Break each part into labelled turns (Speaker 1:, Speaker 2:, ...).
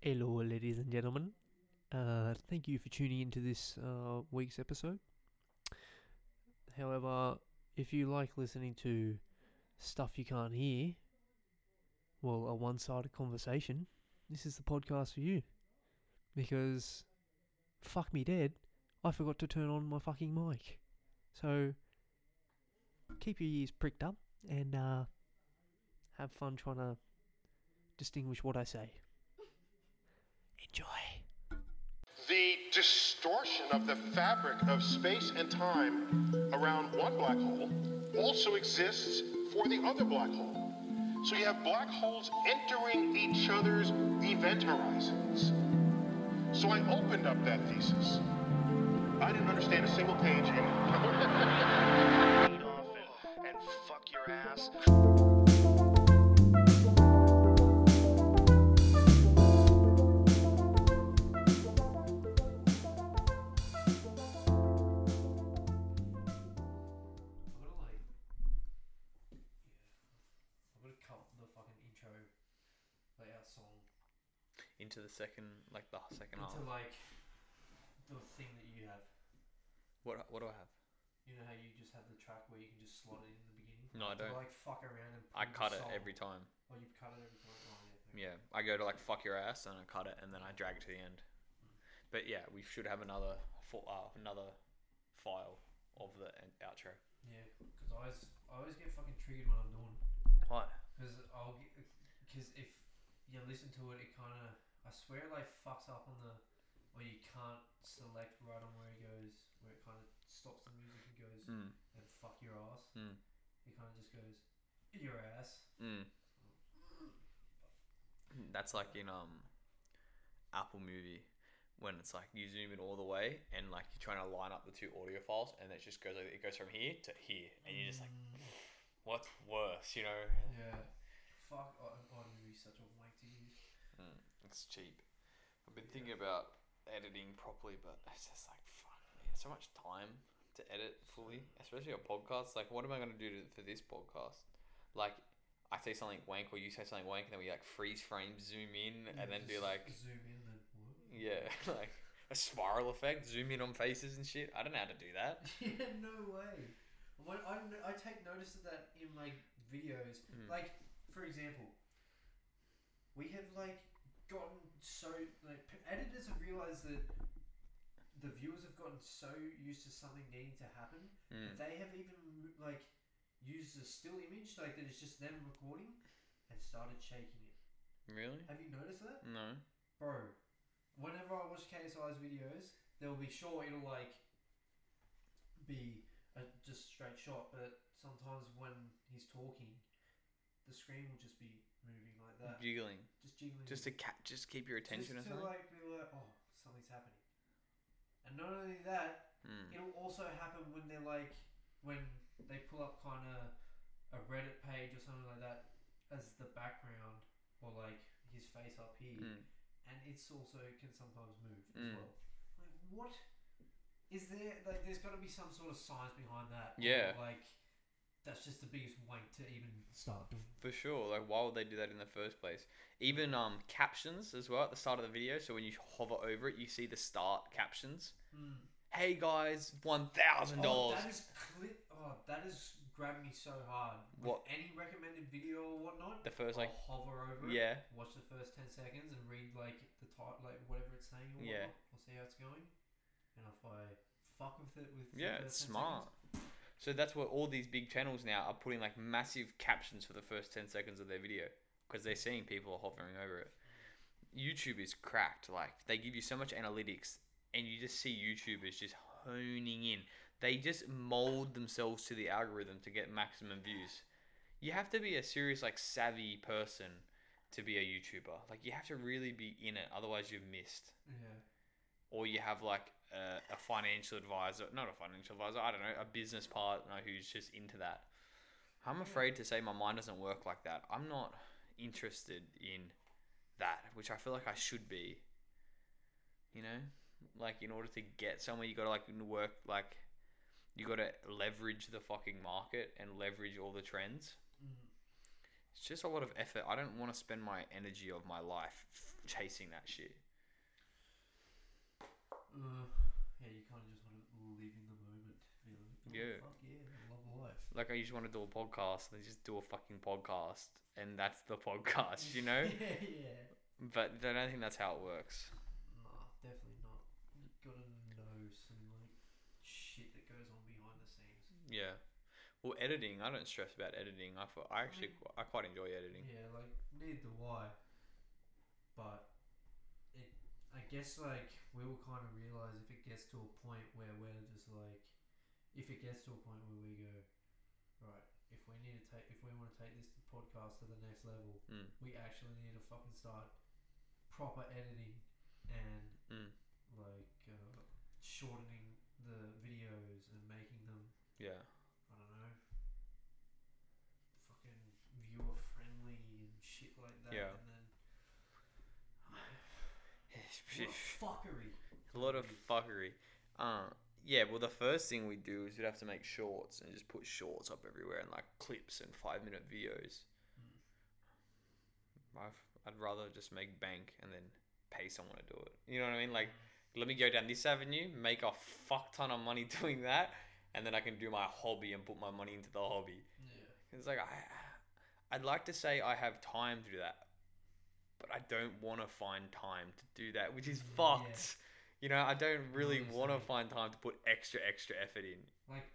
Speaker 1: Hello, ladies and gentlemen. Uh, thank you for tuning into this uh, week's episode. However, if you like listening to stuff you can't hear, well, a one sided conversation, this is the podcast for you. Because, fuck me dead, I forgot to turn on my fucking mic. So, keep your ears pricked up and uh, have fun trying to distinguish what I say. Enjoy.
Speaker 2: The distortion of the fabric of space and time around one black hole also exists for the other black hole. So you have black holes entering each other's event horizons. So I opened up that thesis. I didn't understand a single page in
Speaker 3: Lead
Speaker 4: second, like the second half.
Speaker 1: into like the thing that you have.
Speaker 4: What what do I have?
Speaker 1: You know how you just have the track where you can just slot it in the beginning.
Speaker 4: No, I don't.
Speaker 1: like fuck around and.
Speaker 4: I cut it
Speaker 1: song-
Speaker 4: every time.
Speaker 1: Oh, you cut it every time. Oh, yeah. okay.
Speaker 4: Yeah, I go to like fuck your ass and I cut it and then I drag it to the end. But yeah, we should have another full, uh, another file of the outro.
Speaker 1: Yeah, because I always, I always get fucking triggered when I'm doing it.
Speaker 4: Why?
Speaker 1: Because I'll get, because if you listen to it, it kind of, I swear, it, like fucks up on the, or you can't select right on where it goes, where it kind of stops the music and goes
Speaker 4: Mm.
Speaker 1: and fuck your ass.
Speaker 4: Mm.
Speaker 1: It kind of just goes your ass.
Speaker 4: Mm. That's like in um Apple Movie when it's like you zoom in all the way and like you're trying to line up the two audio files and it just goes like it goes from here to here and you're just like what's worse, you know?
Speaker 1: Yeah. Fuck, I, iMovie's such a wank to use.
Speaker 4: Mm, it's cheap. I've been thinking about editing properly, but it's just like fuck, man, so much time to edit fully, especially a podcast. Like, what am I gonna do to, for this podcast? Like, I say something wank, or you say something wank, and then we like freeze frame, zoom in, and then do like
Speaker 1: zoom in what?
Speaker 4: yeah, like a spiral effect, zoom in on faces and shit. I don't know how to do that.
Speaker 1: yeah, no way. When I take notice of that in like videos.
Speaker 4: Mm.
Speaker 1: Like, for example, we have like gotten so like editors have realized that the viewers have gotten so used to something needing to happen
Speaker 4: Mm.
Speaker 1: that they have even like used a still image like that it's just them recording and started shaking it.
Speaker 4: Really?
Speaker 1: Have you noticed that?
Speaker 4: No.
Speaker 1: Bro, whenever I watch KSI's videos, they'll be sure it'll like be a just straight shot, but sometimes when he's talking, the screen will just be moving like that,
Speaker 4: Jiggling,
Speaker 1: just jiggling,
Speaker 4: just to ca- just keep your attention
Speaker 1: just
Speaker 4: or
Speaker 1: to like be like, oh, something's happening. And not only that,
Speaker 4: Mm.
Speaker 1: it'll also happen when they're like when they pull up kind of a Reddit page or something like that as the background, or like his face up here
Speaker 4: Mm.
Speaker 1: and it's also it can sometimes move as
Speaker 4: Mm.
Speaker 1: well. Like what is there? Like there's got to be some sort of science behind that. or,
Speaker 4: Yeah.
Speaker 1: like that's just the biggest weight to even start doing.
Speaker 4: For sure. Like, why would they do that in the first place? Even um, captions as well at the start of the video. So when you hover over it, you see the start captions.
Speaker 1: Mm.
Speaker 4: Hey guys, one thousand
Speaker 1: Oh,
Speaker 4: dollars.
Speaker 1: that is cli- Oh, that has grabbed me so hard. With
Speaker 4: What?
Speaker 1: any recommended video or whatnot?
Speaker 4: The first like,
Speaker 1: I'll hover over it.
Speaker 4: yeah,
Speaker 1: Watch the first ten seconds and read like the type, like whatever it's saying or
Speaker 4: Yeah.
Speaker 1: whatnot. I'll see how it's going. And if I fuck with it with the
Speaker 4: yeah, it's
Speaker 1: 10
Speaker 4: smart.
Speaker 1: seconds,
Speaker 4: So that's what all these big channels now are putting like massive captions for the first ten seconds of their video because they're seeing people hovering over it. YouTube is cracked. Like they give you so much analytics, and you just see YouTubers just honing in. They just mold themselves to the algorithm to get maximum views. You have to be a serious like savvy person to be a YouTuber. Like you have to really be in it, otherwise you've missed.
Speaker 1: Yeah.
Speaker 4: Or you have like a, a financial advisor, not a financial advisor. I don't know, a business partner who's just into that. I'm afraid to say my mind doesn't work like that. I'm not interested in that, which I feel like I should be. You know, like in order to get somewhere, you gotta like work like you gotta leverage the fucking market and leverage all the trends.
Speaker 1: Mm.
Speaker 4: It's just a lot of effort. I don't want to spend my energy of my life chasing that shit.
Speaker 1: Uh, yeah, you kind of just want to live in the moment. Oh,
Speaker 4: Yeah.
Speaker 1: Fuck yeah, I love life.
Speaker 4: Like I just want to do a podcast, and just do a fucking podcast, and that's the podcast, you know.
Speaker 1: yeah, yeah.
Speaker 4: but I don't think that's how it works.
Speaker 1: Nah, definitely not. You gotta know some like shit that goes on behind the scenes.
Speaker 4: Yeah. Well, editing, I don't stress about editing. I thought, I actually qu- I quite enjoy editing.
Speaker 1: Yeah, like neither do I. But I guess like we will kind of realize if it gets to a point where we're just like, if it gets to a point where we go, right, if we need to take, if we want to take this podcast to the next level,
Speaker 4: Mm.
Speaker 1: we actually need to fucking start proper editing and
Speaker 4: Mm.
Speaker 1: like uh, shortening the videos and making them
Speaker 4: Yeah.
Speaker 1: I don't know, fucking viewer friendly and shit like that.
Speaker 4: Yeah.
Speaker 1: And then what fuckery.
Speaker 4: A lot of fuckery. Uh, yeah. Well, the first thing we'd do is we'd have to make shorts and just put shorts up everywhere and like clips and five minute videos. I've, I'd rather just make bank and then pay someone to do it. You know what I mean? Like, let me go down this avenue, make a fuck ton of money doing that, and then I can do my hobby and put my money into the hobby.
Speaker 1: Yeah.
Speaker 4: It's like I, I'd like to say I have time to do that, but I don't want to find time to do that, which is
Speaker 1: Mm,
Speaker 4: fucked. You know, I don't really want to find time to put extra, extra effort in.
Speaker 1: Like,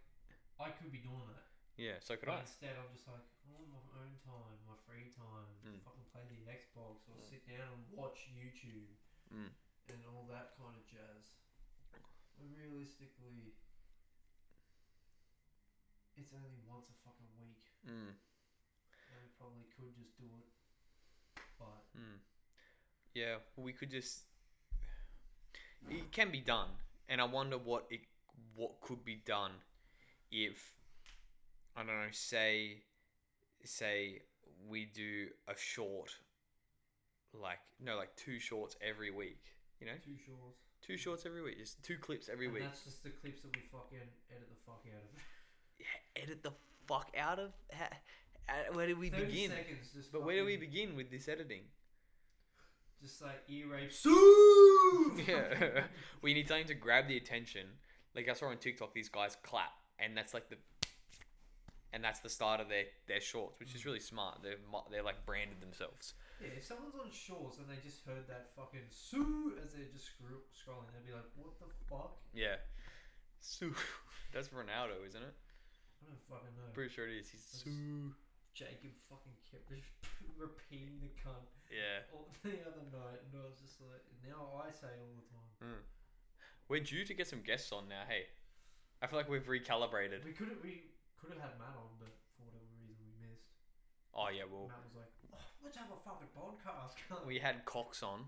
Speaker 1: I could be doing that.
Speaker 4: Yeah, so could
Speaker 1: but
Speaker 4: I.
Speaker 1: instead, I'm just like, I want my own time, my free time,
Speaker 4: Mm.
Speaker 1: fucking play the Xbox or sit down and watch YouTube
Speaker 4: Mm.
Speaker 1: and all that kind of jazz. But realistically, it's only once a fucking week.
Speaker 4: Mm.
Speaker 1: And we probably could just do it. But
Speaker 4: Mm. Yeah, we could just. It can be done, and I wonder what it what could be done if I don't know. Say, say we do a short, like no, like two shorts every week. You know,
Speaker 1: two shorts.
Speaker 4: two shorts every week, just two clips every
Speaker 1: and
Speaker 4: week.
Speaker 1: that's just the clips that we fucking edit the fuck out of.
Speaker 4: Yeah, edit the fuck out of. Where do we begin?
Speaker 1: seconds,
Speaker 4: But where do we begin with this editing?
Speaker 1: Just like ear rape.
Speaker 4: Yeah. we need something to grab the attention. Like I saw on TikTok, these guys clap, and that's like the, and that's the start of their their shorts, which is mm. really smart. They've mo- they're like branded themselves.
Speaker 1: Yeah, if someone's on shorts and they just heard that fucking Sue as they're just scro- scrolling, they'd be like, what the fuck?
Speaker 4: Yeah. Sue. That's Ronaldo, isn't it?
Speaker 1: I don't fucking know.
Speaker 4: Pretty sure it is. He's
Speaker 1: That's-
Speaker 4: Sue.
Speaker 1: Jacob fucking kept repeating the cunt
Speaker 4: Yeah.
Speaker 1: all, the other night, and I was just like, now I say all the time.
Speaker 4: Mm. We're due to get some guests on now. Hey, I feel like we've recalibrated.
Speaker 1: We could have we could have had Matt on, but for whatever reason we missed.
Speaker 4: Oh yeah, well,
Speaker 1: Matt was like, oh, let's have a fucking podcast.
Speaker 4: we had Cox on.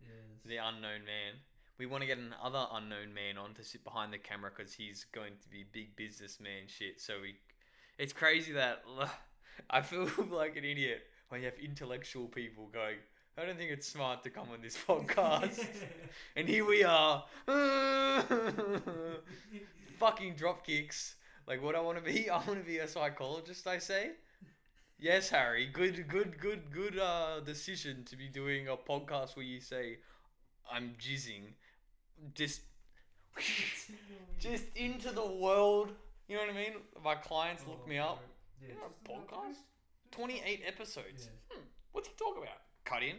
Speaker 1: yes.
Speaker 4: the unknown man. We want to get another unknown man on to sit behind the camera because he's going to be big businessman shit. So we, it's crazy that I feel like an idiot when you have intellectual people going. I don't think it's smart to come on this podcast. and here we are, fucking drop kicks. Like what I want to be, I want to be a psychologist. I say. Yes, Harry. Good, good, good, good uh, decision to be doing a podcast where you say, "I'm jizzing," just, just into the world. You know what I mean? My clients look
Speaker 1: Oh,
Speaker 4: me up.
Speaker 1: Yeah,
Speaker 4: You know,
Speaker 1: just
Speaker 4: a
Speaker 1: like,
Speaker 4: podcast?
Speaker 1: Do- do
Speaker 4: Twenty-eight episodes. Hmm, what's he talking about? Cut in.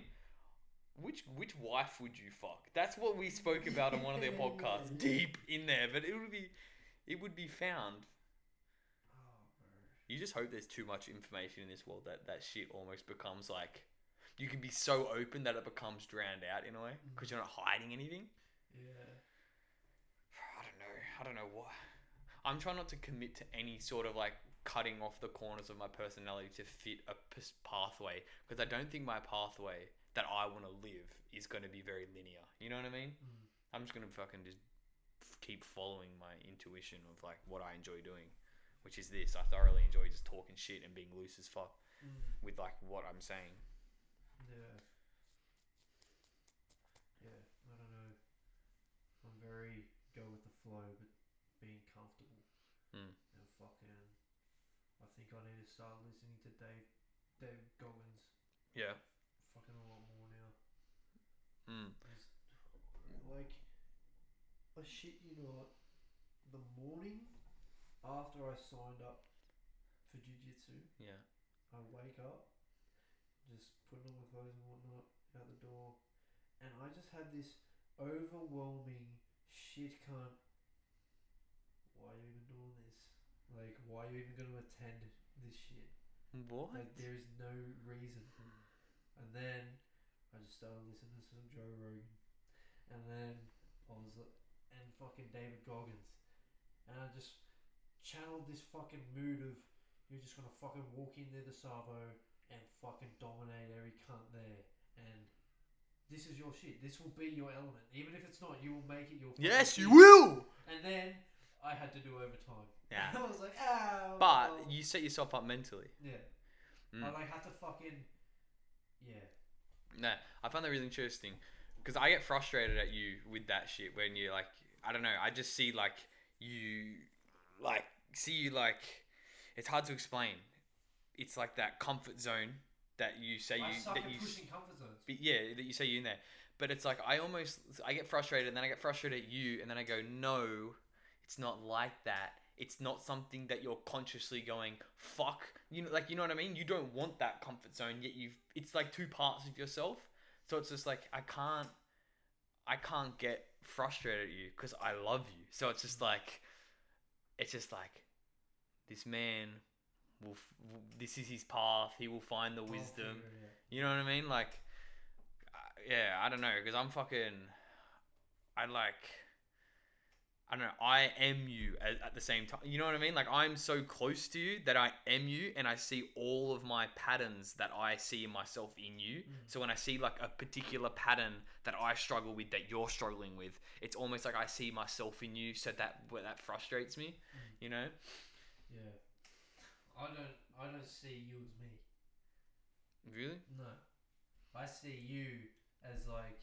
Speaker 4: Which which wife would you fuck? That's what we spoke about on one of their podcasts, deep in there. But it would be, it would be found.
Speaker 1: Oh.
Speaker 4: You just hope there's too much information in this world that that shit almost becomes like, you can be so open that it becomes drowned out in a way because you're not hiding anything.
Speaker 1: Yeah.
Speaker 4: I don't know. I don't know what. I'm trying not to commit to any sort of like cutting off the corners of my personality to fit a p- pathway because I don't think my pathway that I want to live is going to be very linear. You know what I mean?
Speaker 1: Mm.
Speaker 4: I'm just going to fucking just f- keep following my intuition of like what I enjoy doing, which is this. I thoroughly enjoy just talking shit and being loose as fuck
Speaker 1: Mm.
Speaker 4: with like what I'm saying.
Speaker 1: Yeah. Yeah, I don't know. I'm very go with the flow, but start listening to Dave Dave Goggins.
Speaker 4: Yeah.
Speaker 1: Fucking a lot more now. Mm. Like, I shit you not. The morning after I signed up for jiu jitsu,
Speaker 4: yeah,
Speaker 1: I wake up, just putting on my clothes and whatnot out the door, and I just had this overwhelming shit cunt. Why are you even doing this? Like, why are you even going to attend
Speaker 4: what?
Speaker 1: Like, there is no reason. And then I just started listening to some Joe Rogan, and then I was like, and fucking David Goggins, and I just channeled this fucking mood of you're just gonna fucking walk in there the Savo and fucking dominate every cunt there, and this is your shit. This will be your element, even if it's not. You will make it your.
Speaker 4: Yes, you will.
Speaker 1: And then I had to do overtime.
Speaker 4: Yeah.
Speaker 1: I was like, ah.
Speaker 4: But you set yourself up mentally.
Speaker 1: Yeah.
Speaker 4: Mm.
Speaker 1: I like had to fucking. Yeah.
Speaker 4: No, I find that really interesting because I get frustrated at you with that shit when you like I don't know. I just see like you like see you like it's hard to explain. It's like that comfort zone that you say
Speaker 1: I
Speaker 4: you that
Speaker 1: at
Speaker 4: you
Speaker 1: pushing comfort zones.
Speaker 4: but yeah that you say you in there. But it's like I almost I get frustrated and then I get frustrated at you and then I go no, it's not like that. It's not something that you're consciously going fuck. You know, like you know what I mean. You don't want that comfort zone, yet you've. It's like two parts of yourself. So it's just like I can't, I can't get frustrated at you because I love you. So it's just like, it's just like, this man will. f- this is his path. He will find the wisdom.
Speaker 1: it out.
Speaker 4: You know what I mean? Like, uh, yeah, I don't know, because I'm fucking, I like, I don't know, I am you at, at the same time. You know what I mean? Like, I'm so close to you that I am you, and I see all of my patterns that I see in myself in you. Mm. So when I see like a particular pattern that I struggle with, that you're struggling with, it's almost like I see myself in you. So that that frustrates me. Mm. You know?
Speaker 1: Yeah. I don't. I don't see you as me.
Speaker 4: Really?
Speaker 1: No. I see you as like.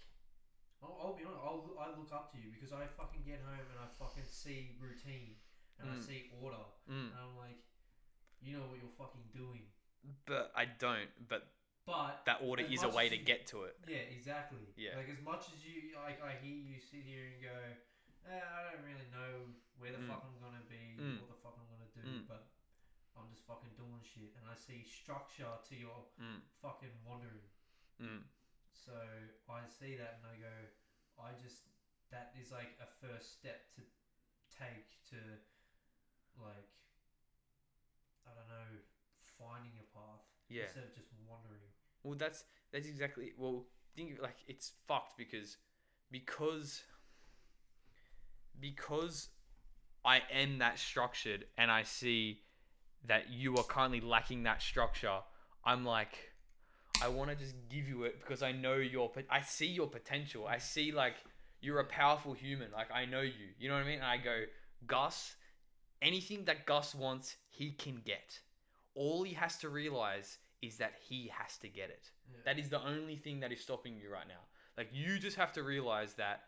Speaker 1: I'll, I'll be honest. I'll, I look up to you because I fucking get home and I fucking see routine and I
Speaker 4: Mm.
Speaker 1: see order
Speaker 4: Mm.
Speaker 1: and I'm like, you know what you're fucking doing.
Speaker 4: But I don't. But
Speaker 1: But
Speaker 4: that order
Speaker 1: As
Speaker 4: is a
Speaker 1: much
Speaker 4: way
Speaker 1: as
Speaker 4: to
Speaker 1: you-
Speaker 4: get to it.
Speaker 1: Yeah, exactly.
Speaker 4: Yeah.
Speaker 1: Like as much as you, like I hear you sit here and go, eh, I don't really know where the
Speaker 4: Mm.
Speaker 1: fuck I'm gonna be,
Speaker 4: Mm.
Speaker 1: what the fuck I'm gonna do,
Speaker 4: Mm.
Speaker 1: but I'm just fucking doing shit, and I see structure to your
Speaker 4: Mm.
Speaker 1: fucking wandering.
Speaker 4: Mm.
Speaker 1: So I see that and I go, I just that is like a first step to take to like I don't know finding a path
Speaker 4: Yeah.
Speaker 1: instead of just wandering.
Speaker 4: Well, that's that's exactly. Well, think like it's fucked because because because I am that structured and I see that you are currently lacking that structure. I'm like, I want to just give you it because I know your. I see your potential. I see like you're a powerful human. Like I know you. You know what I mean? And I go, Gus. Anything that Gus wants, he can get. All he has to realize is that he has to get it.
Speaker 1: Yeah.
Speaker 4: That is the only thing that is stopping you right now. Like you just have to realize that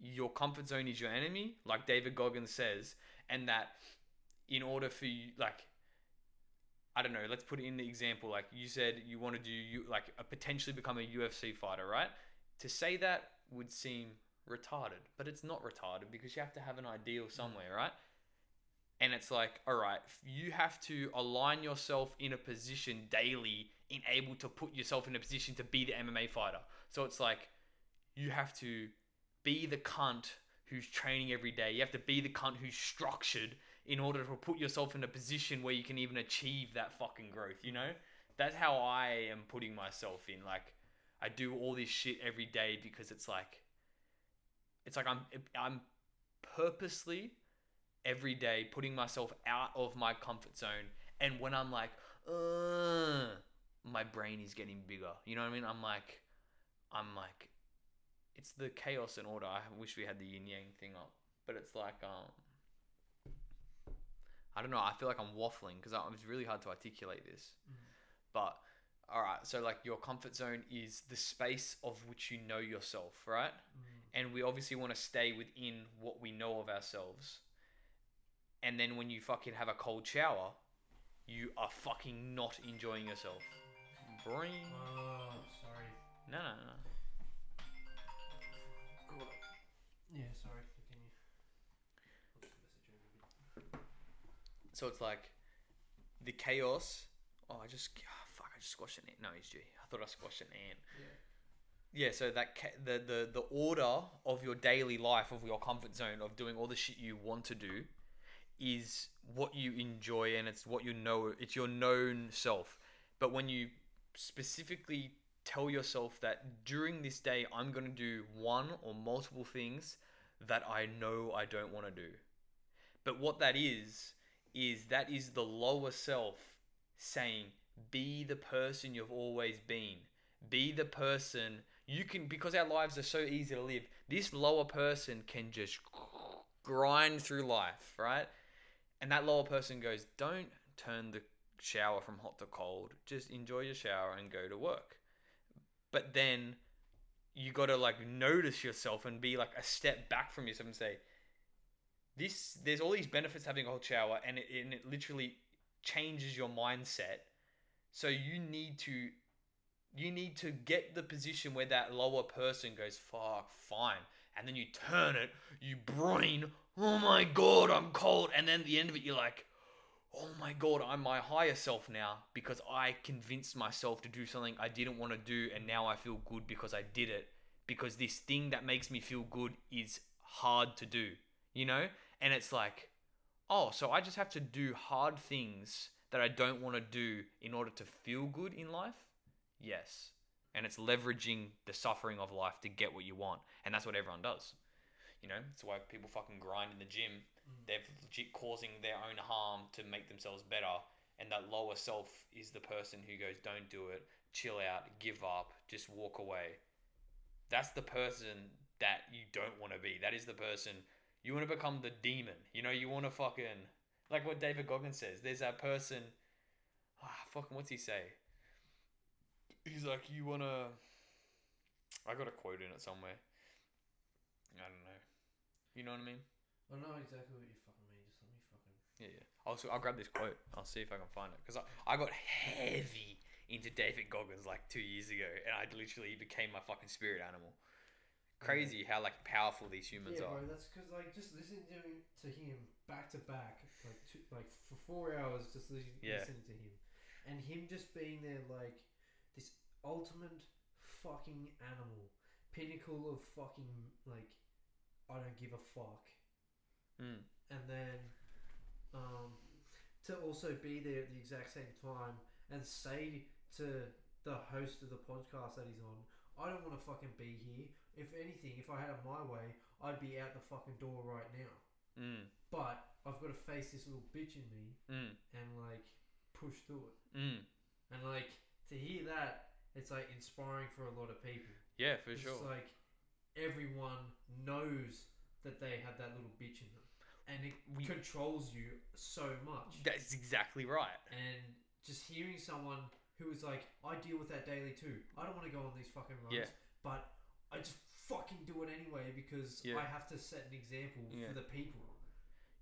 Speaker 4: your comfort zone is your enemy, like David Goggins says, and that in order for you, like, I don't know, let's put in the example. Like you said, you want to do you like a potentially become a UFC fighter, right? To say that would seem retarded, but it's not retarded because you have to have an ideal mm. somewhere, right? And it's like, all right, you have to align yourself in a position daily, in able to put yourself in a position to be the MMA fighter. So it's like, you have to be the cunt who's training every day. You have to be the cunt who's structured in order to put yourself in a position where you can even achieve that fucking growth, you know? That's how I am putting myself in. Like, I do all this shit every day because it's like, it's like I'm, I'm purposely every day putting myself out of my comfort zone. And when I'm like, my brain is getting bigger. You know what I mean? I'm like, I'm like, it's the chaos and order. I wish we had the yin yang thing up, but it's like, um, I don't know. I feel like I'm waffling because it's really hard to articulate this. Mm. But all right, so like your comfort zone is the space of which you know yourself, right? Mm. And we obviously want to stay within what we know of ourselves. And then when you fucking have a cold shower, you are fucking not enjoying yourself. Boing.
Speaker 1: Oh, sorry.
Speaker 4: No, no, no.
Speaker 1: Yeah, sorry. Continue.
Speaker 4: So it's like the chaos. Oh, I just ah, fuck. I just squashed an ant. No, he's G. I thought I squashed an ant. Yeah. yeah. So that ca- the the the order of your daily life of your comfort zone of doing all the shit you want to do is what you enjoy and it's what you know. It's your known self. But when you specifically tell yourself that during this day I'm going to do one or multiple things that I know I don't want to do. But what that is, is that is the lower self saying, be the person you've always been. Be the person you can, because our lives are so easy to live, this lower person can just grind through life, right? And that lower person goes, don't turn the shower from hot to cold. Just enjoy your shower and go to work. But then you got to like notice yourself and be like a step back from yourself and say, this there's all these benefits having a hot shower and it, and it literally changes your mindset. So you need to you need to get the position where that lower person goes fuck fine. And then you turn it you brain oh my god i'm cold. And then at the end of it you're like oh my god i'm my higher self now because i convinced myself to do something i didn't want to do and now i feel good because i did it. Because this thing that makes me feel good is hard to do you know and it's like oh so i just have to do hard things that i don't want to do in order to feel good in life? Yes. And it's leveraging the suffering of life to get what you want and that's what everyone does. You know it's why people fucking grind in the gym. Mm. They're legit causing their own harm to make themselves better and that lower self is the person who goes don't do it. Chill out. Give up. Just walk away. That's the person that you don't want to be. That is the person you want to become the demon you know you want to fucking like what david goggins says there's that person ah fucking what's he say he's like you want to i got a quote in it somewhere i don't know you know what i mean
Speaker 1: I know exactly what you fucking mean. Just let me fucking.
Speaker 4: Yeah, yeah. I'll, I'll grab this quote. I'll see if I can find it. Because I, I got heavy into David Goggins like two years ago. And I literally became my fucking spirit animal. Crazy how like powerful these humans
Speaker 1: yeah,
Speaker 4: are.
Speaker 1: bro. That's because like just listening to him, to him back to back, like two, like for four hours, just li-
Speaker 4: Yeah.
Speaker 1: listening to him, and him just being there like this ultimate fucking animal, pinnacle of fucking like I don't give a fuck.
Speaker 4: Mm.
Speaker 1: and then um, to also be there at the exact same time and say to the host of the podcast that he's on, I don't want to fucking be here. If anything, if I had it my way, I'd be out the fucking door right now.
Speaker 4: Mm.
Speaker 1: But I've got to face this little bitch in me
Speaker 4: Mm.
Speaker 1: and like push through it.
Speaker 4: Mm.
Speaker 1: And like to hear that, it's like inspiring for a lot of people.
Speaker 4: Yeah, for
Speaker 1: It's
Speaker 4: sure.
Speaker 1: like everyone knows that they have that little bitch in them, and it
Speaker 4: We-
Speaker 1: controls you so much.
Speaker 4: That's exactly right.
Speaker 1: and just hearing someone who is like, I deal with that daily too. I don't want to go on these fucking runs,
Speaker 4: Yeah.
Speaker 1: but I just fucking do it anyway because
Speaker 4: Yeah.
Speaker 1: I have to set an example
Speaker 4: Yeah.
Speaker 1: for the people.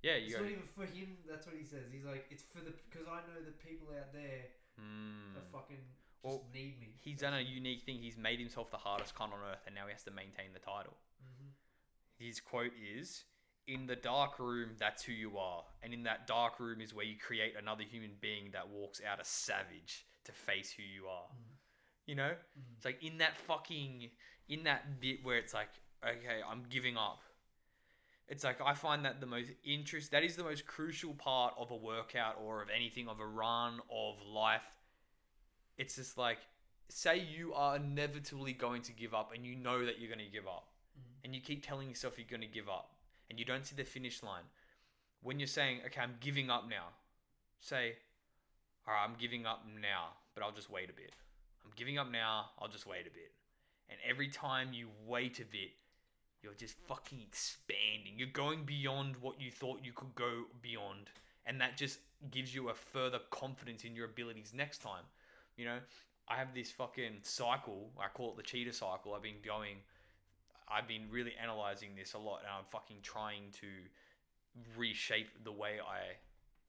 Speaker 4: Yeah,
Speaker 1: It's
Speaker 4: you
Speaker 1: not
Speaker 4: go.
Speaker 1: even for him. That's what he says. He's like, it's for the because I know the people out there
Speaker 4: Mm.
Speaker 1: that fucking just
Speaker 4: Well,
Speaker 1: need me.
Speaker 4: He's done a unique thing. He's made himself the hardest con on earth, and now he has to maintain the title.
Speaker 1: hmm
Speaker 4: His quote is In the dark room, that's who you are. And in that dark room is where you create another human being that walks out a savage to face who you are. You know? It's like in that fucking. In that bit where it's like, okay, I'm giving up. It's like I find that the most interest that is the most crucial part of a workout or of anything of a run of life. It's just like say you are inevitably going to give up and you know that you're going to give up mm-hmm. and you keep telling yourself you're going to give up and you don't see the finish line when you're saying okay i'm giving up now say all right i'm giving up now but i'll just wait a bit i'm giving up now i'll just wait a bit and every time you wait a bit you're just fucking expanding. You're going beyond what you thought you could go beyond. And that just gives you a further confidence in your abilities next time. You know i have this fucking cycle. I call it the cheetah cycle. I've been going I've been really analyzing this a lot and I'm fucking trying to reshape the way I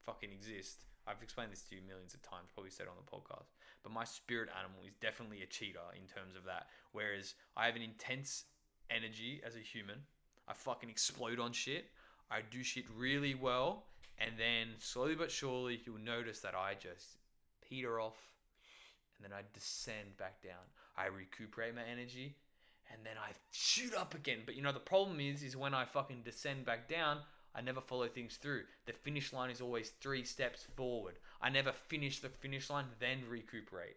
Speaker 4: fucking exist. I've explained this to you millions of times, probably said on the podcast. But my spirit animal is definitely a cheetah in terms of that. Whereas I have an intense energy as a human. I fucking explode on shit. I do shit really well And then slowly but surely, you'll notice that I just peter off and then I descend back down. I recuperate my energy and then I shoot up again. But you know, the problem is, is when I fucking descend back down, I never follow things through. The finish line is always three steps forward. I never finish the finish line, then recuperate.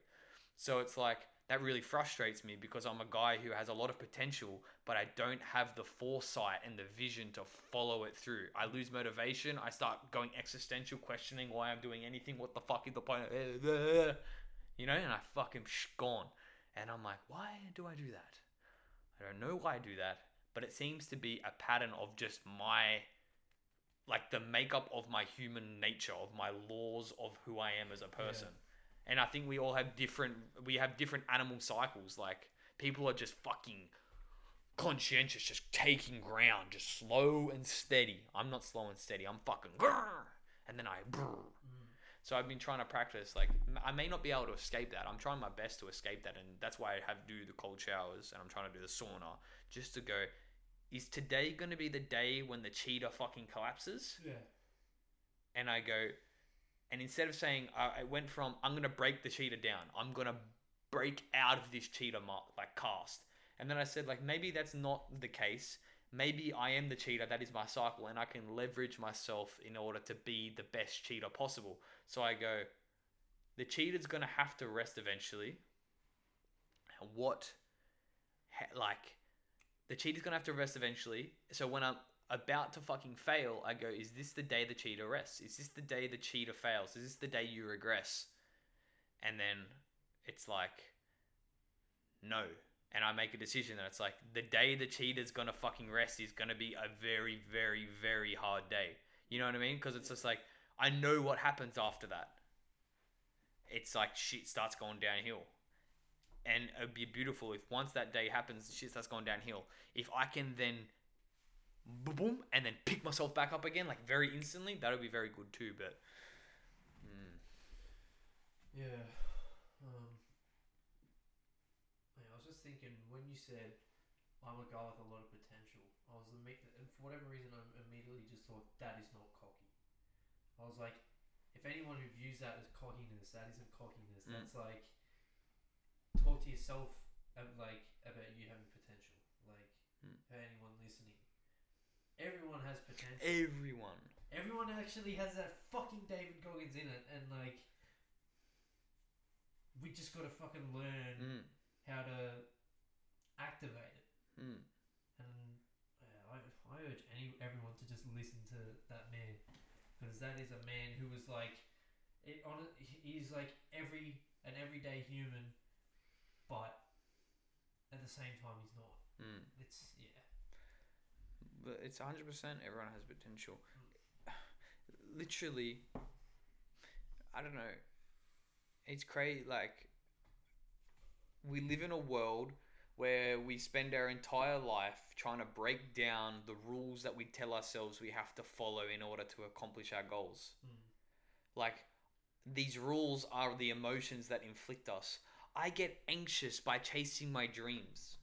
Speaker 4: So it's like that really frustrates me because I'm a guy who has a lot of potential, but I don't have the foresight and the vision to follow it through. I lose motivation. I start going existential, questioning why I'm doing anything. What the fuck is the point? You know, and I fucking sh- gone. And I'm like, why do I do that? I don't know why I do that, but it seems to be a pattern of just my like the makeup of my human nature, of my laws of who I am as a person. And I think we all have different we have different animal cycles. Like people are just fucking conscientious, just taking ground, just slow and steady. I'm not slow and steady. I'm fucking grrr, and then I brrr. Mm. So I've been trying to practice. Like I may not be able to escape that. I'm trying my best to escape that, and that's why I have to do the cold showers and I'm trying to do the sauna just to go. Is today going to be the day when the cheetah fucking collapses?
Speaker 1: Yeah.
Speaker 4: and I go, and instead of saying, I I went from I'm gonna break the cheetah down, I'm gonna break out of this cheetah mark, like cast, and then I said like maybe that's not the case. Maybe I am the cheetah. That is my cycle, and I can leverage myself in order to be the best cheetah possible. So I go, the cheetah's gonna have to rest eventually. And what, ha- like, the cheetah's gonna have to rest eventually. So when I'm about to fucking fail, I go, is this the day the cheetah rests? Is this the day the cheetah fails? Is this the day you regress? And then it's like, no. And I make a decision and it's like, the day the cheetah's gonna fucking rest is gonna be a very, very, very hard day. You know what I mean? Because it's just like, I know what happens after that. It's like shit starts going downhill and it'd be beautiful if once that day happens, shit starts going downhill. If I can then boom, boom and then pick myself back up again, like very instantly, that would be very good too. But mm,
Speaker 1: Yeah. Um, I was just thinking when you said I'm a guy with a lot of potential, I was and for whatever reason I immediately just thought that is not cocky. I was like, if anyone who views that as cockiness, that isn't cockiness.
Speaker 4: Mm.
Speaker 1: That's like talk to yourself like about you having potential. Like
Speaker 4: Mm.
Speaker 1: for anyone listening, everyone has potential.
Speaker 4: everyone,
Speaker 1: Everyone actually has that fucking David Goggins in it, and like, we just gotta fucking learn
Speaker 4: mm,
Speaker 1: how to activate it.
Speaker 4: mm,
Speaker 1: And yeah, I, I urge any everyone to just listen to that man, because that is a man who was like, it on he's like every an everyday human, but at the same time he's not.
Speaker 4: mm.
Speaker 1: It's yeah.
Speaker 4: But it's hundred percent. Everyone has potential. Literally, I don't know. It's crazy. Like we live in a world where we spend our entire life trying to break down the rules that we tell ourselves we have to follow in order to accomplish our goals.
Speaker 1: Mm.
Speaker 4: Like these rules are the emotions that inflict us. I get anxious by chasing my dreams.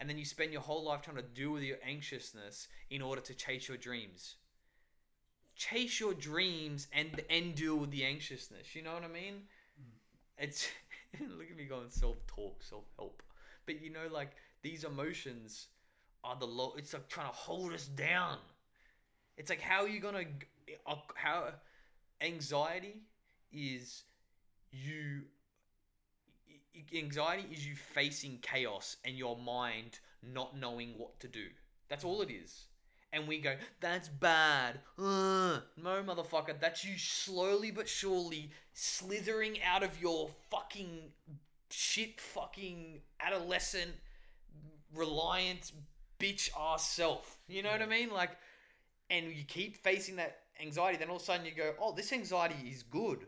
Speaker 4: And then you spend your whole life trying to deal with your anxiousness in order to chase your dreams. Chase your dreams and and deal with the anxiousness. You know what I mean? It's look at me going self talk, self help. But you know, like these emotions are the low. It's like trying to hold us down. It's like how are you gonna uh, how anxiety is you anxiety is you facing chaos and your mind not knowing what to do. That's all it is. And we go, that's bad. Ugh. No, motherfucker. That's you slowly but surely slithering out of your fucking shit fucking adolescent reliant bitch ass self. You know what I mm. mean? Like, and you keep facing that anxiety, then all of a sudden you go, oh, this anxiety is good.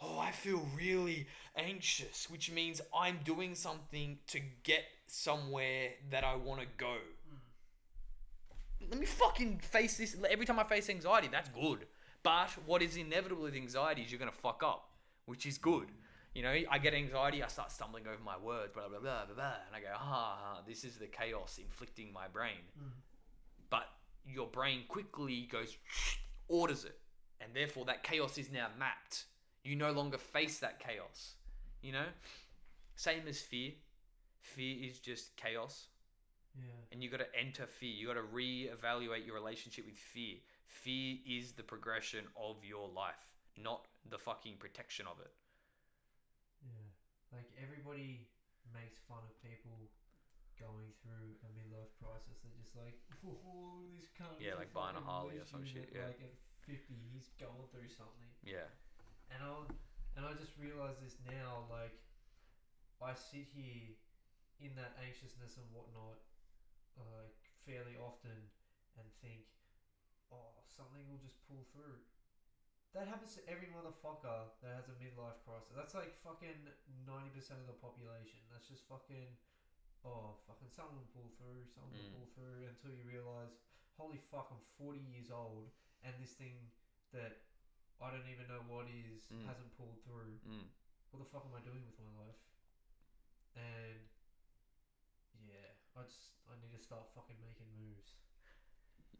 Speaker 4: Oh, I feel really anxious, which means I'm doing something to get somewhere that I want to go. Let me fucking face this. Every time I face anxiety, that's good. But what is inevitable with anxiety is you're going to fuck up, which is good. You know, I get anxiety, I start stumbling over my words, blah, blah, blah, blah, blah, and I go, ah, ah, this is the chaos inflicting my brain. But your brain quickly goes, orders it, and therefore that chaos is now mapped. You no longer face that chaos. You know, same as fear. Fear is just chaos,
Speaker 1: Yeah.
Speaker 4: and you got to enter fear. You got to re-evaluate your relationship with fear. Fear is the progression of your life, not the fucking protection of it.
Speaker 1: Yeah. Like everybody makes fun of people going through a midlife crisis. They're just like, oh, this cunt.
Speaker 4: Yeah, like buying a Harley or some shit, yeah.
Speaker 1: Like at fifty, he's going through something.
Speaker 4: Yeah.
Speaker 1: And I and I just realize this now. Like, I sit here in that anxiousness and whatnot, like fairly often, and think, oh, something will just pull through. That happens to every motherfucker that has a midlife crisis. That's like fucking ninety percent of the population. That's just fucking, oh, fucking someone will pull through, someone
Speaker 4: Mm.
Speaker 1: will pull through until you realize, holy fuck, I'm forty years old, and this thing that I don't even know what is
Speaker 4: Mm.
Speaker 1: hasn't pulled through.
Speaker 4: Mm.
Speaker 1: What the fuck am I doing with my life? And yeah, I just I need to start fucking making moves.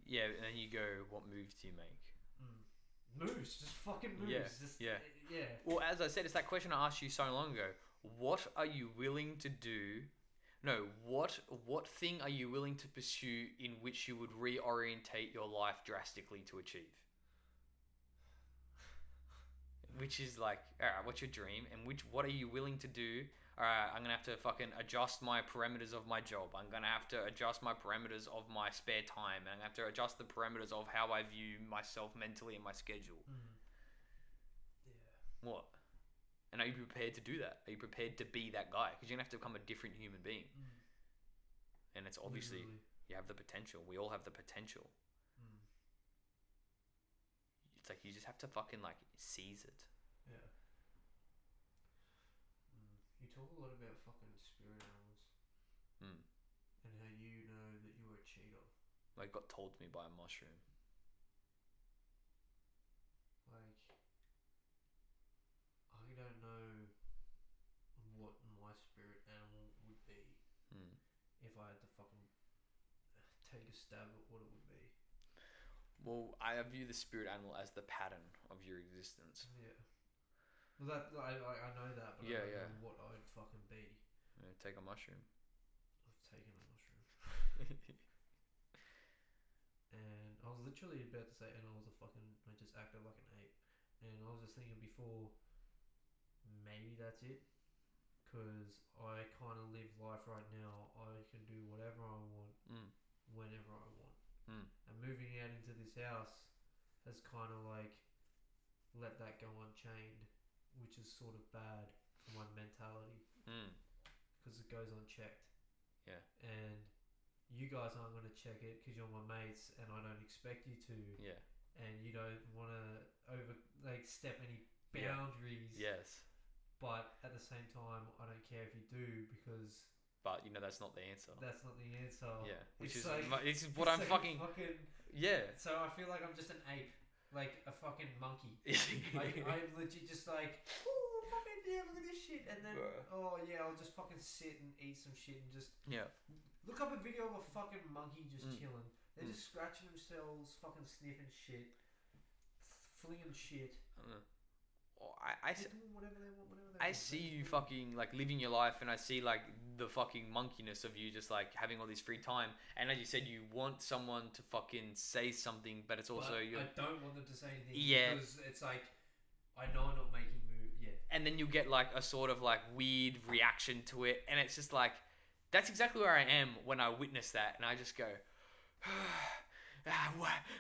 Speaker 4: Yeah, and then you go, what moves do you make?
Speaker 1: Mm. Moves, just fucking moves.
Speaker 4: Yeah,
Speaker 1: just,
Speaker 4: yeah.
Speaker 1: uh, yeah.
Speaker 4: Well, as I said, it's that question I asked you so long ago. What are you willing to do? No, what what thing are you willing to pursue in which you would reorientate your life drastically to achieve? Which is like, all right, what's your dream, and which what are you willing to do? All right, I'm gonna have to fucking adjust my parameters of my job. I'm gonna have to adjust my parameters of my spare time, and I have to adjust the parameters of how I view myself mentally and my schedule.
Speaker 1: Mm. Yeah.
Speaker 4: What? And are you prepared to do that? Are you prepared to be that guy? Because you're gonna have to become a different human being.
Speaker 1: Mm.
Speaker 4: And it's obviously
Speaker 1: Literally.
Speaker 4: you have the potential. We all have the potential. It's like you just have to fucking like seize it.
Speaker 1: Yeah. Mm. You talk a lot about fucking spirit animals
Speaker 4: Mm.
Speaker 1: and how you know that you were a cheetah.
Speaker 4: Like got told to me by a mushroom.
Speaker 1: Like, I don't know what my spirit animal would be
Speaker 4: Mm.
Speaker 1: if I had to fucking take a stab at what it would be.
Speaker 4: Well, I view the spirit animal as the pattern of your existence.
Speaker 1: Yeah. Well, that I, I, I know that, but
Speaker 4: Yeah,
Speaker 1: I don't
Speaker 4: yeah.
Speaker 1: know what I'd fucking be.
Speaker 4: Know, take a mushroom.
Speaker 1: I've taken a mushroom, and I was literally about to say, and I was a fucking, I just acted like an ape, and I was just thinking before, maybe that's it, because I kind of live life right now. I can do whatever I want,
Speaker 4: Mm.
Speaker 1: whenever I moving out into this house has kind of like let that go unchained, which is sort of bad for my mentality
Speaker 4: Mm.
Speaker 1: because it goes unchecked.
Speaker 4: Yeah.
Speaker 1: And you guys aren't going to check it because you're my mates, and I don't expect you to.
Speaker 4: Yeah.
Speaker 1: And you don't want to over like step any
Speaker 4: Yeah.
Speaker 1: boundaries.
Speaker 4: Yes.
Speaker 1: But at the same time, I don't care if you do because
Speaker 4: But you know that's not the answer.
Speaker 1: that's not the answer.
Speaker 4: yeah. Which
Speaker 1: It's
Speaker 4: is
Speaker 1: like-
Speaker 4: mu- this is what I'm
Speaker 1: like
Speaker 4: fucking.
Speaker 1: fucking.
Speaker 4: Yeah.
Speaker 1: So I feel like I'm just an ape, like a fucking monkey. I, I'm legit just like, oh fucking yeah, look at this shit, and then
Speaker 4: Bruh.
Speaker 1: oh yeah, I'll just fucking sit and eat some shit and just
Speaker 4: yeah.
Speaker 1: Look up a video of a fucking monkey just
Speaker 4: Mm.
Speaker 1: chilling. They're
Speaker 4: Mm.
Speaker 1: just scratching themselves, fucking sniffing shit, flinging shit.
Speaker 4: I don't know. Or I, I, s-
Speaker 1: They're doing whatever they want, whatever they
Speaker 4: I
Speaker 1: want.
Speaker 4: see you fucking like living your life, and I see like the fucking monkiness of you, just like having all this free time. And as you said, you want someone to fucking say something, but it's also you.
Speaker 1: I don't want them to say anything.
Speaker 4: Yeah.
Speaker 1: Because it's like, I know I'm not making move. Yeah.
Speaker 4: and then you get like a sort of like weird reaction to it, and it's just like that's exactly where I am when I witness that, and I just go. "Ah,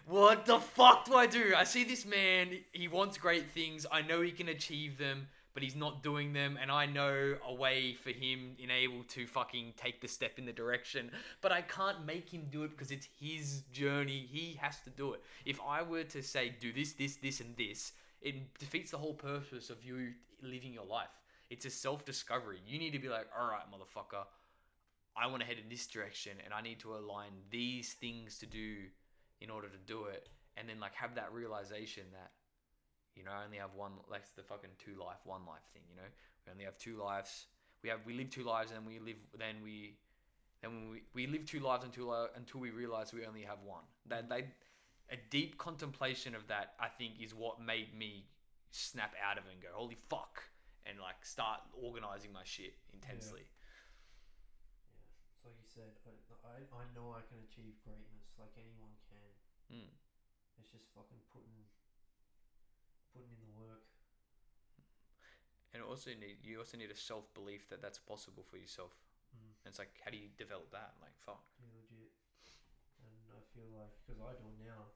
Speaker 4: What the fuck do I do? I see this man, he wants great things. I know he can achieve them, but he's not doing them. And I know a way for him in able to fucking take the step in the direction. But I can't make him do it because it's his journey. He has to do it. If I were to say, do this, this, this, and this, it defeats the whole purpose of you living your life. It's a self discovery. You need to be like, all right, motherfucker, I want to head in this direction and I need to align these things to do in order to do it. And then, like, have that realization that, you know, I only have one, it's the fucking two life, one life thing, you know? We only have two lives. We have, we live two lives and then we live, then we, then we, we live two lives until, uh, until we realize we only have one. That, they, a deep contemplation of that, I think, is what made me snap out of it and go, holy fuck, and like start organizing my shit intensely.
Speaker 1: Yeah, it's like you said. I, I, I know I can achieve greatness like anyone can.
Speaker 4: Mm.
Speaker 1: It's just fucking putting putting in the work.
Speaker 4: And also need you also need a self belief that that's possible for yourself.
Speaker 1: Mm.
Speaker 4: And it's like, how do you develop that? Like, fuck.
Speaker 1: Yeah, legit. And I feel like because I do it now,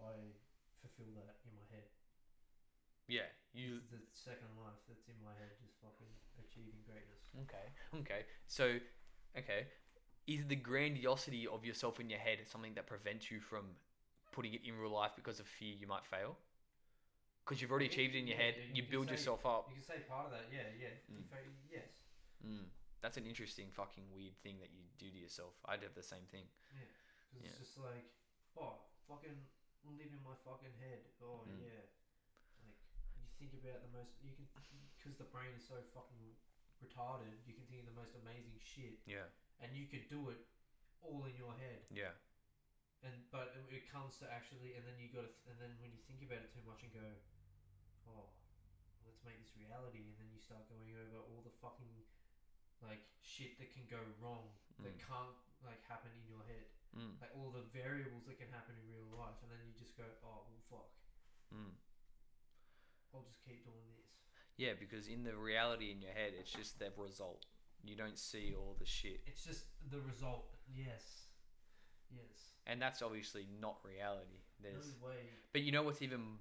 Speaker 1: I fulfill that in my head.
Speaker 4: Yeah, you.
Speaker 1: It's the second life that's in my head, just fucking achieving greatness.
Speaker 4: Okay. Okay. So, okay, is the grandiosity of yourself in your head something that prevents you from putting it in real life because of fear you might fail? Because you've already achieved it in your head,
Speaker 1: yeah,
Speaker 4: you,
Speaker 1: you can
Speaker 4: build
Speaker 1: say-
Speaker 4: yourself up.
Speaker 1: You can say part of that, yeah, yeah.
Speaker 4: Mm.
Speaker 1: Yes,
Speaker 4: Mm. That's an interesting fucking weird thing that you do to yourself. I'd have the same thing.
Speaker 1: yeah. Because
Speaker 4: Yeah.
Speaker 1: it's just like, oh, fucking live in my fucking head. Oh
Speaker 4: Mm.
Speaker 1: yeah. Like you think about the most. You can because the brain is so fucking retarded. You can think of the most amazing shit,
Speaker 4: Yeah.
Speaker 1: and you could do it all in your head.
Speaker 4: Yeah.
Speaker 1: And but it comes to actually, and then you got to, th- and then when you think about it too much and go, oh, let's make this reality, and then you start going over all the fucking like shit that can go wrong that
Speaker 4: Mm.
Speaker 1: can't like happen in your head,
Speaker 4: Mm.
Speaker 1: like all the variables that can happen in real life, and then you just go, oh well, fuck,
Speaker 4: Mm.
Speaker 1: I'll just keep doing this.
Speaker 4: Yeah, because in the reality in your head, it's just the result. You don't see all the shit.
Speaker 1: It's just the result. Yes, yes.
Speaker 4: And that's obviously not reality. There's
Speaker 1: no way.
Speaker 4: But you know what's even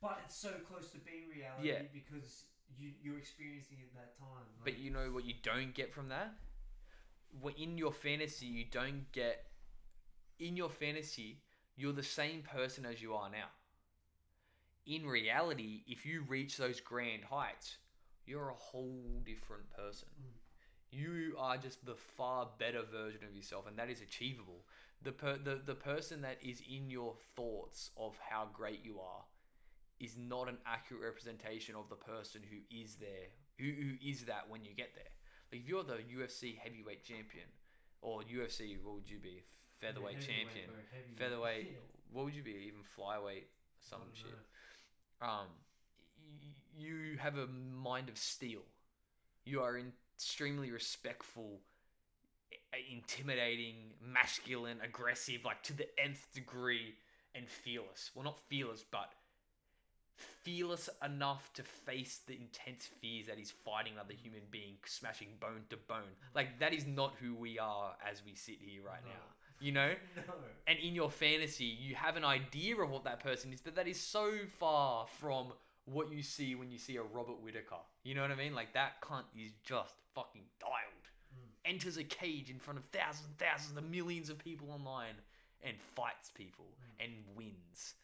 Speaker 1: But it's so close to being reality
Speaker 4: Yeah.
Speaker 1: because you you're experiencing it that time.
Speaker 4: But you know what you don't get from that? When in your fantasy, you don't get. In your fantasy, you're the same person as you are now. In reality, if you reach those grand heights, you're a whole different person.
Speaker 1: Mm.
Speaker 4: You are just the far better version of yourself, and that is achievable. The, per- the, the person that is in your thoughts of how great you are is not an accurate representation of the person who is there, who, who is that when you get there. Like if you're the UFC heavyweight champion, or UFC, what would you be? Featherweight champion,
Speaker 1: bro, heavyweight.
Speaker 4: featherweight.
Speaker 1: Yeah,
Speaker 4: What would you be? Even flyweight, some shit.
Speaker 1: know.
Speaker 4: Um, y- you have a mind of steel. You are extremely respectful, i- intimidating, masculine, aggressive, like to the nth degree, and fearless. Well, not fearless, but fearless enough to face the intense fears that he's fighting another human being, smashing bone to bone. Like that is not who we are as we sit here right
Speaker 1: No.
Speaker 4: now. You know.
Speaker 1: No.
Speaker 4: And in your fantasy, you have an idea of what that person is, but that is so far from what you see when you see a Robert Whittaker. You know what I mean? Like that cunt is just fucking dialed.
Speaker 1: Mm.
Speaker 4: Enters a cage in front of thousands, thousands of millions of people online and fights people and wins.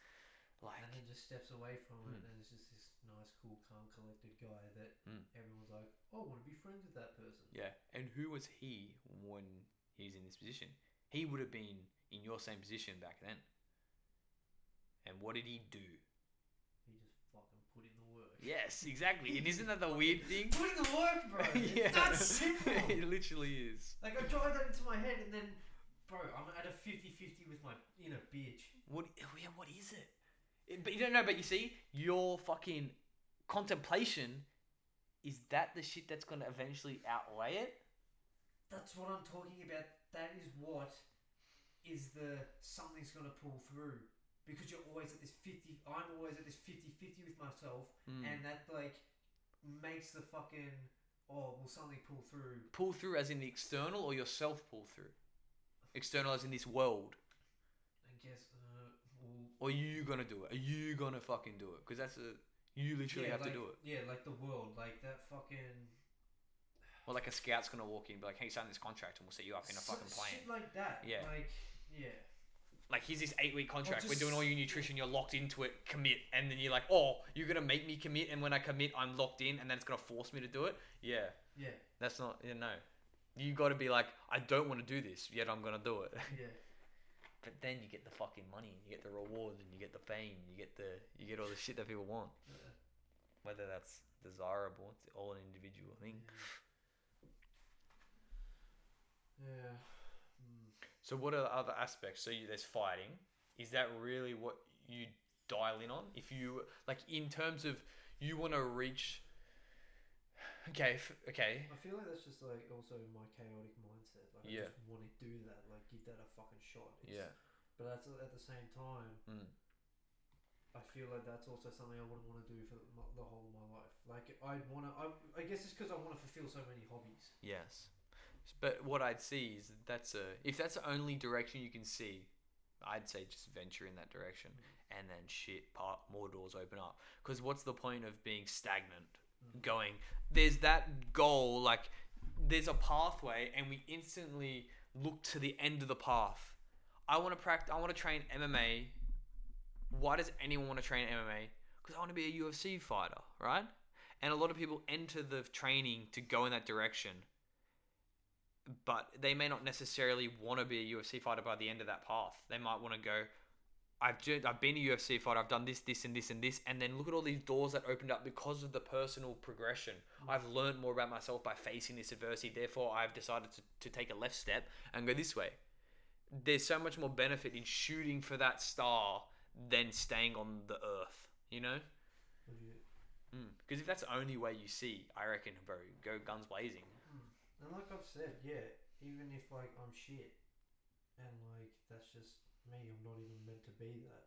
Speaker 4: Like,
Speaker 1: and then just steps away from it,
Speaker 4: Mm.
Speaker 1: and it's just this nice, cool, calm, collected guy that
Speaker 4: Mm.
Speaker 1: everyone's like, "Oh, I want to be friends with that person."
Speaker 4: yeah. And who was he when he's in this position? He would have been in your same position back then. And what did he do?
Speaker 1: He just fucking put in the work.
Speaker 4: Yes, exactly. And isn't that the weird thing?
Speaker 1: Put in the work, bro. It's that simple.
Speaker 4: it literally is.
Speaker 1: like I drive that into my head, and then, bro, I'm at a 50-50 with my inner bitch.
Speaker 4: What? Yeah, what is it? But you don't know. But you see, your fucking contemplation is that the shit that's gonna eventually outweigh it.
Speaker 1: That's what I'm talking about. That is what is the something's gonna pull through because you're always at this 50 I'm always at this 50-50 with myself
Speaker 4: Mm.
Speaker 1: and that like makes the fucking oh will something pull through
Speaker 4: Pull through, as in the external, or yourself pull through. External, as in this world.
Speaker 1: I guess
Speaker 4: Or you gonna do it? Are you gonna fucking do it? Because that's a you literally have
Speaker 1: like,
Speaker 4: to do it.
Speaker 1: yeah like the world like that fucking
Speaker 4: Or like a scout's gonna walk in, and be like, "Hey, sign this contract, and we'll set you up in a
Speaker 1: so-
Speaker 4: fucking plane."
Speaker 1: shit like that
Speaker 4: Yeah.
Speaker 1: like yeah
Speaker 4: like here's this eight week contract. We're doing all your nutrition. You're locked into it. Commit, and then you're like, oh, you're gonna make me commit, and when I commit, I'm locked in, and then it's gonna force me to do it. Yeah,
Speaker 1: yeah
Speaker 4: that's not. Yeah, no, you got to be like, I don't want to do this, yet I'm gonna do it.
Speaker 1: yeah
Speaker 4: but then you get the fucking money, you get the rewards, and you get the fame, you get the, you get all the shit that people want.
Speaker 1: yeah.
Speaker 4: Whether that's desirable, it's all an individual thing.
Speaker 1: Yeah. Mm.
Speaker 4: So So what are the other aspects? So you, there's fighting. Is that really what you dial in on? If you like in terms of you want to reach. Okay, f- okay.
Speaker 1: I feel like that's just like also my chaotic mindset. Like
Speaker 4: Yeah.
Speaker 1: I just want to do that. Like give that a fucking shot. It's,
Speaker 4: Yeah.
Speaker 1: But that's at the same time,
Speaker 4: Mm.
Speaker 1: I feel like that's also something I wouldn't want to do for the, whole of my life. Like I'd want to. I, I guess it's because I want to fulfill so many hobbies.
Speaker 4: Yes. But what I'd see is that's a if that's the only direction you can see, I'd say just venture in that direction, and then shit, part more doors open up. Because what's the point of being stagnant? Going there's that goal, like there's a pathway, and we instantly look to the end of the path. I want to practice. I want to train MMA. Why does anyone want to train MMA? Because I want to be a UFC fighter, right? And a lot of people enter the training to go in that direction but they may not necessarily want to be a UFC fighter by the end of that path. They might want to go, I've ju- I've been a UFC fighter. I've done this, this, and this, and this, and then look at all these doors that opened up because of the personal progression. I've learned more about myself by facing this adversity. Therefore, I've decided to, to take a left step and go this way. There's so much more benefit in shooting for that star than staying on the earth. You know, mm.
Speaker 1: mm, Would you?
Speaker 4: because if that's the only way you see, I reckon, bro, go guns blazing. Mm.
Speaker 1: And like I've said, yeah, even if like I'm shit, and like that's just me, I'm not even meant to be that.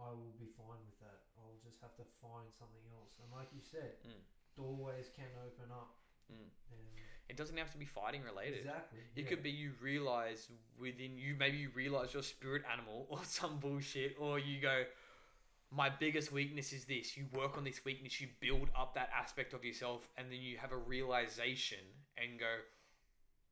Speaker 1: I will be fine with that. I'll just have to find something else. And like you said,
Speaker 4: Mm.
Speaker 1: doorways can open up.
Speaker 4: Mm. It doesn't have to be fighting related.
Speaker 1: exactly.
Speaker 4: It
Speaker 1: yeah.
Speaker 4: could be you realize within you, maybe you realize your spirit animal or some bullshit, or you go, my biggest weakness is this. You work on this weakness, you build up that aspect of yourself, and then you have a realization and go,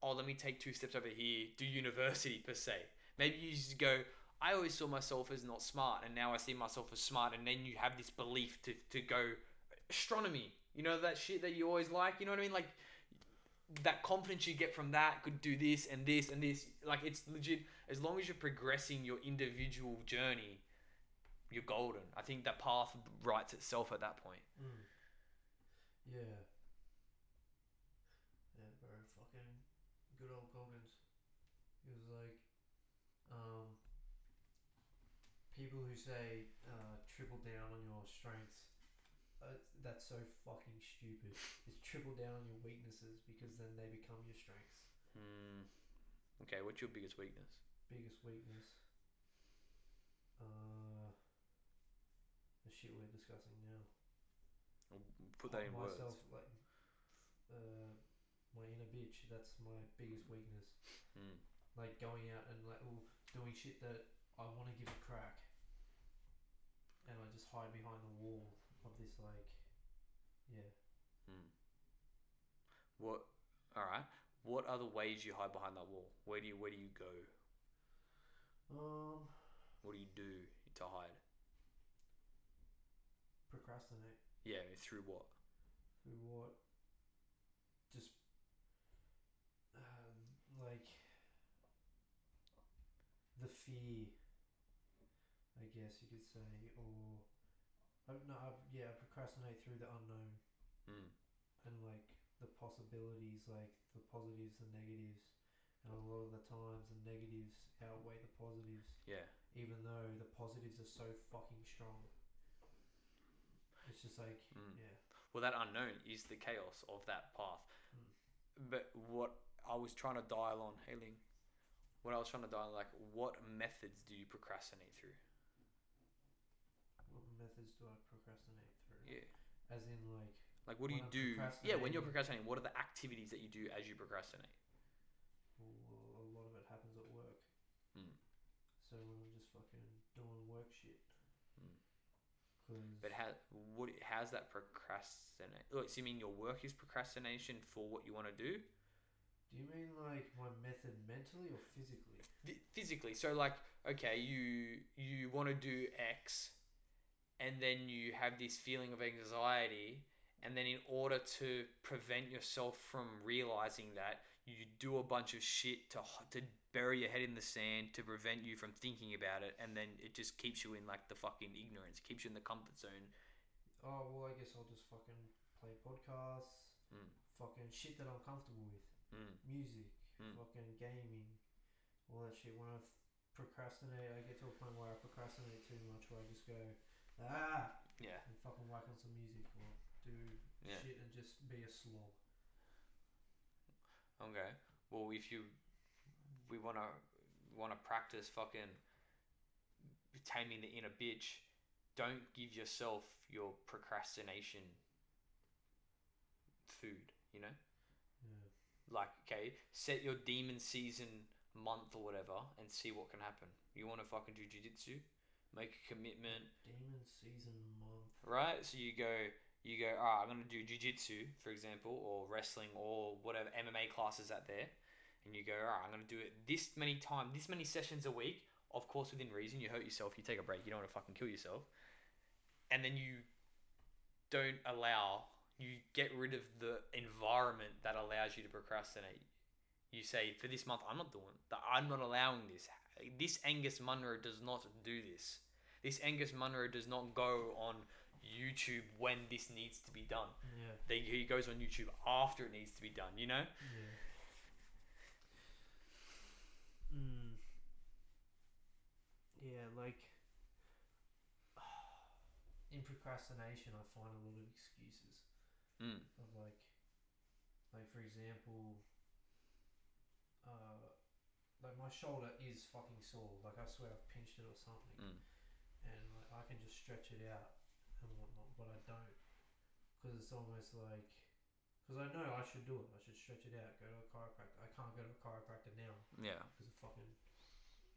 Speaker 4: oh, let me take two steps over here, do university per se. Maybe you just go, I always saw myself as not smart, and now I see myself as smart, and then you have this belief to, to go, astronomy, you know, that shit that you always like, you know what I mean? Like, that confidence you get from that could do this and this and this. Like it's legit. As long as you're progressing your individual journey, you're golden. I think that path writes itself at that point.
Speaker 1: Mm. Yeah. Yeah, bro. Fucking good old Goggins. He was like, um, people who say uh, triple down on your strengths. Uh, that's so fucking stupid. It's triple down on your weaknesses because then they become your strengths.
Speaker 4: Hmm. Okay, what's your biggest weakness?
Speaker 1: Biggest weakness. Uh, the shit we're discussing now.
Speaker 4: I'll Put that in words.
Speaker 1: myself like uh, my inner bitch. That's my biggest weakness.
Speaker 4: Hmm.
Speaker 1: Like going out and like ooh, doing shit that I want to give a crack, and I just hide behind the wall of this like, yeah.
Speaker 4: Hmm. What? All right. What other ways you hide behind that wall? Where do you Where do you go?
Speaker 1: Um,
Speaker 4: What do you do to hide?
Speaker 1: procrastinate.
Speaker 4: Yeah, through what?
Speaker 1: Through what? Just um, like the fear, I guess you could say, or I, no, I, yeah, I procrastinate through the unknown
Speaker 4: Hmm.
Speaker 1: and like the possibilities, like the positives and negatives, and a lot of the times the negatives outweigh the positives,
Speaker 4: Yeah.
Speaker 1: even though the positives are so fucking strong. It's just like,
Speaker 4: Mm.
Speaker 1: yeah.
Speaker 4: Well, that unknown is the chaos of that path. But what I was trying to dial on, Hailing, what I was trying to dial on, like, what methods do you procrastinate through?
Speaker 1: Methods do I procrastinate through?
Speaker 4: Yeah.
Speaker 1: As in, like,
Speaker 4: Like, what do you
Speaker 1: I'm
Speaker 4: do? Yeah, when you're
Speaker 1: procrastinating.
Speaker 4: what are the activities that you do as you procrastinate?
Speaker 1: well, a lot of it happens at work.
Speaker 4: Mm.
Speaker 1: So when I'm just fucking doing work shit.
Speaker 4: Mm. But how, what, how's that procrastinate? Look, so you mean your work is procrastination for what you want to do?
Speaker 1: do you mean like my method mentally or physically?
Speaker 4: Phy- physically so like okay you you want to do x and then you have this feeling of anxiety and then in order to prevent yourself from realizing that you do a bunch of shit to to bury your head in the sand to prevent you from thinking about it and then it just keeps you in like the fucking ignorance keeps you in the comfort zone
Speaker 1: Oh well, I guess I'll just fucking play podcasts,
Speaker 4: Mm.
Speaker 1: fucking shit that I'm comfortable with,
Speaker 4: mm.
Speaker 1: music,
Speaker 4: Mm.
Speaker 1: fucking gaming, all that shit. When I procrastinate, I get to a point where I procrastinate too much, where I just go ah
Speaker 4: Yeah.
Speaker 1: and fucking whack on some music or do
Speaker 4: Yeah.
Speaker 1: shit and just be a slob.
Speaker 4: Okay. Well, if you we wanna wanna practice fucking taming the inner bitch, don't give yourself your procrastination food. You know.
Speaker 1: Yeah.
Speaker 4: like okay set your demon season month or whatever and see what can happen you want to fucking do jiu-jitsu make a commitment.
Speaker 1: Demon season month.
Speaker 4: right? So you go you go all right i'm going to do jiu-jitsu for example or wrestling or whatever mma classes out there. And you go all right i'm going to do it this many times this many sessions a week. Of course within reason you hurt yourself you take a break you don't want to fucking kill yourself. And then you don't allow you get rid of the environment that allows you to procrastinate. You say for this month i'm not doing that i'm not allowing this this angus munro does not do this this angus munro does not go on youtube when this needs to be done
Speaker 1: Yeah.
Speaker 4: they, he goes on youtube after it needs to be done you know
Speaker 1: Yeah. Mm. Yeah, like in procrastination, I find a lot of excuses
Speaker 4: mm.
Speaker 1: of like, like for example, uh, like my shoulder is fucking sore. Like I swear I've pinched it or something,
Speaker 4: Mm.
Speaker 1: and like I can just stretch it out and whatnot, but I don't because it's almost like because I know I should do it. I should stretch it out. Go to a chiropractor. I can't go to a chiropractor now
Speaker 4: yeah
Speaker 1: because of fucking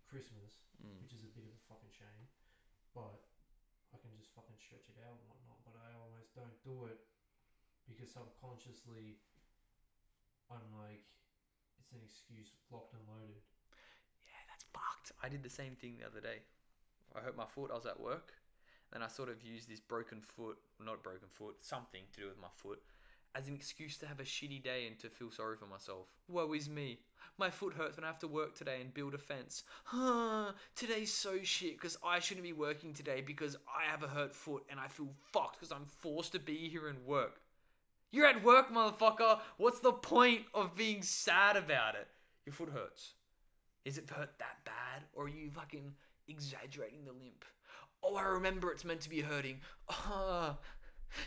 Speaker 1: Christmas,
Speaker 4: mm.
Speaker 1: which is a bit of a fucking shame. But I can just fucking stretch it out and whatnot. But I almost don't do it because subconsciously I'm like, it's an excuse locked and loaded.
Speaker 4: Fucked. I did the same thing the other day. I hurt my foot. I was at work. Then I sort of used this broken foot, not broken foot, something to do with my foot, as an excuse to have a shitty day and to feel sorry for myself. Woe is me. My foot hurts when I have to work today and build a fence. Huh, today's so shit because I shouldn't be working today because I have a hurt foot and I feel fucked because I'm forced to be here and work. You're at work, motherfucker. What's the point of being sad about it? Your foot hurts. Is it hurt that bad? Or are you fucking exaggerating the limp? Oh, I remember it's meant to be hurting. Uh,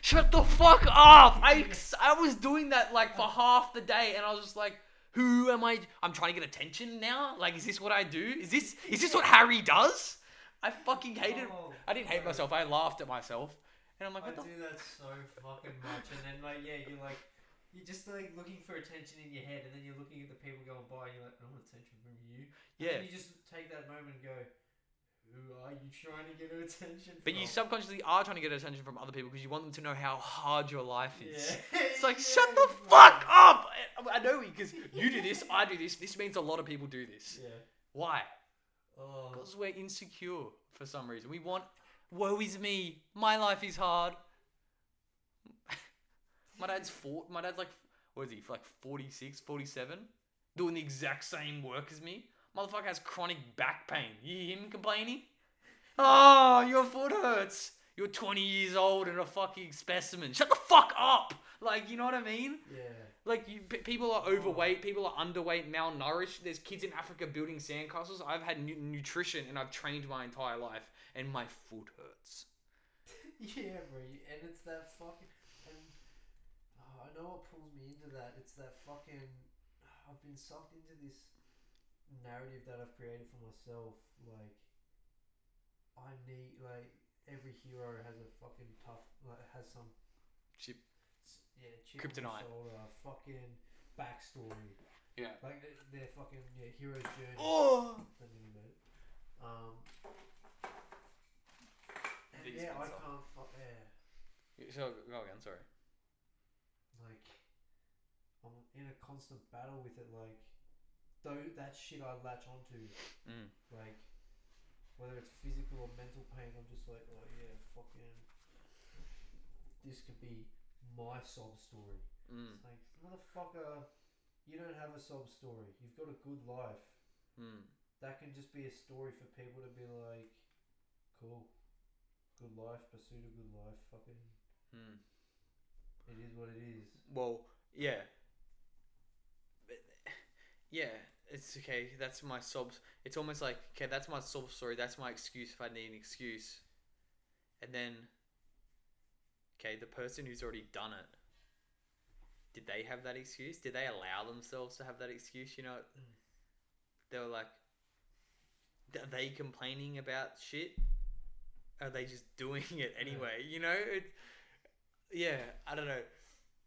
Speaker 4: shut the fuck up! I, I was doing that like for half the day and I was just like, who am I? I'm trying to get attention now? Like, is this what I do? Is this is this what Harry does? I fucking hated
Speaker 1: Oh,
Speaker 4: I didn't hate myself. I laughed at myself. And I'm like,
Speaker 1: I
Speaker 4: what the
Speaker 1: do that so fucking much, and then like yeah, you're like you're just like looking for attention in your head, and then you're looking at the people going by, and you're like, I want attention from you.
Speaker 4: Yeah.
Speaker 1: you just take that moment and go, who are you trying to get attention from?
Speaker 4: But you subconsciously are trying to get attention from other people because you want them to know how hard your life is.
Speaker 1: Yeah.
Speaker 4: It's like,
Speaker 1: Yeah,
Speaker 4: shut the fuck up! I, know because you do this, I do this. This means a lot of people do this.
Speaker 1: Yeah.
Speaker 4: Why?
Speaker 1: Oh.
Speaker 4: Because we're insecure for some reason. We want, woe is me, my life is hard. My dad's four, my dad's like, what is he, like 46, 47? Doing the exact same work as me. Motherfucker has chronic back pain. You hear him complaining? Oh, your foot hurts. You're 20 years old and a fucking specimen. Shut the fuck up! Like, you know what I mean?
Speaker 1: Yeah.
Speaker 4: Like you, p- people are overweight, oh. people are underweight, malnourished. There's kids in Africa building sandcastles. I've had nu- nutrition and I've trained my entire life, and my foot hurts.
Speaker 1: Yeah, bro, you- and it's that fucking. And know what pulls me into that. It's that fucking. I've been sucked into this narrative that I've created for myself. Like, I need like every hero has a fucking tough. Like, has some.
Speaker 4: Chip.
Speaker 1: Yeah, chip on their
Speaker 4: Kryptonite.
Speaker 1: shoulder, fucking backstory.
Speaker 4: Yeah.
Speaker 1: Like their, their fucking yeah hero's journey.
Speaker 4: Oh.
Speaker 1: Don't think about it. Um. And
Speaker 4: These
Speaker 1: yeah, I can't. Fuck yeah.
Speaker 4: So go again. Sorry.
Speaker 1: like I'm in a constant battle with it like though that shit I latch onto
Speaker 4: Mm.
Speaker 1: like whether it's physical or mental pain I'm just like oh yeah fucking this could be my sob story
Speaker 4: Mm.
Speaker 1: it's like motherfucker you don't have a sob story you've got a good life
Speaker 4: Mm.
Speaker 1: that can just be a story for people to be like cool good life pursue a good life fucking
Speaker 4: Mm.
Speaker 1: it is what it is
Speaker 4: Well, yeah. Yeah. it's okay. That's my sob. It's almost like okay, that's my sob story. That's my excuse if I need an excuse. And then, okay, the person who's already done it. Did they have that excuse? Did they allow themselves to have that excuse? You know, mm. they were like, are they complaining about shit? Are they just doing it anyway? You know, it, yeah, I don't know.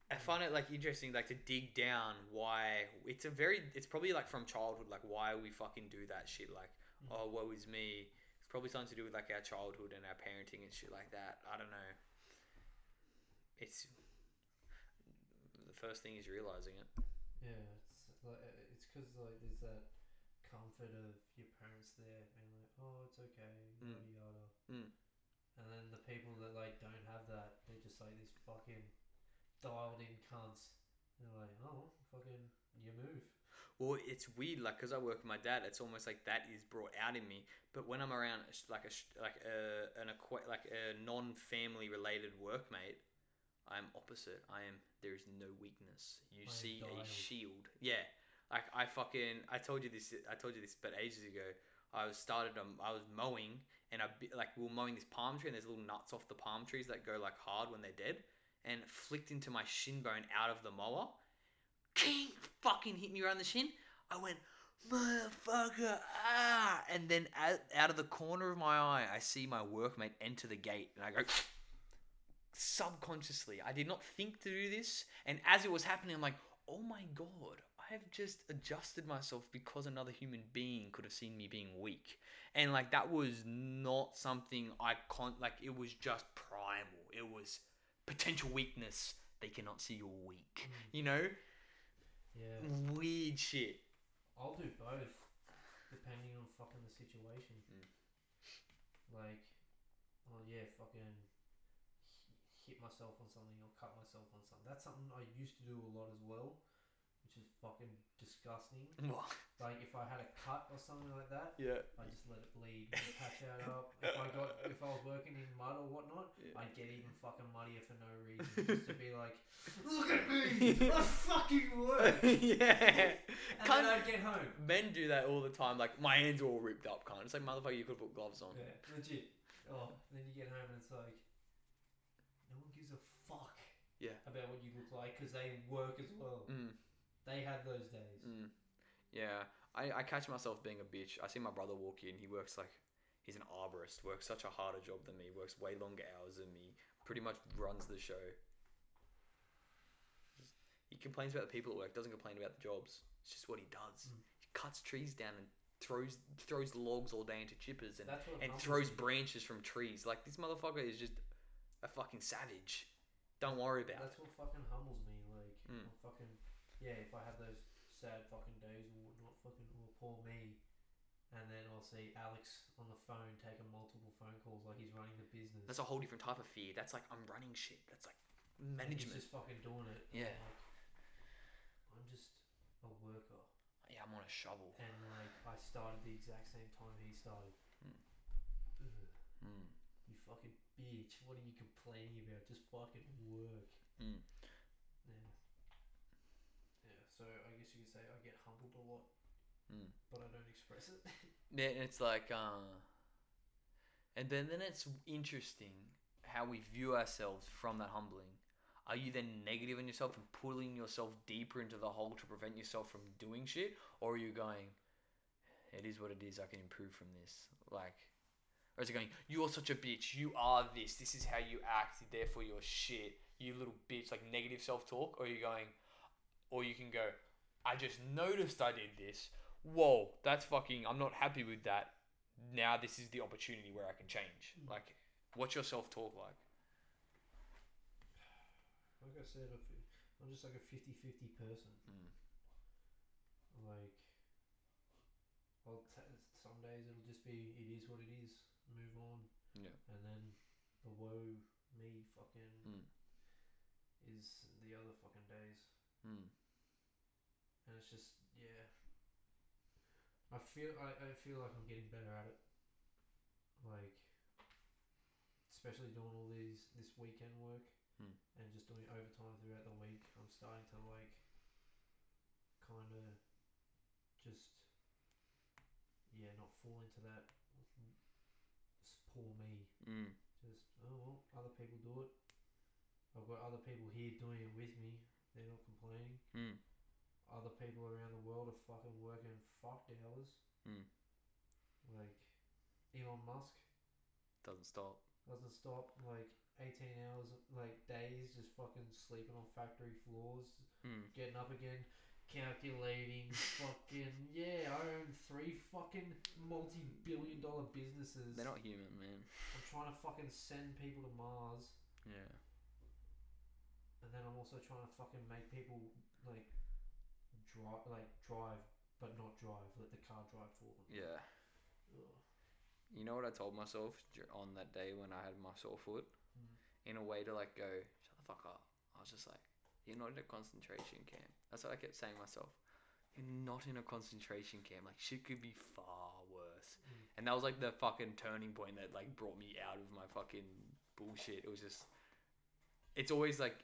Speaker 4: I find it like interesting, like to dig down why it's a very, it's probably like from childhood, like why we fucking do that shit. Like, oh, woe is me. It's probably something to do with like our childhood and our parenting and shit like that. I don't know. It's the first thing is realizing it.
Speaker 1: Yeah, it's like uh, it's because like there's that comfort of your parents there being like, oh, it's okay,
Speaker 4: Mm.
Speaker 1: yada yada.
Speaker 4: Mm.
Speaker 1: And then the people that like don't have that, they're just like these fucking dialed in cunts. They're like, oh, fucking, you move.
Speaker 4: Well, it's weird, like, cause I work with my dad. It's almost like that is brought out in me. But when I'm around, like a like a an like a non-family related workmate, I'm opposite. I am. There is no weakness. You
Speaker 1: I am
Speaker 4: see a shield. Yeah. Like I fucking. I told you this. I told you this, but ages ago. I was started. Um, I was mowing, and I like we were mowing this palm tree, and there's little nuts off the palm trees that go like hard when they're dead, and flicked into my shin bone out of the mower. King fucking hit me around the shin. I went, motherfucker, ah! And then out, out of the corner of my eye, I see my workmate enter the gate, and I go, subconsciously, I did not think to do this. And as it was happening, I'm like, oh my god, I have just adjusted myself because another human being could have seen me being weak. And like, that was not something I con, like, it was just primal. It was potential weakness. They cannot see you're weak. You know?
Speaker 1: Yeah.
Speaker 4: Weird shit.
Speaker 1: I'll do both, depending on fucking the situation.
Speaker 4: Mm.
Speaker 1: Like, oh yeah, fucking hi- hit myself on something or cut myself on something. That's something I used to do a lot as well, which is fucking disgusting. Like if I had a cut or something like that,
Speaker 4: Yeah.
Speaker 1: I just let it bleed, patch that up. If I got, if I was working in mud or whatnot,
Speaker 4: Yeah.
Speaker 1: I'd get even fucking muddier for no reason, just to be like, look at me, I fucking work.
Speaker 4: yeah.
Speaker 1: And
Speaker 4: Can't-
Speaker 1: then I'd get home.
Speaker 4: Men do that all the time. Like my hands are all ripped up, kind. It's like motherfucker, you could put gloves on.
Speaker 1: Yeah, legit. Oh, then you get home and it's like, no one gives a fuck.
Speaker 4: Yeah.
Speaker 1: About what you look like because they work as well.
Speaker 4: Mm,
Speaker 1: They have those days.
Speaker 4: mm. Yeah. I, I catch myself being a bitch. I see my brother walk in. He works like he's an arborist. Works such a harder job than me. Works way longer hours than me. Pretty much runs the show. He complains about the people at work. Doesn't complain about the jobs. It's just what he does.
Speaker 1: Mm.
Speaker 4: He cuts trees down and throws throws logs all day into chippers and and throws branches from trees. Like this motherfucker is just a fucking savage. Don't worry about it.
Speaker 1: That's
Speaker 4: it.
Speaker 1: what fucking humbles me. Like,
Speaker 4: Mm.
Speaker 1: Fucking, yeah, if I have those sad fucking days or whatnot, fucking, oh, poor me. And then I'll see Alex on the phone taking multiple phone calls like he's running the business.
Speaker 4: That's a whole different type of fear. That's like I'm running shit. That's like
Speaker 1: and
Speaker 4: management.
Speaker 1: He's just fucking doing it.
Speaker 4: Yeah.
Speaker 1: I'm like, I'm just a worker.
Speaker 4: Yeah, I'm on a shovel.
Speaker 1: And like, I started the exact same time he started.
Speaker 4: Mm. Mm.
Speaker 1: you fucking bitch. What are you complaining about? Just fucking work.
Speaker 4: Mm.
Speaker 1: Yeah. Yeah, so I guess you could say I get humbled a lot,
Speaker 4: Mm.
Speaker 1: but I don't express it.
Speaker 4: Yeah, and it's like, uh, and then then it's interesting how we view ourselves from that humbling. Are you then negative on yourself and pulling yourself deeper into the hole to prevent yourself from doing shit, or are you going, it is what it is. I can improve from this. Like, or is it going, you're such a bitch. You are this. This is how you act. Therefore, you're shit. You little bitch. Like negative self talk. Or are you going, or you can go, I just noticed I did this. Whoa, that's fucking. I'm not happy with that. Now this is the opportunity where I can change. Like, what's your self talk like?
Speaker 1: like I said, I'm just like a 50-50 person.
Speaker 4: Mm.
Speaker 1: Like, I'll t- some days it'll just be it is what it is. Move on.
Speaker 4: Yeah.
Speaker 1: And then the woe me fucking
Speaker 4: Mm.
Speaker 1: is the other fucking days.
Speaker 4: Mm.
Speaker 1: It's just yeah. I feel I, I feel like I'm getting better at it. Like especially doing all these this weekend work
Speaker 4: Hmm.
Speaker 1: and just doing overtime throughout the week. I'm starting to like kind of just yeah, not fall into that poor me.
Speaker 4: Mm.
Speaker 1: Just oh well, other people do it. I've got other people here doing it with me. They're not complaining.
Speaker 4: Mm.
Speaker 1: People around the world are fucking working fucked hours.
Speaker 4: Mm.
Speaker 1: Like Elon Musk
Speaker 4: Doesn't stop.
Speaker 1: doesn't stop. Like eighteen hours, like days, just fucking sleeping on factory floors,
Speaker 4: Mm.
Speaker 1: getting up again, calculating, fucking yeah. I own three fucking multi-billion dollar businesses.
Speaker 4: They're not human, man.
Speaker 1: I'm trying to fucking send people to Mars,
Speaker 4: Yeah.
Speaker 1: and then I'm also trying to fucking make people like drive, like drive, but not drive. Let the car drive for them.
Speaker 4: Yeah.
Speaker 1: Ugh.
Speaker 4: You know what I told myself on that day when I had my sore foot?
Speaker 1: Mm.
Speaker 4: In a way to like go, shut the fuck up. I was just like, you're not in a concentration camp. That's what I kept saying to myself. You're not in a concentration camp. Like shit could be far worse.
Speaker 1: Mm.
Speaker 4: And that was like the fucking turning point that like brought me out of my fucking bullshit. It was just it's always like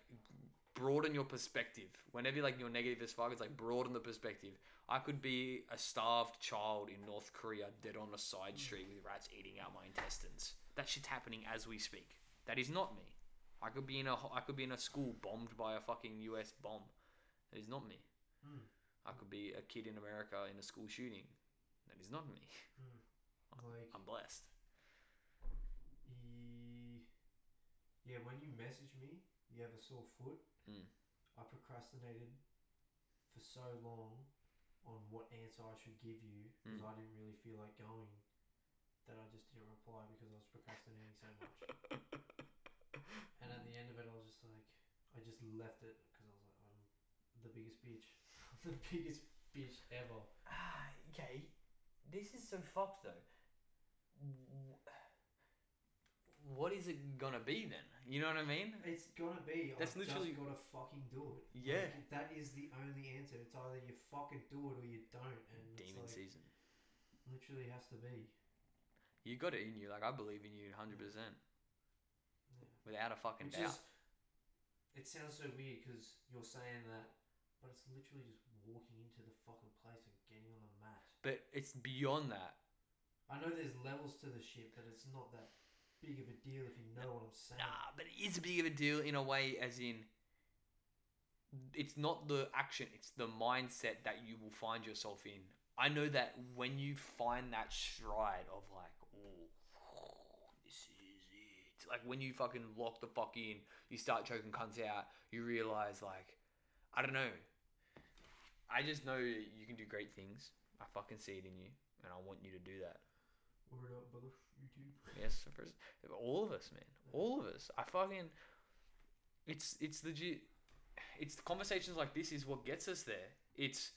Speaker 4: broaden your perspective. Whenever like you're negative as fuck, it's like broaden the perspective. I could be a starved child in North Korea dead on a side street with rats eating out my intestines. That shit's happening as we speak. That is not me. I could be in a I could be in a school bombed by a fucking US bomb. That is not me.
Speaker 1: Mm.
Speaker 4: I could be a kid in America in a school shooting. That is not me.
Speaker 1: Like
Speaker 4: I'm blessed.
Speaker 1: Ye- yeah, when you message me, you have a sore foot.
Speaker 4: Mm.
Speaker 1: I procrastinated for so long on what answer I should give you because
Speaker 4: Mm.
Speaker 1: I didn't really feel like going that I just didn't reply because I was procrastinating so much. and at the end of it, I was just like, I just left it because I was like, I'm the biggest bitch, I'm the biggest bitch ever.
Speaker 4: Ah, okay. This is so fucked though. What is it gonna be then? You know what I mean?
Speaker 1: It's gonna be.
Speaker 4: That's
Speaker 1: I've
Speaker 4: literally-
Speaker 1: just gotta fucking do it.
Speaker 4: Yeah.
Speaker 1: Like, that is the only answer. It's either you fucking do it or you don't, and
Speaker 4: Demon
Speaker 1: like,
Speaker 4: season.
Speaker 1: literally has to be.
Speaker 4: You got it in you. Like I believe in you 100 percent
Speaker 1: Yeah.
Speaker 4: without a fucking
Speaker 1: Which
Speaker 4: doubt.
Speaker 1: is, it sounds so weird because you're saying that, but it's literally just walking into the fucking place and getting on the mat.
Speaker 4: But it's beyond that.
Speaker 1: I know there's levels to the shit, but it's not that big of a deal if you know what I'm saying.
Speaker 4: Nah, but it is a big of a deal in a way, as in. It's not the action; it's the mindset that you will find yourself in. I know that when you find that stride of like, oh, this is it. Like when you fucking lock the fuck in, you start choking cunts out. You realize, like, I don't know. I just know you can do great things. I fucking see it in you, and I want you to do that.
Speaker 1: Word up, brother. YouTube.
Speaker 4: Yes, for all of us, man. All of us. I fucking. It's it's legit. It's the conversations like this is what gets us there. It's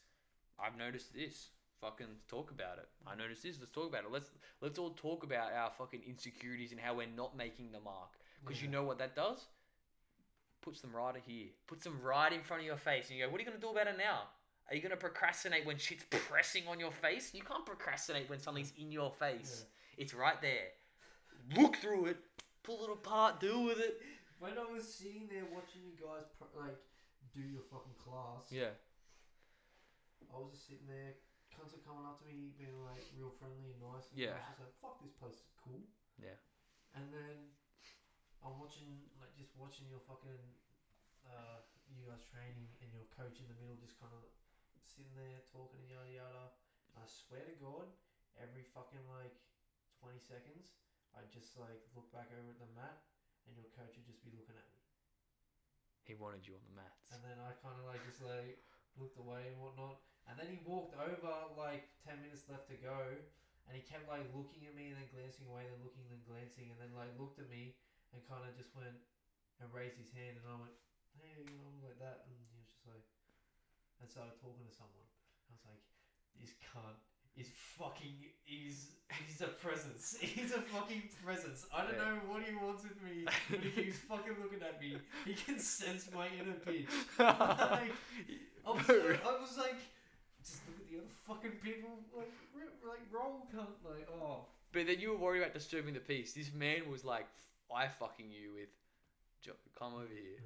Speaker 4: I've noticed this. Fucking talk about it. I noticed this. Let's talk about it. Let's let's all talk about our fucking insecurities and how we're not making the mark. Because you know what that does? Puts them right here. Puts them right in front of your face, and you go, "What are you gonna do about it now? Are you gonna procrastinate when shit's pressing on your face? You can't procrastinate when something's in your face. It's right there. Look through it, pull it apart, deal with it.
Speaker 1: When I was sitting there watching you guys pro- like do your fucking class,
Speaker 4: Yeah.
Speaker 1: I was just sitting there. Cunts are coming up to me, being like real friendly and nice. And
Speaker 4: Yeah.
Speaker 1: I was just like, "Fuck, this place is cool."
Speaker 4: Yeah.
Speaker 1: And then I'm watching, like, just watching your fucking, uh, you guys training and your coach in the middle, just kind of sitting there talking and yada yada. And I swear to God, every fucking like 20 seconds, I just like look back over at the mat, and your coach would just be looking at me.
Speaker 4: He wanted you on the mats.
Speaker 1: And then I kind of like just like looked away and whatnot. And then he walked over like 10 minutes left to go. And he kept like looking at me and then glancing away, then looking, then glancing, and then like looked at me and kind of just went and raised his hand. And I went, hey, you know, like that. And he was just like, and started talking to someone. I was like, this cunt is fucking, he's, he's a presence. He's a fucking presence. I don't
Speaker 4: Yeah.
Speaker 1: know what he wants with me, but he keeps fucking looking at me. He can sense my inner bitch. like, I was, like, I was like, just look at the other fucking people, like, like roll cunt, like, oh.
Speaker 4: But then you were worried about disturbing the peace. This man was like, I fucking you with come over here.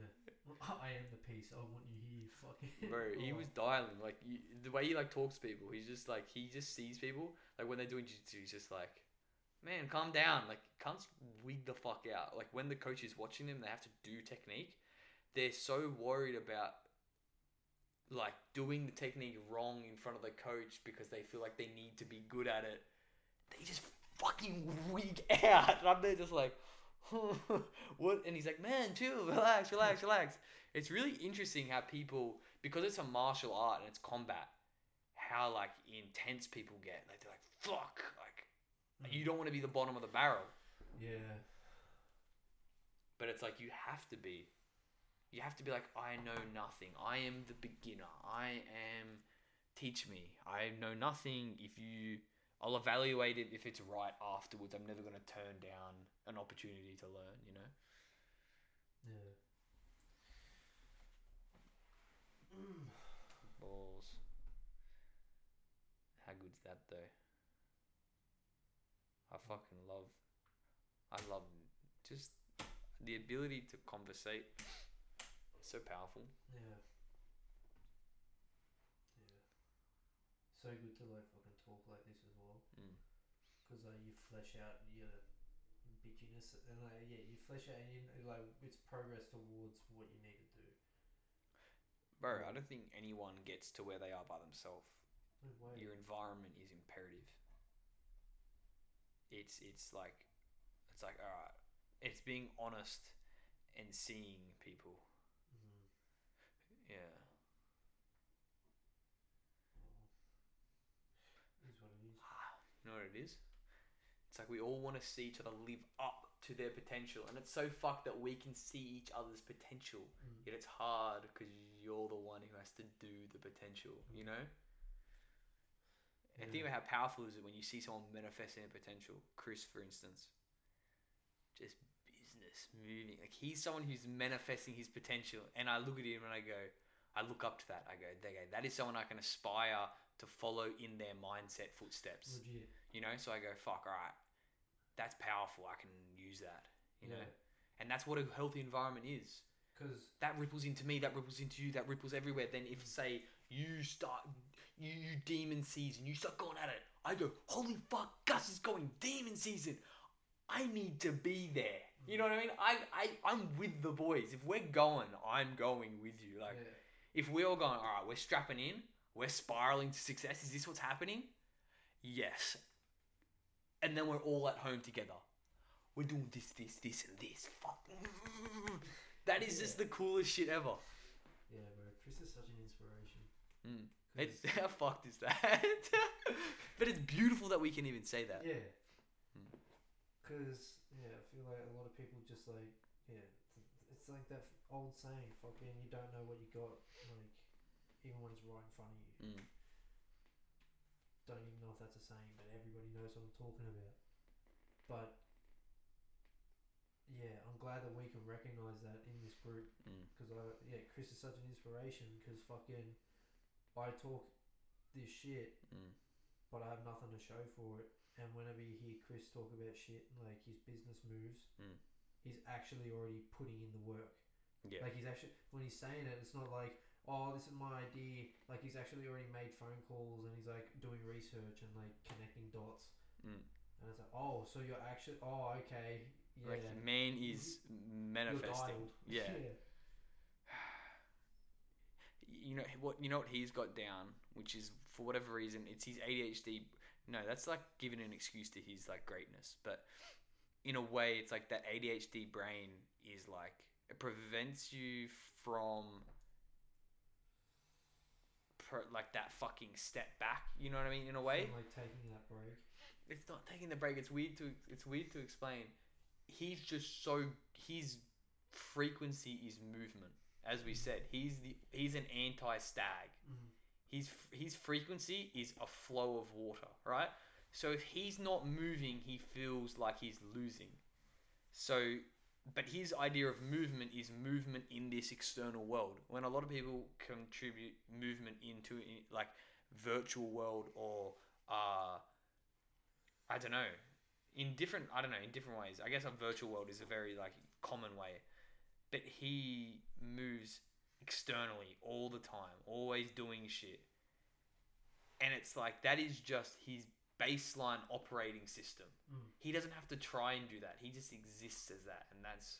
Speaker 1: I am the peace. I want you. Fucking.
Speaker 4: Bro, he was dialing like you, the way he like talks to people. He's just like he just sees people like when they're doing jiu-jitsu. He's just like, man, calm down. Like can't wig the fuck out. Like when the coach is watching them, they have to do technique. They're so worried about like doing the technique wrong in front of the coach because they feel like they need to be good at it. They just fucking wig out. And I'm there just like, what? And he's like, man, chill, relax, relax, relax. It's really interesting how people, because it's a martial art and it's combat, how like intense people get. Like they're like, fuck, like you mm. don't want to be the bottom of the barrel,
Speaker 1: Yeah.
Speaker 4: but it's like you have to be. You have to be like, I know nothing. I am the beginner. I am. Teach me. I know nothing. If you, I'll evaluate it if it's right afterwards. I'm never gonna turn down an opportunity to learn. You know.
Speaker 1: Yeah.
Speaker 4: Balls. How good's that though? I fucking love. I love just the ability to conversate. So powerful.
Speaker 1: Yeah. Yeah. So good to like fucking talk like this. Because like you flesh out your bitchiness and like yeah, you flesh out and you like it's progress towards what you need to do.
Speaker 4: Bro, I don't think anyone gets to where they are by themselves.
Speaker 1: No.
Speaker 4: Your environment is imperative. It's it's like it's like alright. It's being honest and seeing people.
Speaker 1: Mhm.
Speaker 4: Yeah.
Speaker 1: Well, is what it is.
Speaker 4: You know what it is? It's like we all want to see each other live up to their potential, and it's so fucked that we can see each other's potential,
Speaker 1: Mm.
Speaker 4: yet it's hard because you're the one who has to do the potential. You know. And think about how powerful is it when you see someone manifesting their potential. Chris, for instance, just business moving. Like he's someone who's manifesting his potential, and I look at him and I go, I look up to that. I go, they go, that is someone I can aspire to follow in their mindset footsteps.
Speaker 1: Legit.
Speaker 4: You know, so I go, fuck, all right, that's powerful. I can use that. You know, and that's what a healthy environment is.
Speaker 1: Because
Speaker 4: That ripples into me. That ripples into you. That ripples everywhere. Then if say you start, you, you demon season, you start going at it. I go, holy fuck, Gus is going demon season. I need to be there. You know what I mean? I, I I'm with the boys. If we're going, I'm going with you. Like
Speaker 1: yeah.
Speaker 4: if we're all going, all right, we're strapping in, we're spiraling to success. Is this what's happening? Yes. And then we're all at home together. We're doing this, this, this, and this. Fuck. That is just the coolest shit ever.
Speaker 1: Yeah, bro. Chris is such an inspiration.
Speaker 4: Mm. It's, how fucked is that? but it's beautiful that we can even say that.
Speaker 1: Yeah.
Speaker 4: Mm.
Speaker 1: Because, yeah, I feel like a lot of people just like, yeah, it's- it's like that old saying, fucking, you don't know what you got, like, even when it's right in front of you.
Speaker 4: Mm.
Speaker 1: Don't even know if that's a saying, but everybody knows what I'm talking about. But, yeah, I'm glad that we can recognize that in this group.
Speaker 4: Mm.
Speaker 1: Because, I, yeah, Chris is such an inspiration because fucking, I talk this shit
Speaker 4: Mm.
Speaker 1: but I have nothing to show for it. And whenever you hear Chris talk about shit like his business moves,
Speaker 4: Mm.
Speaker 1: he's actually already putting in the work.
Speaker 4: Yeah.
Speaker 1: Like he's actually when he's saying it, it's not like oh this is my idea. Like he's actually already made phone calls and he's like doing research and like connecting dots.
Speaker 4: Mm.
Speaker 1: And it's like oh so you're actually oh okay yeah
Speaker 4: Like man is manifesting.
Speaker 1: dialed.
Speaker 4: Yeah. you know what you know what he's got down, which is for whatever reason it's his ADHD. No, that's like giving an excuse to his like greatness, but in a way, it's like that ADHD brain is like it prevents you from per, like that fucking step back. You know what I mean? In a way,
Speaker 1: like taking that break.
Speaker 4: it's not taking the break. It's weird to it's weird to explain. He's just so his frequency is movement. As we said, he's the he's an anti stag.
Speaker 1: Mhm.
Speaker 4: His his frequency is a flow of water, right? So if he's not moving, he feels like he's losing. So, but his idea of movement is movement in this external world. When a lot of people contribute movement into like virtual world or uh, I don't know, in different I don't know in different ways. I guess a virtual world is a very like common way. but he moves externally all the time, always doing shit. And it's like that is just his baseline operating system.
Speaker 1: Mm.
Speaker 4: He doesn't have to try and do that. He just exists as that, and that's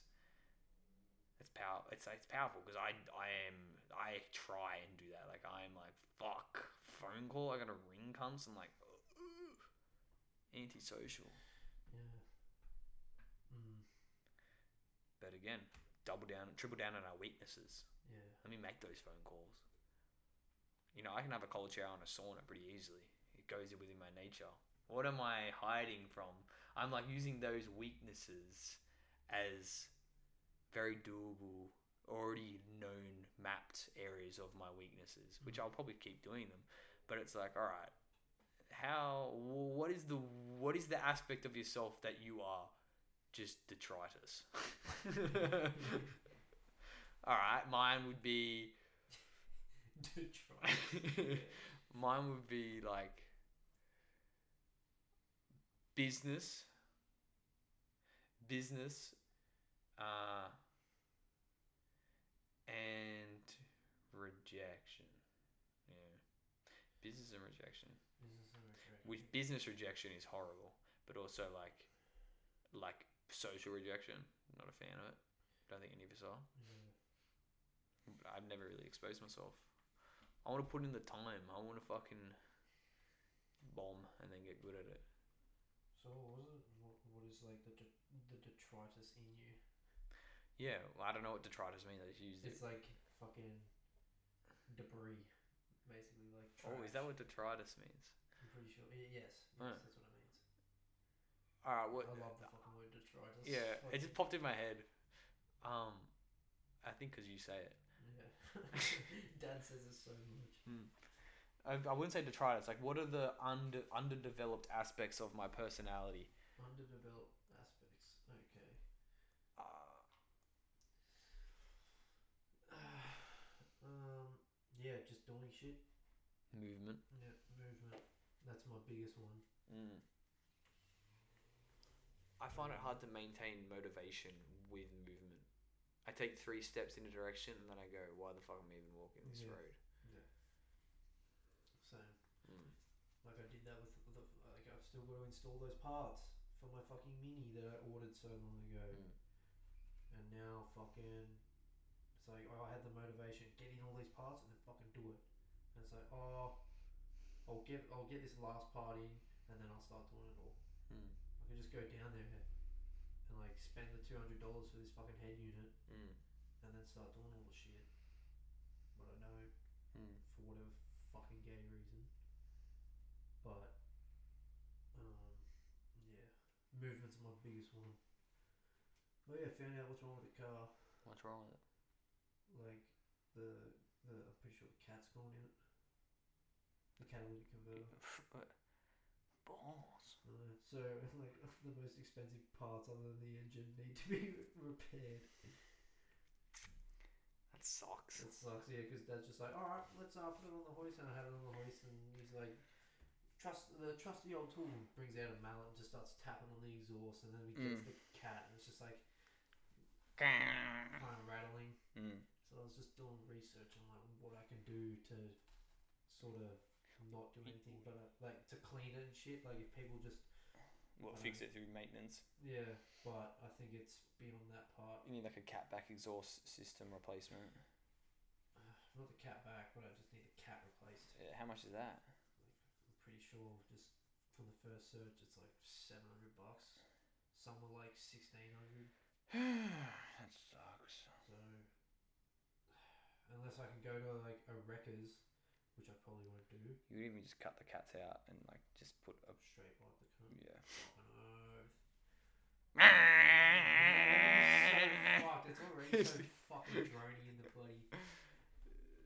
Speaker 4: it's power. It's it's powerful because I I am I try and do that. Like I'm like fuck phone call. I gotta ring cunts. I'm like "Ugh." antisocial.
Speaker 1: Yeah. Mm.
Speaker 4: But again, double down, triple down on our weaknesses.
Speaker 1: Yeah.
Speaker 4: Let me make those phone calls. You know, I can have a cold shower and a sauna pretty easily. It goes within my nature. What am I hiding from? I'm like using those weaknesses as very doable, already known, mapped areas of my weaknesses, which mm. I'll probably keep doing them. But it's like, all right, how? What is the what is the aspect of yourself that you are just detritus? all right, mine would be
Speaker 1: detritus.
Speaker 4: Mine would be like business, business, uh, and rejection. Yeah, business and rejection.
Speaker 1: Business and rejection.
Speaker 4: With business rejection is horrible, but also like, like social rejection. Not a fan of it. Don't think any of us are.
Speaker 1: Yeah.
Speaker 4: I've never really exposed myself. I want to put in the time. I want to fucking bomb and then get good at it.
Speaker 1: So what was it? What, what is like the de- the detritus in you?
Speaker 4: Yeah, well, I don't know what detritus means. I just used
Speaker 1: It's
Speaker 4: it.
Speaker 1: like fucking debris, basically like. Trash.
Speaker 4: Oh, is that what detritus means?
Speaker 1: I'm pretty sure. y- Yes, yes,
Speaker 4: Right.
Speaker 1: that's what it means.
Speaker 4: All right, what?
Speaker 1: I love the fucking word detritus.
Speaker 4: yeah,
Speaker 1: Like,
Speaker 4: it just popped in my head. Um, I think because you say it.
Speaker 1: yeah. Dad says it so much.
Speaker 4: I, I wouldn't say detritus. Like, what are the under underdeveloped aspects of my personality?
Speaker 1: Underdeveloped aspects. Okay.
Speaker 4: Uh,
Speaker 1: Um. Yeah, just doing shit.
Speaker 4: movement.
Speaker 1: Yeah, movement. That's my biggest one.
Speaker 4: Mm. I find it hard to maintain motivation with movement. I take three steps in a direction and then I go, why the fuck am I even walking this
Speaker 1: Yeah.
Speaker 4: road?
Speaker 1: Yeah. Same.
Speaker 4: Mm.
Speaker 1: Like I did that with the like I've still got to install those parts for my fucking mini that I ordered so long ago,
Speaker 4: Mm.
Speaker 1: and now fucking it's like oh, I had the motivation get in all these parts and then fucking do it, and it's like oh I'll get I'll get this last part in and then I'll start doing it all.
Speaker 4: Mm.
Speaker 1: I can just go down there and like spend the two hundred dollars for this fucking head unit
Speaker 4: Mm.
Speaker 1: and then start doing all the shit, but I don't
Speaker 4: Mm.
Speaker 1: for whatever fucking gay reason. But um, yeah, movement's my biggest one. Oh yeah, found out what's wrong with the car.
Speaker 4: What's wrong with it?
Speaker 1: Like the the I'm pretty sure the cat's gone in it. The catalytic converter.
Speaker 4: Balls.
Speaker 1: Uh, so like the most expensive parts other than the engine need to be repaired.
Speaker 4: That sucks.
Speaker 1: It sucks, yeah, because Dad's just like, all right, let's uh, put it on the hoist, and I had it on the hoist, and he's like, trust the trusty old tool brings out a mallet and just starts tapping on the exhaust, and then he gets
Speaker 4: Mm.
Speaker 1: the cat, and it's just like kind of rattling.
Speaker 4: Mm.
Speaker 1: So I was just doing research on like what I can do to sort of not do anything, but uh, like to clean it and shit. Like if people just
Speaker 4: Well, fix it through maintenance.
Speaker 1: yeah, but I think it's beyond that part.
Speaker 4: You need like a catback exhaust system replacement.
Speaker 1: Not the cat back, but I just need the cat replaced.
Speaker 4: Yeah, how much is that?
Speaker 1: Sure just from the first search, it's like seven hundred bucks. Some were like sixteen hundred.
Speaker 4: that sucks.
Speaker 1: So unless I can go to like a Wreckers, which I probably won't do,
Speaker 4: You could even just cut the cats out and like just put a
Speaker 1: straight wipe the cunt.
Speaker 4: yeah.
Speaker 1: Fucking oath. It's so fucked. It's already so fucking drony in the bloody.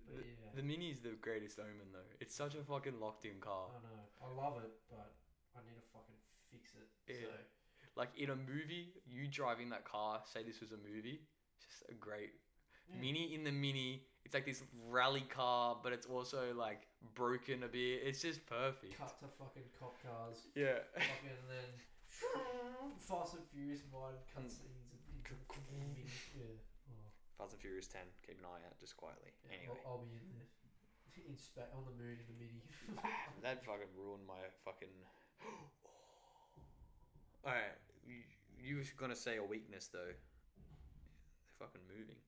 Speaker 1: But yeah,
Speaker 4: The Mini is the greatest omen though. It's such a fucking locked in car.
Speaker 1: I know. I love it, but I need to fucking fix it.
Speaker 4: Yeah.
Speaker 1: So
Speaker 4: Like in a movie, you driving that car, say this was a movie, it's just a great
Speaker 1: yeah.
Speaker 4: Mini in the Mini. It's like this rally car, but it's also like broken a bit. It's just perfect.
Speaker 1: cut to fucking cop cars.
Speaker 4: Yeah.
Speaker 1: fucking and then Fast and Furious vibe cutscenes. of- mm. into fucking mini- Yeah. Oh.
Speaker 4: Fast and Furious 10. Keep an eye out just quietly.
Speaker 1: Yeah,
Speaker 4: anyway,
Speaker 1: I'll, I'll be in there, in spa- on the moon in the midi.
Speaker 4: that fucking ruined my fucking. Alright, you, you was gonna say a weakness though. They're fucking moving.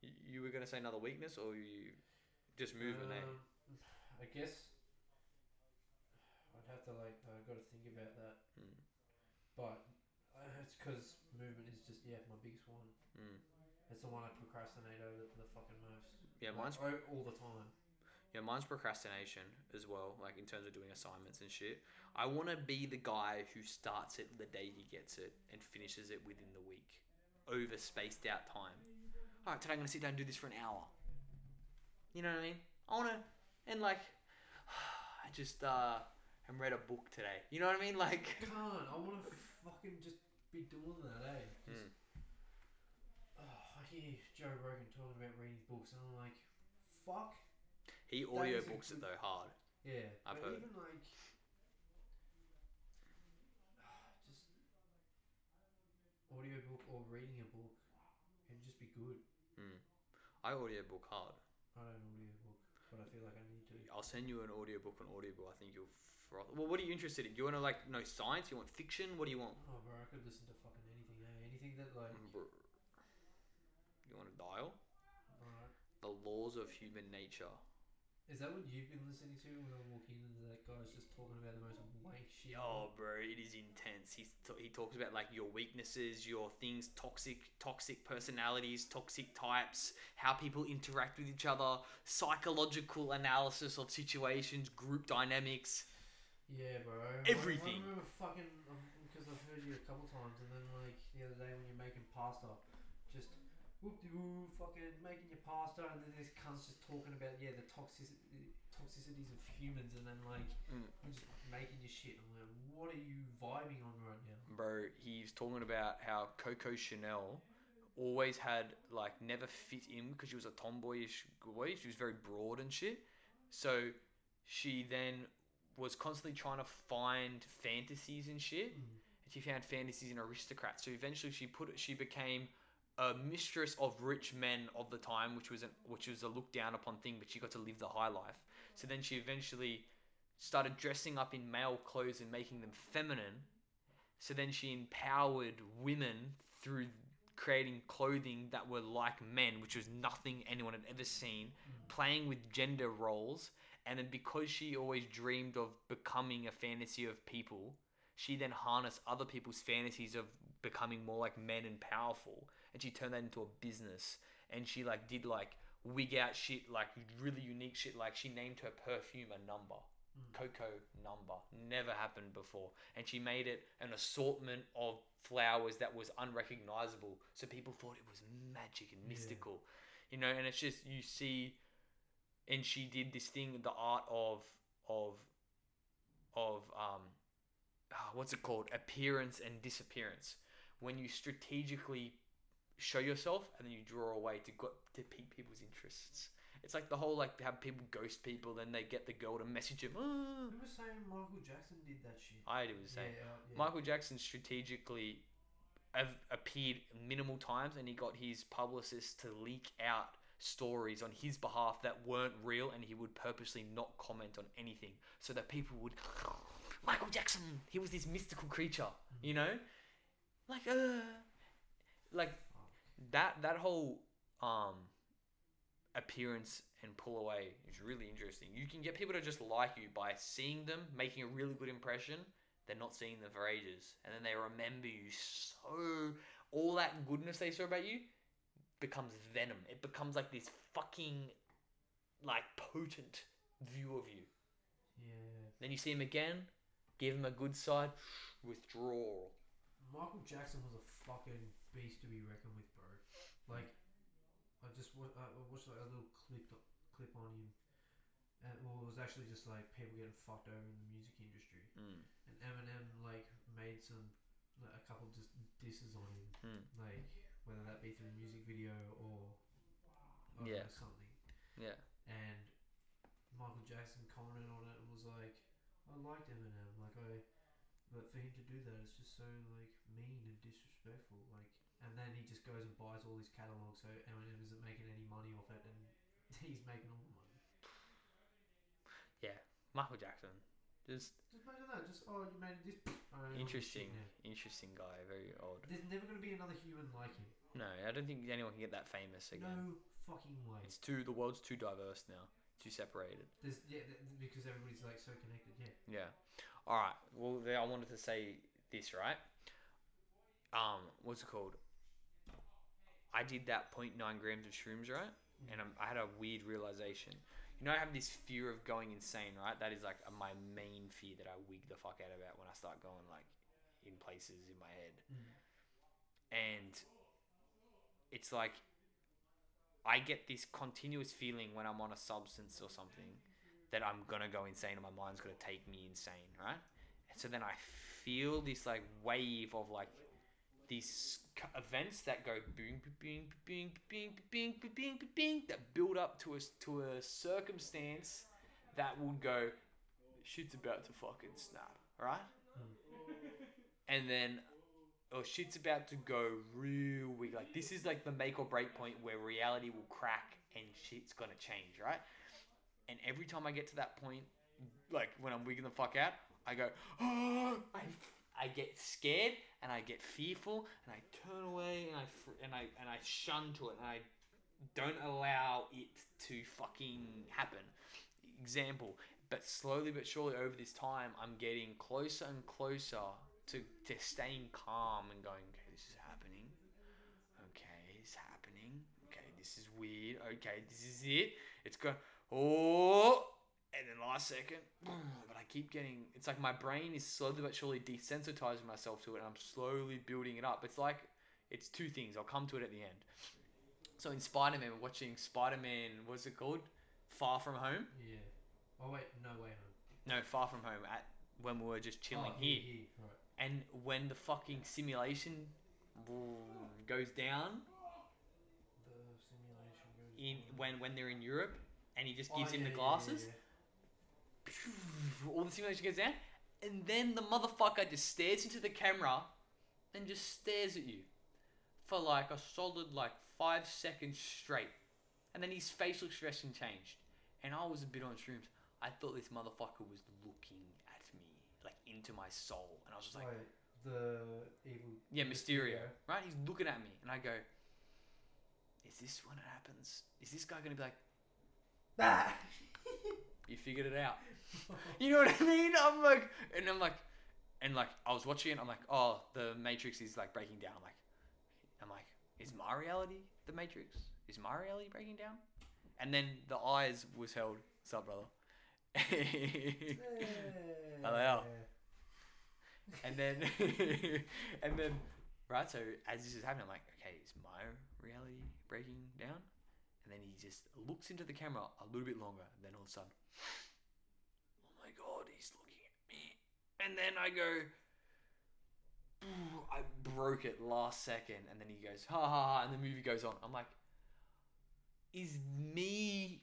Speaker 4: You, you were gonna say another weakness, or you just eh?
Speaker 1: Um, I guess I'd have to like I got to think about that,
Speaker 4: Mm.
Speaker 1: but uh, it's because movement is just yeah my biggest one.
Speaker 4: Mm.
Speaker 1: It's the one I procrastinate over the fucking most.
Speaker 4: Yeah, mine's
Speaker 1: o- all the time.
Speaker 4: Yeah, mine's procrastination as well, like in terms of doing assignments and shit. I want to be the guy who starts it the day he gets it and finishes it within the week over spaced out time. All right, today I'm going to sit down and do this for an hour. You know what I mean? I want to, and like, I just, uh, and read a book today. You know what I mean? Like,
Speaker 1: Can't I want to fucking just be doing that, eh? Just,
Speaker 4: Mm.
Speaker 1: oh, I hear Joe Rogan talking about reading books, and I'm like, fuck.
Speaker 4: He
Speaker 1: That is a
Speaker 4: audiobooks it though hard.
Speaker 1: Yeah,
Speaker 4: I've
Speaker 1: but
Speaker 4: heard.
Speaker 1: even like, just audiobook or reading a book can just be good.
Speaker 4: Mm. I audiobook hard.
Speaker 1: I don't audiobook, but I feel like I need to.
Speaker 4: I'll send you an audiobook on Audible. I think you'll. Froth- well, what are you interested in? Do you want to like know science? You want fiction? What do you want?
Speaker 1: Oh, bro, I could listen to fucking anything. Eh? Anything that like,
Speaker 4: Brr. You want to dial?
Speaker 1: alright.
Speaker 4: The laws of human nature.
Speaker 1: Is that what you've been listening to when I walk in and that guy's just talking about the most wank shit?
Speaker 4: Oh, bro, it is intense. He's t- he talks about like your weaknesses, your things, toxic, toxic personalities, toxic types, how people interact with each other, psychological analysis of situations, group dynamics.
Speaker 1: Yeah, bro.
Speaker 4: Everything.
Speaker 1: I, I remember fucking um, because I've heard you a couple times, and then like the other day when you're making pasta, whoop de woo, fucking making your pasta, and then this cunt's just talking about yeah the toxic toxicities of humans, and then like
Speaker 4: Mm.
Speaker 1: just making your shit. I'm like, what are you vibing on right now?
Speaker 4: Bro, he's talking about how Coco Chanel always had like never fit in because she was a tomboyish boy. She was very broad and shit. So she then was constantly trying to find fantasies and shit.
Speaker 1: Mm.
Speaker 4: And she found fantasies in aristocrats. So eventually she put it, she became a mistress of rich men of the time, which was an, which was a looked down upon thing, but she got to live the high life. So then she eventually started dressing up in male clothes and making them feminine. So then she empowered women through creating clothing that were like men, which was nothing anyone had ever seen, mm. playing with gender roles. And then because she always dreamed of becoming a fantasy of people, she then harnessed other people's fantasies of becoming more like men and powerful. And she turned that into a business. And she like did like wig out shit, like really unique shit. Like she named her perfume a number. Coco number. Never happened before. And she made it an assortment of flowers that was unrecognizable. So people thought it was magic and
Speaker 1: Yeah.
Speaker 4: mystical. You know, and it's just you see and she did this thing, the art of of of um ah, what's it called? Appearance and disappearance. When you strategically show yourself and then you draw away to go, to pique people's interests. It's like the whole like have people ghost people, then they get the girl to message him. "Ah."
Speaker 1: Who was saying Michael Jackson did that shit?
Speaker 4: I was saying
Speaker 1: yeah, yeah.
Speaker 4: Michael Jackson strategically av- appeared minimal times, and he got his publicist to leak out stories on his behalf that weren't real, and he would purposely not comment on anything so that people would. Michael Jackson, he was this mystical creature, you know, like uh, like that that whole um appearance and pull away is really interesting. You can get people to just like you by seeing them, making a really good impression. They're not seeing them for ages, and then they remember you so. All that goodness they saw about you becomes venom. It becomes like this fucking, like potent view of you.
Speaker 1: Yeah.
Speaker 4: Then you see him again, give him a good side, withdrawal.
Speaker 1: Michael Jackson was a fucking beast to be reckoned with, bro. Like, I just wa- I watched like a little clip clip on him, and well, it was actually just like people getting fucked over in the music industry.
Speaker 4: Mm.
Speaker 1: And Eminem like made some like, a couple just disses on him,
Speaker 4: Mm.
Speaker 1: like whether that be through a music video or, or
Speaker 4: Yeah.
Speaker 1: something.
Speaker 4: Yeah.
Speaker 1: And Michael Jackson commented on it and was like, I liked Eminem, like I, but for him to do that, it's just so like mean and disrespectful. Like and then he just goes and buys all his catalogs. So Eminem isn't making any money off it, and he's making all the money.
Speaker 4: Yeah, Michael Jackson, just
Speaker 1: Just imagine that. Just oh, you made this. Oh,
Speaker 4: interesting, interesting guy. Very odd.
Speaker 1: There's never gonna be another human like him.
Speaker 4: No, I don't think anyone can get that famous again.
Speaker 1: No fucking way.
Speaker 4: It's too. The world's too diverse now. Too separated.
Speaker 1: There's yeah, because everybody's like so connected. Yeah.
Speaker 4: Yeah. All right. Well, I wanted to say this right. Um, what's it called? I did that 0.9 grams of shrooms, right? And I'm, I had a weird realization. You know, I have this fear of going insane, right? That is like my main fear that I wig the fuck out about when I start going like in places in my head. And it's like I get this continuous feeling when I'm on a substance or something that I'm gonna go insane and my mind's gonna take me insane, right? And so then I feel this like wave of like these events that go boom, boom, boom, boom, boom, boom, boom, boom, that build up to a to a circumstance that will go, shit's about to fucking snap, right? And then, oh, shit's about to go real weak. Like this is like the make or break point where reality will crack and shit's gonna change, right? And every time I get to that point, like when I'm wigging the fuck out, I go, oh, I, I get scared and I get fearful and I turn away and I fr- and I and I shun to it and I don't allow it to fucking happen. Example, but slowly but surely over this time, I'm getting closer and closer to, to staying calm and going, okay, this is happening. Okay, it's happening. Okay, this is weird. Okay, this is it. It's going, oh, and then last second, but I keep getting. It's like my brain is slowly but surely desensitizing myself to it, and I'm slowly building it up. It's like it's two things. I'll come to it at the end. So in Spider Man, we're watching Spider Man. What's it called? Far from Home.
Speaker 1: Yeah. Oh wait, no way home.
Speaker 4: No, Far from Home. At when we were just oh, chilling
Speaker 1: oh,
Speaker 4: here,
Speaker 1: here. Right.
Speaker 4: and when the fucking simulation goes down
Speaker 1: The simulation goes.
Speaker 4: in when when they're in Europe, and he just
Speaker 1: Oh,
Speaker 4: gives him
Speaker 1: yeah,
Speaker 4: the glasses.
Speaker 1: yeah, yeah.
Speaker 4: All the simulation goes down, and then the motherfucker just stares into the camera and just stares at you for like a solid like five seconds straight, and then his facial expression changed, and I was a bit on shrooms. I thought this motherfucker was looking at me like into my soul, and I was just like,
Speaker 1: Wait, the evil.
Speaker 4: yeah, Mysterio, right? He's looking at me, and I go, is this when it happens? Is this guy gonna be like,
Speaker 1: Ah!
Speaker 4: you figured it out? You know what I mean? I'm like, and I'm like, and like, I was watching it. I'm like, oh, the Matrix is like breaking down. I'm like, I'm like, is my reality the Matrix? Is my reality breaking down? And then the eyes was held. What's up, brother? Hello. and then, and then, right. So as this is happening, I'm like, okay, is my reality breaking down? And then he just looks into the camera a little bit longer. And then all of a sudden, oh my god, he's looking at me. And then I go, I broke it last second. And then he goes, ha ha ha. And the movie goes on. I'm like, is me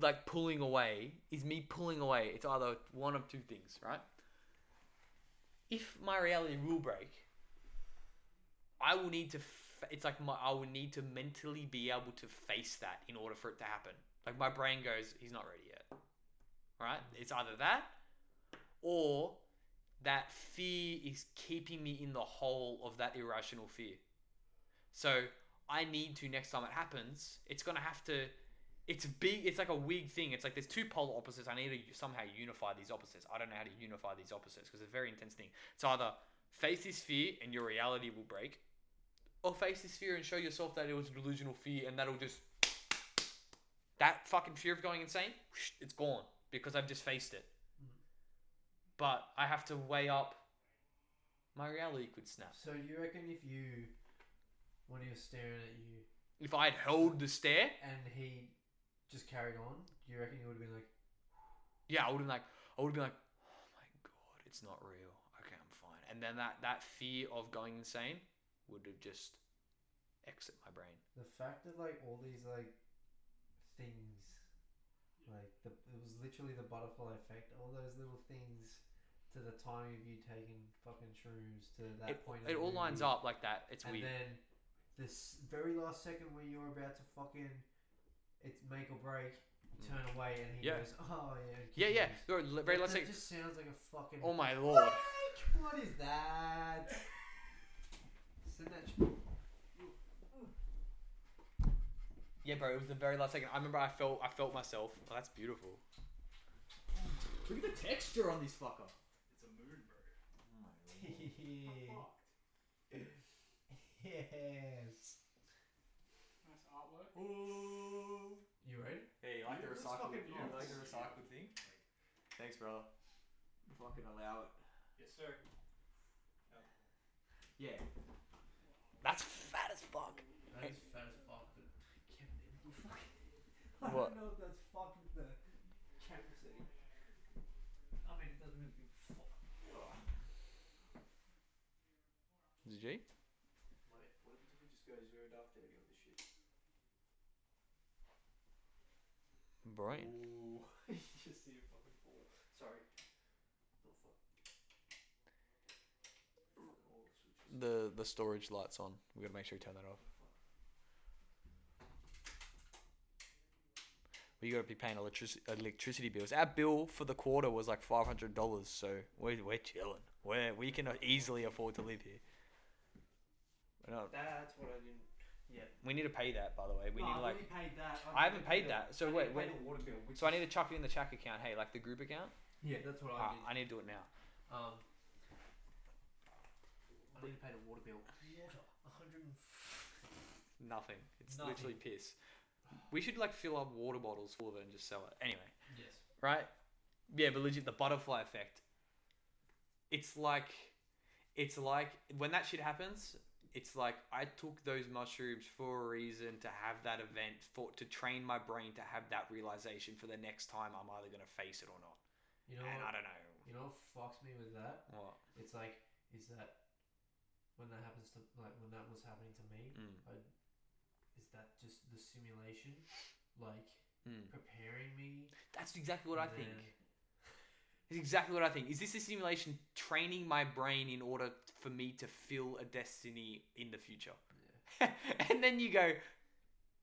Speaker 4: like pulling away? Is me pulling away? It's either one of two things, right? If my reality will break, I will need to. It's like my. I will need to mentally be able to face that in order for it to happen. Like my brain goes, he's not ready yet. Right? It's either that, or that fear is keeping me in the hole of that irrational fear. So I need to next time it happens. It's gonna have to. It's big. It's like a wig thing. It's like there's two polar opposites. I need to somehow unify these opposites. I don't know how to unify these opposites because it's a very intense thing. It's either face this fear and your reality will break, or face this fear and show yourself that it was a delusional fear and that'll just that fucking fear of going insane. It's gone because I've just faced it. But I have to weigh up. My reality could snap.
Speaker 1: So you reckon if you, when he was staring at you,
Speaker 4: If I had held the stare,
Speaker 1: and he just carried on, you reckon you would have been like,
Speaker 4: yeah, I would have like, I would have been like, oh my god, it's not real. Okay, I'm fine. And then that that fear of going insane would have just exit my brain.
Speaker 1: the fact that like all these like things, like the it was literally the butterfly effect. All those little things to the time of you taking fucking shrooms to that
Speaker 4: It,
Speaker 1: point. in
Speaker 4: it all lines up like that. It's
Speaker 1: and
Speaker 4: weird.
Speaker 1: then this very last second when you're about to fucking it's make or break, mm. turn away and he
Speaker 4: Yeah.
Speaker 1: goes, "Oh yeah."
Speaker 4: yeah, yeah. Very last second.
Speaker 1: just sounds like a fucking.
Speaker 4: Oh my lord.
Speaker 1: Like, what is that? Send
Speaker 4: Yeah, bro. It was the very last second. I remember I felt I felt myself. Oh, that's beautiful. Look at the texture on this fucker.
Speaker 5: It's a moon, bro.
Speaker 1: Oh yes.
Speaker 5: Nice artwork.
Speaker 1: You ready?
Speaker 4: Hey, you
Speaker 5: like the recycled- you like the
Speaker 4: recycled thing? Thanks, brother. Fucking allow it.
Speaker 5: Yes, sir.
Speaker 4: Yeah. That's fat as fuck.
Speaker 1: That is fat as fuck, but Kevin, it will fucking. I
Speaker 4: What?
Speaker 1: don't know if that's fucking the camera setting. I mean, it doesn't really give a fuck.
Speaker 4: Is it G?
Speaker 1: Wait, what if we just go zero dark thirty on this shit?
Speaker 4: Brian.
Speaker 1: Ooh, you just see it fucking fall. Sorry. Oh fuck. Fuck all the.
Speaker 4: The storage light's on. We gotta make sure you turn that off. We gotta be paying electricity electricity bills. Our bill for the quarter was like five hundred dollars, so we're we're chilling. We're we can easily afford to live here. We're not-
Speaker 1: That's what I didn't. Yeah.
Speaker 4: we need to pay that, by the way. We
Speaker 1: no,
Speaker 4: need to
Speaker 1: I've
Speaker 4: like.
Speaker 1: already paid that.
Speaker 4: I haven't paid that. So
Speaker 1: I need
Speaker 4: wait,
Speaker 1: to
Speaker 4: wait.
Speaker 1: the water bill. Which
Speaker 4: So I need to chuck it in the Chack account. Hey, like the group account.
Speaker 1: Yeah, that's what I
Speaker 4: Ah,
Speaker 1: did.
Speaker 4: I need to do it now.
Speaker 1: Um, I need to pay the water bill. Water, a hundred.
Speaker 4: Nothing. It's
Speaker 1: Nothing.
Speaker 4: literally piss. We should like fill up water bottles full of it and just sell it. Anyway,
Speaker 1: Yes.
Speaker 4: right? Yeah, but legit the butterfly effect. It's like it's like when that shit happens, it's like I took those mushrooms for a reason to have that event for to train my brain to have that realization for the next time I'm either gonna face it or not.
Speaker 1: You know
Speaker 4: and
Speaker 1: what?
Speaker 4: I don't know.
Speaker 1: You know what fucks me with that?
Speaker 4: What?
Speaker 1: It's like, is that when that happens to like when that was happening to me?
Speaker 4: Mm.
Speaker 1: I, is that just the simulation, like
Speaker 4: Mm.
Speaker 1: preparing me?
Speaker 4: That's exactly what I
Speaker 1: and
Speaker 4: think.
Speaker 1: then-
Speaker 4: It's exactly what I think. Is this a simulation training my brain in order for me to feel a destiny in the future? and then you go,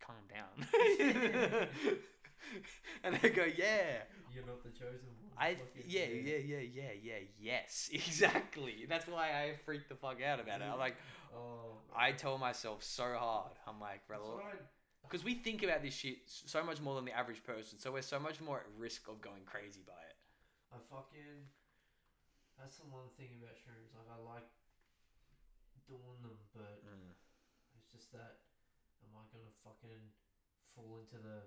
Speaker 4: calm down. and they go, yeah.
Speaker 1: You're not the chosen one.
Speaker 4: I yeah, yeah, yeah, yeah, yeah, yes, exactly. That's why I freaked the fuck out about it. I'm like,
Speaker 1: Oh.
Speaker 4: I tell myself so hard. I'm like, brother, because we think about this shit so much more than the average person, so we're so much more at risk of going crazy by it.
Speaker 1: I fucking. That's the one thing about shrooms. Like I like doing them, but mm. it's just that. Am I gonna fucking fall into the?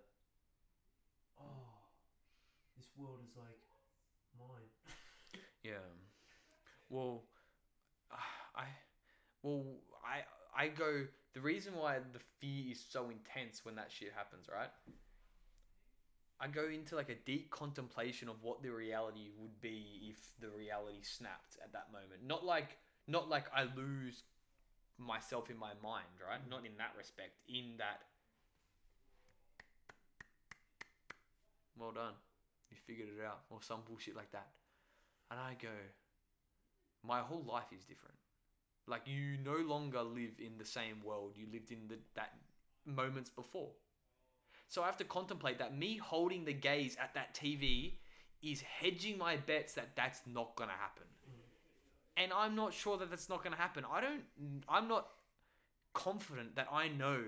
Speaker 1: Oh, this world is like mine.
Speaker 4: Yeah. Well, I, well, I, I go. The reason why the fear is so intense when that shit happens, right? I go into like a deep contemplation of what the reality would be if the reality snapped at that moment. Not like, not like I lose myself in my mind, right? Not in that respect. In that. Well done. You figured it out, or some bullshit like that. And I go, my whole life is different. Like you no longer live in the same world you lived in the, that moments before. So I have to contemplate that me holding the gaze at that TV is hedging my bets that that's not going to happen. And I'm not sure that that's not going to happen. I don't I'm not confident that I know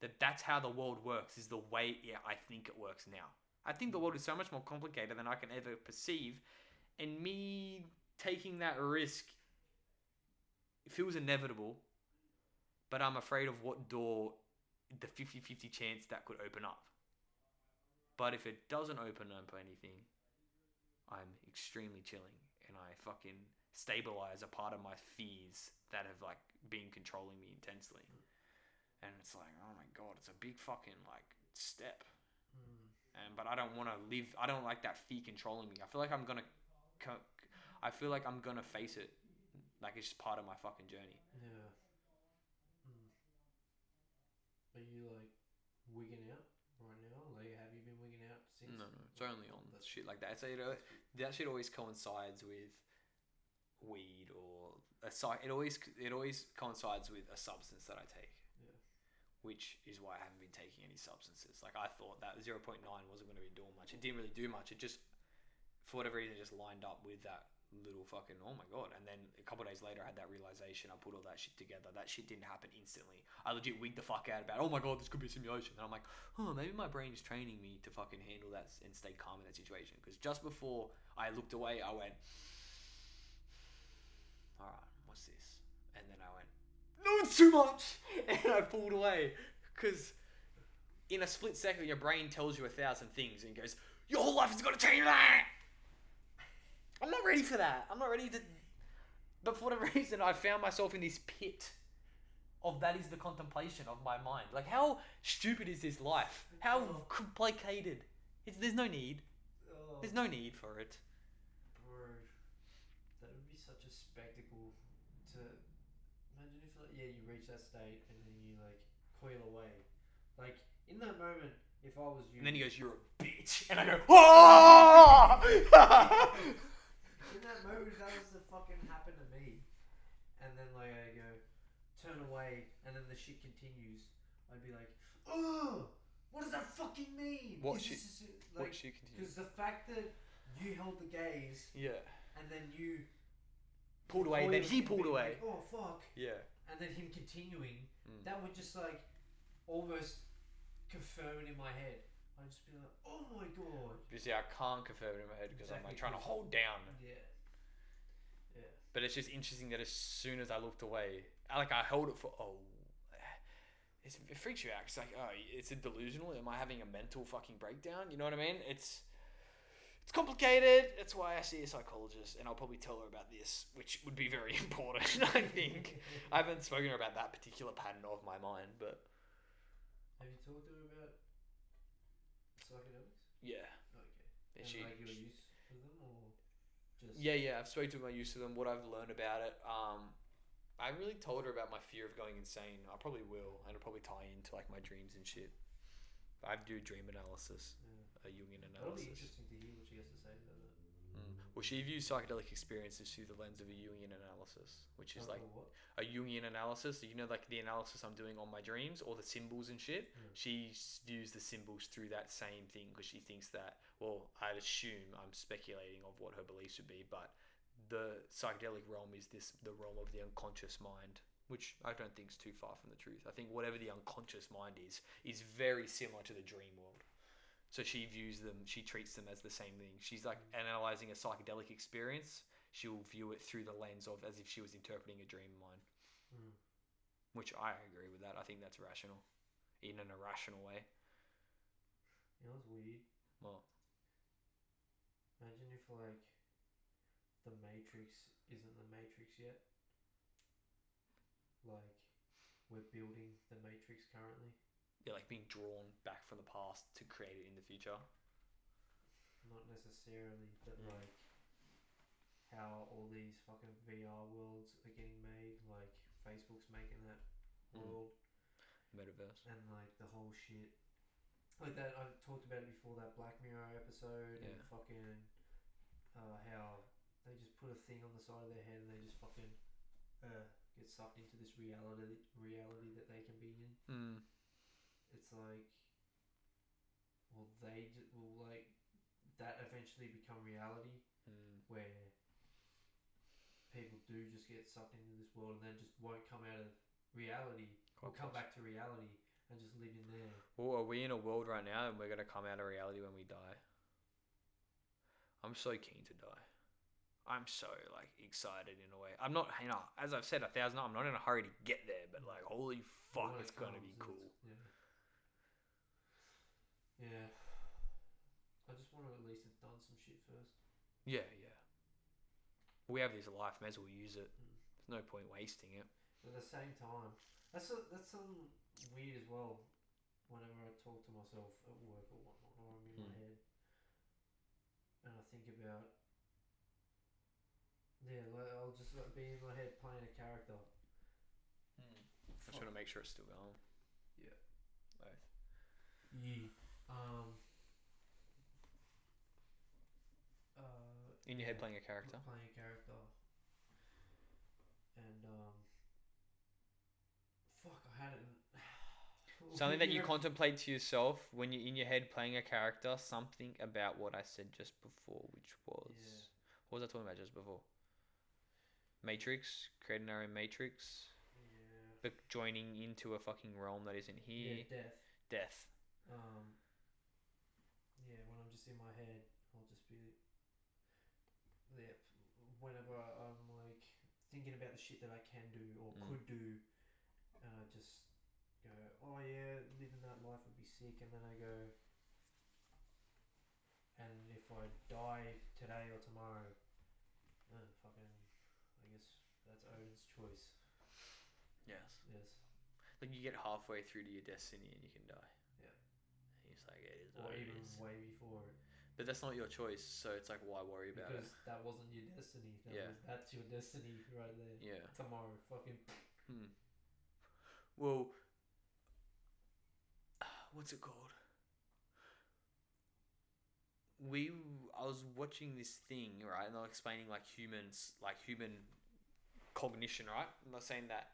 Speaker 4: that that's how the world works is the way yeah, I think it works now. I think the world is so much more complicated than I can ever perceive. And me taking that risk feels inevitable but i'm afraid of what door the 50-50 chance that could open up. But if it doesn't open up anything i'm extremely chilling and i fucking stabilize a part of my fears that have like been controlling me intensely. And it's like oh my god it's a big fucking like step and but I don't want to live. I don't like that fear controlling me. I feel like I'm gonna. I feel like I'm gonna face it. Like it's just part of my fucking journey.
Speaker 1: Yeah. Hmm. Are you like wigging out right now? Like, have you been wigging out since?
Speaker 4: No, no, it's only on
Speaker 1: That's-
Speaker 4: shit like that. So know, that shit always coincides with weed or a. It always it always coincides with a substance that I take. Which is why I haven't been taking any substances. Like I thought that zero point nine wasn't going to be doing much. It didn't really do much. It just, for whatever reason, just lined up with that little fucking oh my god. And then a couple days later, I had that realization. I put all that shit together. That shit didn't happen instantly. I legit wigged the fuck out about. Oh my god, this could be a simulation. And I'm like, oh, maybe my brain is training me to fucking handle that and stay calm in that situation. Because just before I looked away, I went, all right, no, it's too much, and I pulled away because in a split second, your brain tells you a thousand things and goes, your whole life is gonna change that. I'm not ready for that. I'm not ready to. But for whatever reason, I found myself in this pit of that is the contemplation of my mind. Like, how stupid is this life? How complicated? It's, there's no need. There's no need for it.
Speaker 1: bro, that would be such a spectacle to imagine if like yeah you reach that state and then you like coil away, like in that moment if I was you.
Speaker 4: And then he goes, "You're a bitch," and I go, "Oh!"
Speaker 1: in that moment, if that was to fucking happen to me, and then like I go, turn away, and then the shit continues, I'd be like, oh, what does that fucking mean?
Speaker 4: What shit-
Speaker 1: this-
Speaker 4: what shit continues?
Speaker 1: Because the fact that you held the gaze
Speaker 4: yeah.
Speaker 1: and then you
Speaker 4: Pulled away, and
Speaker 1: then
Speaker 4: he pulled away.
Speaker 1: like, oh fuck,
Speaker 4: Yeah.
Speaker 1: And then him continuing,
Speaker 4: Mm.
Speaker 1: that would just like almost confirm it in my head. I'd just be like, oh my god.
Speaker 4: Because yeah, I can't confirm it in my head because I'm like trying to hold down.
Speaker 1: Yeah. Yeah.
Speaker 4: But it's just interesting that as soon as I looked away, I- like I held it for oh, it's, it freaks you out. It's like oh, it's a delusional. Am I having a mental fucking breakdown? You know what I mean? It's it's complicated. That's why I see a psychologist, and I'll probably tell her about this, which would be very important. I think I haven't spoken to her about that particular pattern of my mind, but
Speaker 1: Have you talked to her about psychedelics?
Speaker 4: yeah,
Speaker 1: Okay. and
Speaker 4: she,
Speaker 1: like your use of them or just
Speaker 4: Yeah, yeah, I've spoken to my use of them, what I've learned about it. Um, I really told her about my fear of going insane. I probably will, and it'll probably tie into like my dreams and shit. I do dream analysis,
Speaker 1: Yeah.
Speaker 4: a Jungian
Speaker 1: That'll be
Speaker 4: analysis.
Speaker 1: interesting to hear what she has to say about that.
Speaker 4: Mm. Well, she views psychedelic experiences through the lens of a Jungian analysis, which is
Speaker 1: Oh,
Speaker 4: like
Speaker 1: what?
Speaker 4: a Jungian analysis. You know, like the analysis I'm doing on my dreams or the symbols and shit.
Speaker 1: Yeah.
Speaker 4: She views the symbols through that same thing because she thinks that. Well, I'd assume I'm speculating of what her beliefs would be, but the psychedelic realm is this the realm of the unconscious mind, which I don't think is too far from the truth. I think whatever the unconscious mind is is very similar to the dream world. So she views them, she treats them as the same thing. She's like analyzing a psychedelic experience. She'll view it through the lens of as if she was interpreting a dream of mine,
Speaker 1: Mm.
Speaker 4: which I agree with that. I think that's rational, in an irrational way.
Speaker 1: You know what's weird?
Speaker 4: Well,
Speaker 1: Imagine if like the Matrix isn't the Matrix yet. Like we're building the Matrix currently.
Speaker 4: Yeah, like being drawn back from the past to create it in the future.
Speaker 1: Not necessarily, but like how all these fucking VR worlds are getting made. Like Facebook's making that
Speaker 4: Mm.
Speaker 1: world,
Speaker 4: Metaverse.
Speaker 1: and like the whole shit. Like that, I've talked about it before. That Black Mirror episode, and fucking uh, how they just put a thing on the side of their head and they just fucking uh, get sucked into this reality reality that they can be in.
Speaker 4: Mm.
Speaker 1: It's like, well, they ju- will like that eventually become reality
Speaker 4: Mm.
Speaker 1: where people do just get sucked into this world and then just won't come out of reality or
Speaker 4: Quite
Speaker 1: come
Speaker 4: possible.
Speaker 1: back to reality and just live in there.
Speaker 4: Well, are we in a world right now and we're gonna come out of reality when we die? I'm so keen to die. I'm so like excited in a way. I'm not, you know, as I've said a thousand. times, I'm not in a hurry to get there, but like, holy fuck, it's gonna be cool.
Speaker 1: Yeah. Yeah. I just want to at least have done some shit first.
Speaker 4: Yeah, yeah. We have this life, may as well use it.
Speaker 1: Mm.
Speaker 4: There's no point wasting it.
Speaker 1: But at the same time, that's a, that's something weird as well. Whenever I talk to myself at work or whatnot, or I'm in my
Speaker 4: Hmm.
Speaker 1: head, and I think about, yeah, like I'll just like, be in my head playing a character.
Speaker 4: I just want to make sure it's still going.
Speaker 1: Yeah.
Speaker 4: Both.
Speaker 1: Yeah. Um. Uh.
Speaker 4: In your head, playing a character.
Speaker 1: Playing a character. and um, fuck, I had it. in-
Speaker 4: Something that you contemplate to yourself when you're in your head playing a character. Something about what I said just before, which was
Speaker 1: Yeah.
Speaker 4: what was I talking about just before? Matrix, creating our own matrix,
Speaker 1: Yeah.
Speaker 4: but joining into a fucking realm that isn't here.
Speaker 1: Yeah, death.
Speaker 4: Death.
Speaker 1: Um, yeah, when I'm just in my head, I'll just be. Yeah, whenever I'm like thinking about the shit that I can do or
Speaker 4: Mm.
Speaker 1: could do, and I just go, oh yeah, living that life would be sick, and then I go, and if I die today or tomorrow, uh, fucking, I guess that's Odin's choice.
Speaker 4: Yes.
Speaker 1: Yes.
Speaker 4: Like you get halfway through to your destiny and you can die.
Speaker 1: Yeah.
Speaker 4: And you're just like, it is
Speaker 1: Or even
Speaker 4: is.
Speaker 1: way before it.
Speaker 4: But that's not your choice, so it's like, why worry about
Speaker 1: because that wasn't your destiny. That
Speaker 4: Yeah.
Speaker 1: was, that's your destiny right there.
Speaker 4: it? Yeah.
Speaker 1: Tomorrow, fucking.
Speaker 4: Hmm. Well, what's it called? We, I was watching this thing, right, and they're explaining like humans, like human cognition, right? And they're saying that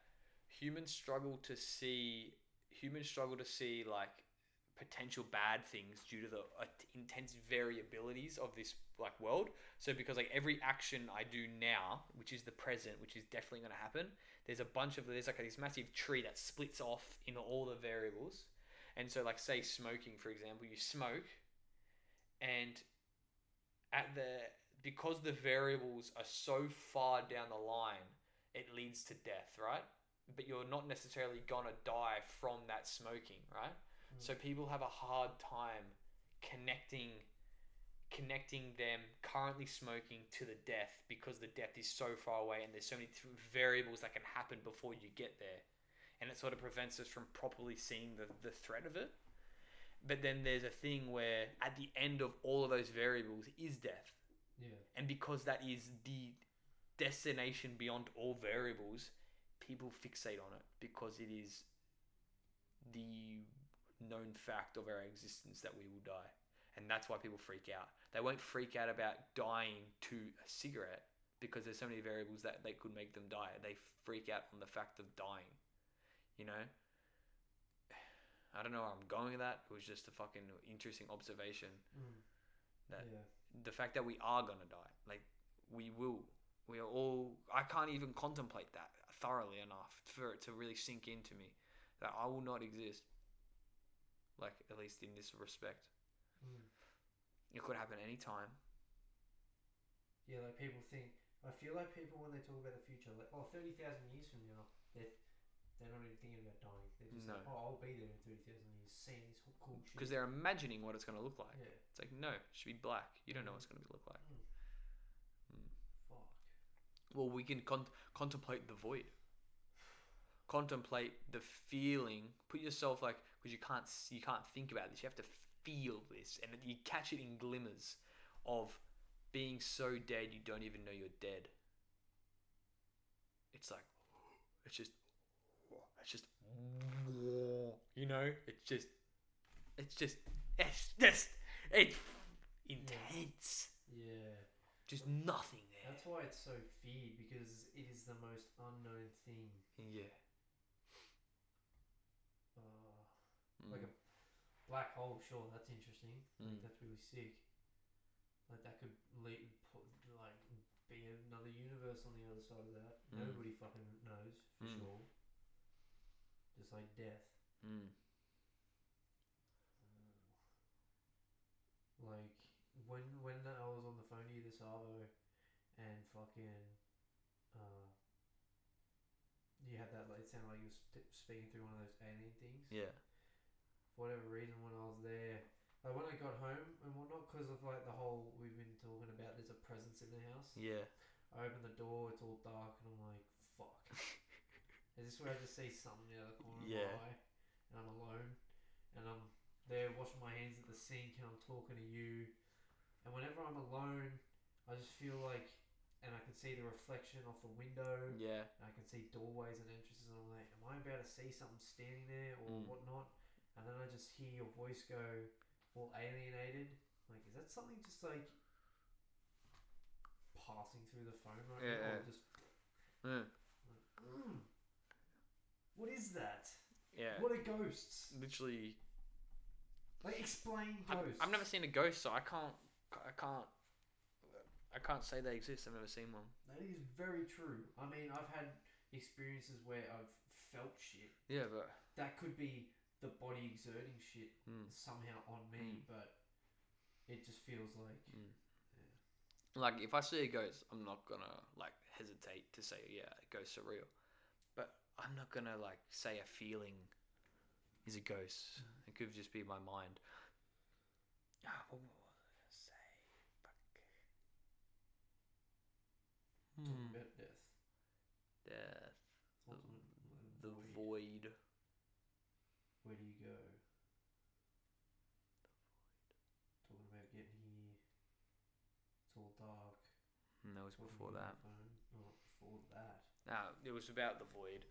Speaker 4: humans struggle to see, humans struggle to see like potential bad things due to the uh, intense variabilities of this like world. So because like every action I do now, which is the present, which is definitely going to happen, there's a bunch of there's like this massive tree that splits off in all the variables. And so like say smoking for example, you smoke and at the because the variables are so far down the line, it leads to death, right? But you're not necessarily gonna die from that smoking, right? Mm. So people have a hard time connecting connecting them currently smoking to the death because the death is so far away and there's so many variables that can happen before you get there. And it sort of prevents us from properly seeing the, the threat of it. But then there's a thing where at the end of all of those variables is death.
Speaker 1: Yeah.
Speaker 4: and because that is the destination beyond all variables people fixate on it because it is the known fact of our existence that we will die. And that's why people freak out. They won't freak out about dying to a cigarette because there's so many variables that they could make them die. They freak out on the fact of dying you know? I don't know where i'm going with that. It was just a fucking interesting observation
Speaker 1: Mm.
Speaker 4: That-
Speaker 1: yeah.
Speaker 4: the fact that we are gonna die like we will. We are all i can't even contemplate that thoroughly enough for it to really sink into me that i will not exist like at least in this respect
Speaker 1: Mm.
Speaker 4: it could happen anytime
Speaker 1: Yeah, like people think. I feel like people when they talk about the future, like oh, 30,000 years from now, they're they're not even thinking about dying. They're just like, oh, I'll be there in 30,000 years, seeing this whole cool shit.
Speaker 4: because they're imagining what it's gonna look like
Speaker 1: yeah.
Speaker 4: it's like no it should be black you don't know what it's gonna look like
Speaker 1: Mm.
Speaker 4: Mm.
Speaker 1: Fuck.
Speaker 4: well we can con- contemplate the void contemplate the feeling put yourself like because you can't you can't think about this. You have to feel this and you catch it in glimmers of being so dead you don't even know you're dead. It's like it's just it's just you know? It's just it's just it's just it's intense.
Speaker 1: Yeah.
Speaker 4: just nothing there.
Speaker 1: That's why it's so feared because it is the most unknown thing.
Speaker 4: yeah
Speaker 1: Uh,
Speaker 4: Mm.
Speaker 1: Like a black hole, sure, that's interesting.
Speaker 4: Mm.
Speaker 1: Like that's really sick. Like that could lead, put, like be another universe on the other side of that.
Speaker 4: Mm.
Speaker 1: Nobody fucking knows for
Speaker 4: Mm.
Speaker 1: sure. Just like death.
Speaker 4: Mm.
Speaker 1: Like when when I was on the phone to you this arvo, and fucking, uh, you had that like it sounded like you were sp- speaking through one of those alien things.
Speaker 4: yeah
Speaker 1: whatever reason, when I was there, like when I got home and whatnot, because of like the whole we've been talking about, there's a presence in the house.
Speaker 4: yeah
Speaker 1: I open the door, it's all dark, and I'm like, fuck. Is this where I just see something out of the corner
Speaker 4: Yeah.
Speaker 1: of my eye, and I'm alone, and I'm there washing my hands at the sink, and I'm talking to you, and whenever I'm alone, I just feel like, and I can see the reflection off the window,
Speaker 4: yeah
Speaker 1: and I can see doorways and entrances, and I'm like, am I about to see something standing there or
Speaker 4: Mm.
Speaker 1: whatnot? and then I just hear your voice go all alienated. Like, is that something just like passing through the phone right yeah, now?
Speaker 4: Yeah.
Speaker 1: Or just
Speaker 4: yeah.
Speaker 1: like, what is that?
Speaker 4: Yeah.
Speaker 1: What are ghosts?
Speaker 4: Literally.
Speaker 1: Like explain ghosts.
Speaker 4: I, have never seen a ghost, so I can't. I can't. I can't say they exist. I've never seen one.
Speaker 1: That is very true. I mean, I've had experiences where I've felt shit.
Speaker 4: Yeah, but
Speaker 1: that could be the body exerting shit
Speaker 4: mm,
Speaker 1: somehow on me, but it just feels like
Speaker 4: mm. like if I see a ghost, I'm not gonna like hesitate to say, yeah, ghosts are real. But I'm not gonna like say a feeling is a ghost. It could just be my mind. Ah, what was I gonna say? Fuck. Hmm.
Speaker 1: death.
Speaker 4: Death. The
Speaker 1: void.
Speaker 4: void.
Speaker 1: Where do you go? Talking about getting here. It's all dark.
Speaker 4: And that was
Speaker 1: What do you
Speaker 4: before
Speaker 1: do on
Speaker 4: that.
Speaker 1: the phone? Not before
Speaker 4: No, it was about the void.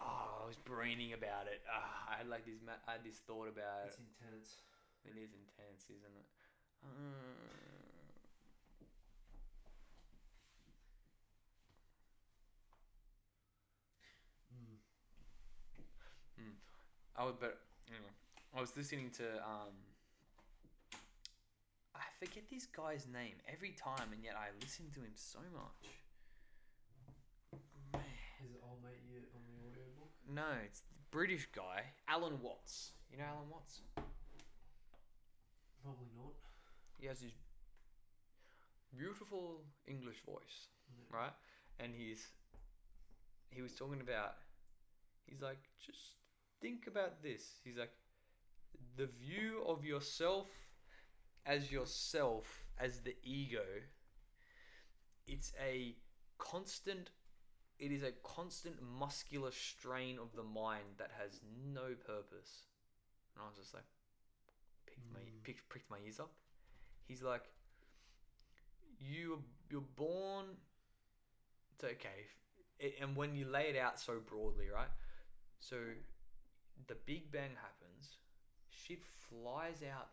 Speaker 4: Oh, I was braining about it. Ah, I had like this. Ma- I had this thought about
Speaker 1: It's
Speaker 4: it.
Speaker 1: intense.
Speaker 4: It is intense, isn't it? Uh,
Speaker 1: Mm.
Speaker 4: I was, but anyway, I was listening to um. I forget this guy's name every time, and yet I listen to him so much. Man.
Speaker 1: Is it old mate you on the audiobook?
Speaker 4: No, it's the British guy, Alan Watts. You know Alan Watts?
Speaker 1: Probably not.
Speaker 4: He has his beautiful English voice,
Speaker 1: No.
Speaker 4: right? And he's he was talking about he's like just think about this. He's like the view of yourself as yourself as the ego it's a constant it is a constant muscular strain of the mind that has no purpose. And i was just like picked my
Speaker 1: Mm.
Speaker 4: picked, pricked my ears up. He's like you you're born it's okay it, and when you lay it out so broadly right? So the big bang happens shit flies out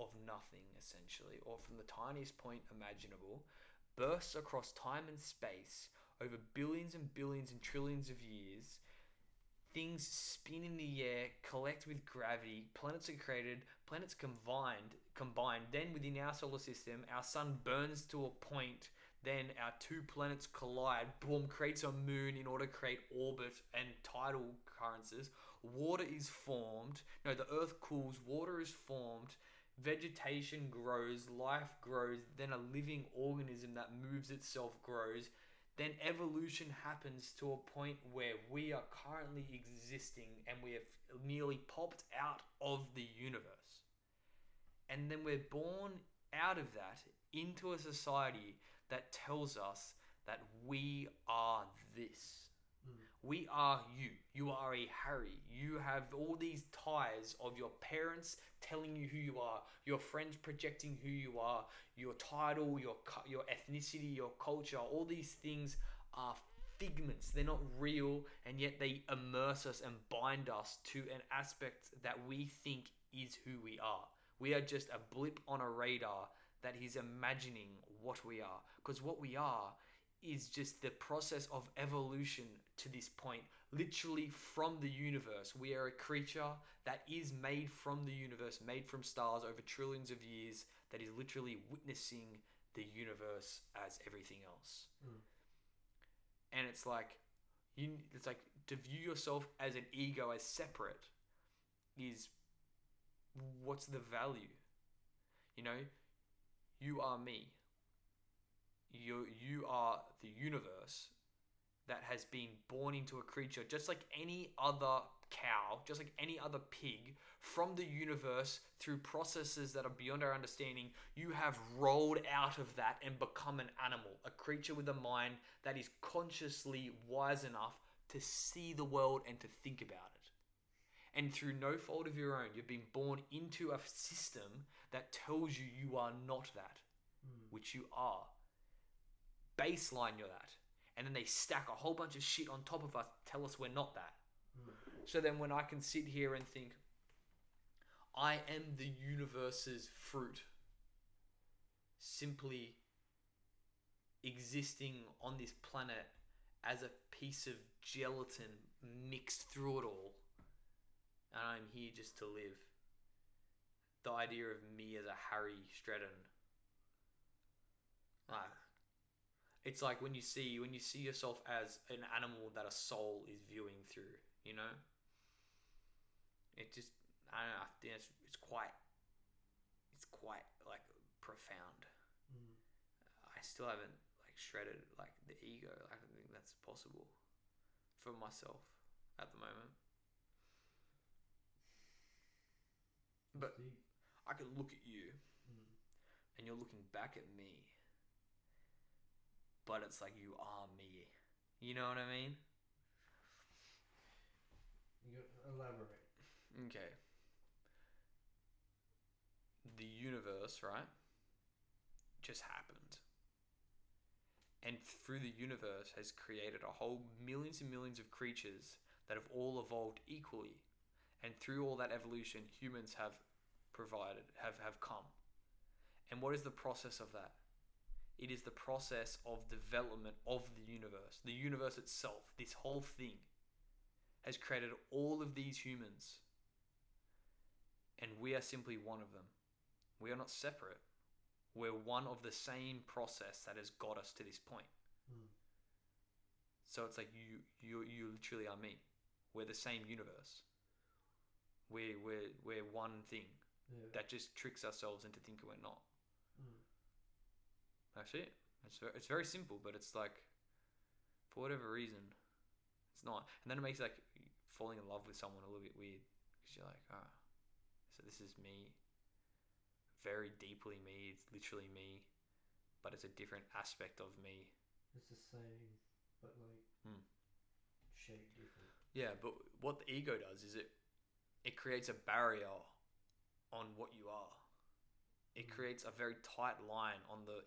Speaker 4: of nothing essentially or from the tiniest point imaginable bursts across time and space over billions and billions and trillions of years things spin in the air collect with gravity planets are created planets combined combined. Then within our solar system our sun burns to a point then our two planets collide boom creates a moon in order to create orbit and tidal currencies. Water is formed. No the earth cools water is formed vegetation grows life grows then a living organism that moves itself grows then evolution happens to a point where we are currently existing and we have nearly popped out of the universe and then we're born out of that into a society that tells us that we are this. We are you. You are a Harry. You have all these ties of your parents telling you who you are, your friends projecting who you are, your title, your your ethnicity, your culture. All these things are figments. They're not real, and yet they immerse us and bind us to an aspect that we think is who we are. We are just a blip on a radar that is imagining what we are. Because what we are is just the process of evolution to this point, literally from the universe. We are a creature that is made from the universe, made from stars over trillions of years, that is literally witnessing the universe as everything else.
Speaker 1: Mm.
Speaker 4: And it's like, you, it's like to view yourself as an ego, as separate, is what's the value? You know, you are me you you are the universe that has been born into a creature just like any other cow just like any other pig from the universe through processes that are beyond our understanding you have rolled out of that and become an animal a creature with a mind that is consciously wise enough to see the world and to think about it. And through no fault of your own you've been born into a system that tells you you are not that
Speaker 1: Mm.
Speaker 4: which you are. Baseline you're that and then they stack a whole bunch of shit on top of us tell us we're not that
Speaker 1: Mm.
Speaker 4: so then when i can sit here and think i am the universe's fruit simply existing on this planet as a piece of gelatin mixed through it all and I'm here just to live. The idea of me as a Harry Stretton, like, it's like when you see when you see yourself as an animal that a soul is viewing through. You know, it just I don't know. I think it's it's quite it's quite like profound.
Speaker 1: Mm.
Speaker 4: I still haven't like shredded like the ego. I don't think that's possible for myself at the moment. But I can look at you
Speaker 1: Mm.
Speaker 4: and you're looking back at me. But it's like you are me. You know what I mean?
Speaker 1: You elaborate.
Speaker 4: Okay. The universe, right? Just happened. And through the universe has created a whole millions and millions of creatures that have all evolved equally. And through all that evolution, humans have provided, have, have come. And what is the process of that? It is the process of development of the universe. The universe itself, this whole thing, has created all of these humans and we are simply one of them. We are not separate. We're one of the same process that has got us to this point.
Speaker 1: Mm.
Speaker 4: So it's like you, you, you literally are me. We're the same universe. We're, we're, we're one thing
Speaker 1: Yeah.
Speaker 4: that just tricks ourselves into thinking we're not. That's it. It's very, it's very simple, but it's like, for whatever reason, it's not. And then it makes like falling in love with someone a little bit weird because you're like, ah, so this is me, very deeply me. It's literally me, but it's a different aspect of me.
Speaker 1: It's the same, but like
Speaker 4: Hmm.
Speaker 1: shaped different.
Speaker 4: Yeah, but what the ego does is it it creates a barrier on what you are. It
Speaker 1: Mm.
Speaker 4: creates a very tight line on the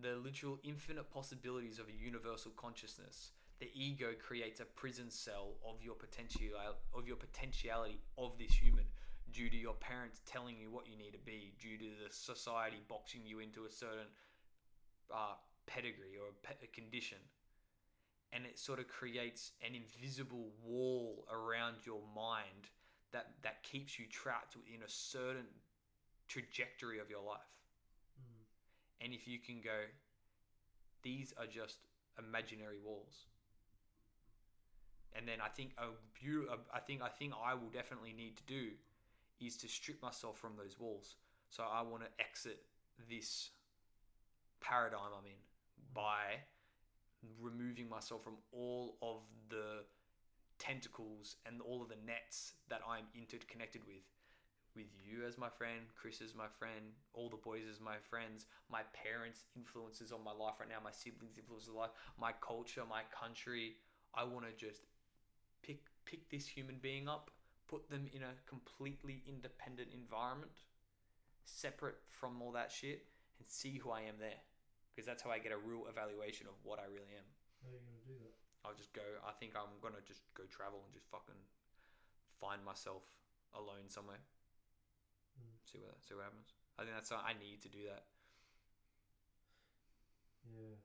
Speaker 4: the literal infinite possibilities of a universal consciousness. The ego creates a prison cell of your potential of your potentiality of this human due to your parents telling you what you need to be, due to the society boxing you into a certain uh, pedigree or a, pe- a condition and it sort of creates an invisible wall around your mind that that keeps you trapped within a certain trajectory of your life. And if you can go, these are just imaginary walls. And then I think a a- I think I think I will definitely need to do is to strip myself from those walls. So I want to exit this paradigm I'm in by removing myself from all of the tentacles and all of the nets that I'm interconnected with. With you as my friend, Chris as my friend, all the boys as my friends, my parents' influences on my life right now, my siblings' influences on life, my culture, my country. I want to just pick pick this human being up, put them in a completely independent environment, separate from all that shit, and see who I am there. Because that's how I get a real evaluation of what I really am.
Speaker 1: How are you gonna do that?
Speaker 4: I'll just go. I think I'm gonna just go travel and just fucking find myself alone somewhere. See what see what happens. I think that's I need to do that.
Speaker 1: Yeah.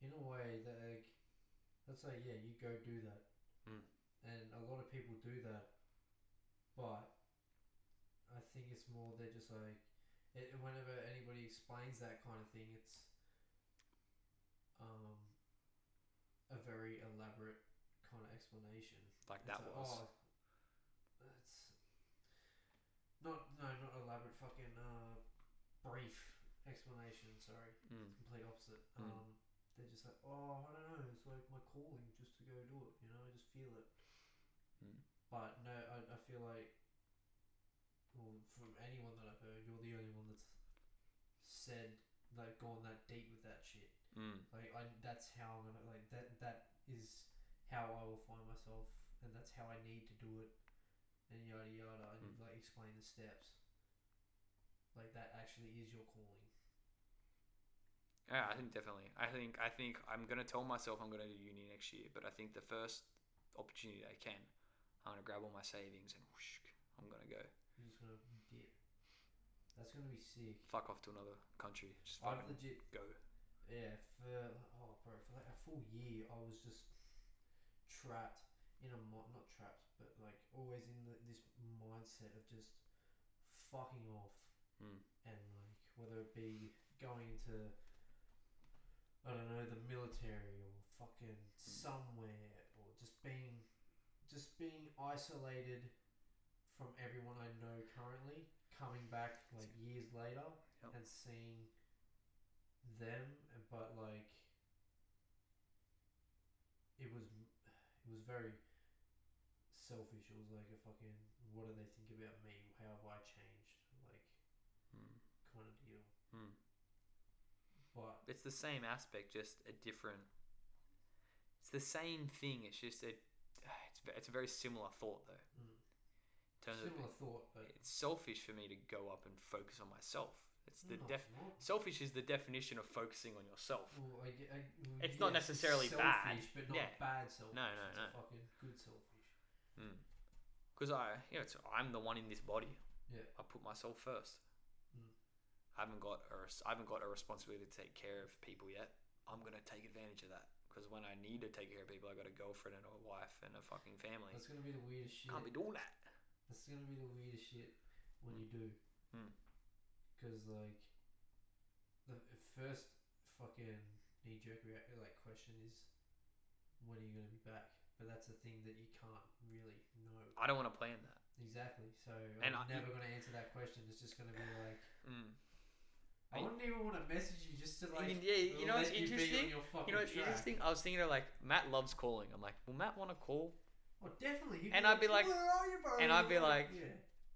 Speaker 1: In a way, that like, let's say yeah, you go do that,
Speaker 4: Mm.
Speaker 1: and a lot of people do that, but I think it's more they're just like, it, whenever anybody explains that kind of thing, it's um a very elaborate kind of explanation.
Speaker 4: Like
Speaker 1: It's
Speaker 4: that
Speaker 1: like,
Speaker 4: was.
Speaker 1: Oh, that's not no not elaborate fucking uh brief explanation. Sorry,
Speaker 4: Mm.
Speaker 1: complete opposite.
Speaker 4: Mm.
Speaker 1: Um, they're just like, oh, I don't know. It's like my calling just to go do it. You know, I just feel it.
Speaker 4: Mm.
Speaker 1: But no, I, I feel like, well, from anyone that I've heard, you're the only one that's said like gone that deep with that shit.
Speaker 4: Mm.
Speaker 1: Like I, that's how I'm gonna like that. That is how I will find myself, and that's how I need to do it, and yada yada, and
Speaker 4: Mm.
Speaker 1: like explain the steps. Like that actually is your calling.
Speaker 4: Yeah, I think definitely. I think I think I'm gonna tell myself I'm gonna do uni next year, but I think the first opportunity I can, I'm gonna grab all my savings and whoosh, I'm gonna go.
Speaker 1: You're just gonna dip. That's gonna be sick.
Speaker 4: Fuck off to another country. Just
Speaker 1: I've legit
Speaker 4: go.
Speaker 1: Yeah, for oh bro, for like a full year I was just trapped in a not trapped, but like always in the, this mindset of just fucking off
Speaker 4: Mm.
Speaker 1: and like whether it be going into I don't know the military or fucking somewhere or just being just being isolated from everyone I know currently coming back like years later
Speaker 4: Yep.
Speaker 1: and seeing them but like it was it was very selfish it was like a fucking what do they think about me how have I changed like
Speaker 4: Mm.
Speaker 1: kind of deal
Speaker 4: Mm.
Speaker 1: but
Speaker 4: It's the same aspect, just a different. It's the same thing. It's just a. It's it's a very similar thought though.
Speaker 1: mm,
Speaker 4: terms
Speaker 1: similar
Speaker 4: of
Speaker 1: thought but
Speaker 4: it's selfish for me to go up and focus on myself. It's the
Speaker 1: no,
Speaker 4: def.
Speaker 1: it's.
Speaker 4: Selfish is the definition of focusing on yourself.
Speaker 1: Well, I, I, well,
Speaker 4: It's not
Speaker 1: yes,
Speaker 4: necessarily bad.
Speaker 1: selfish, but not
Speaker 4: Yeah.
Speaker 1: bad selfish.
Speaker 4: No, no,
Speaker 1: it's
Speaker 4: no.
Speaker 1: A fucking good selfish.
Speaker 4: Because I, you know, it's, I'm the one in this body.
Speaker 1: Yeah.
Speaker 4: I put myself first.
Speaker 1: Mm.
Speaker 4: I haven't got a I haven't got a responsibility to take care of people yet. I'm gonna take advantage of that because when I need to take care of people, I got a girlfriend and a wife and a fucking family.
Speaker 1: That's gonna be the weirdest shit.
Speaker 4: Can't be doing that.
Speaker 1: That's gonna be the weirdest shit when you do.
Speaker 4: Mm.
Speaker 1: Because like, the first fucking knee jerk like question is, when are you gonna be back? But that's a thing that you can't really know.
Speaker 4: I don't want to plan that.
Speaker 1: Exactly. So
Speaker 4: And
Speaker 1: I'm
Speaker 4: I-
Speaker 1: never gonna answer that question. It's just gonna be like.
Speaker 4: Mm.
Speaker 1: I
Speaker 4: I-
Speaker 1: wouldn't even want to message you just to like.
Speaker 4: Yeah, you know what's
Speaker 1: let you be on
Speaker 4: interesting? You know what's
Speaker 1: track.
Speaker 4: interesting? I was thinking of like Matt loves calling. I'm like, will Matt want to call?
Speaker 1: Oh, definitely. He'd
Speaker 4: And I'd be like-
Speaker 1: "Where are you, bro?"
Speaker 4: and I'd be like,
Speaker 1: yeah.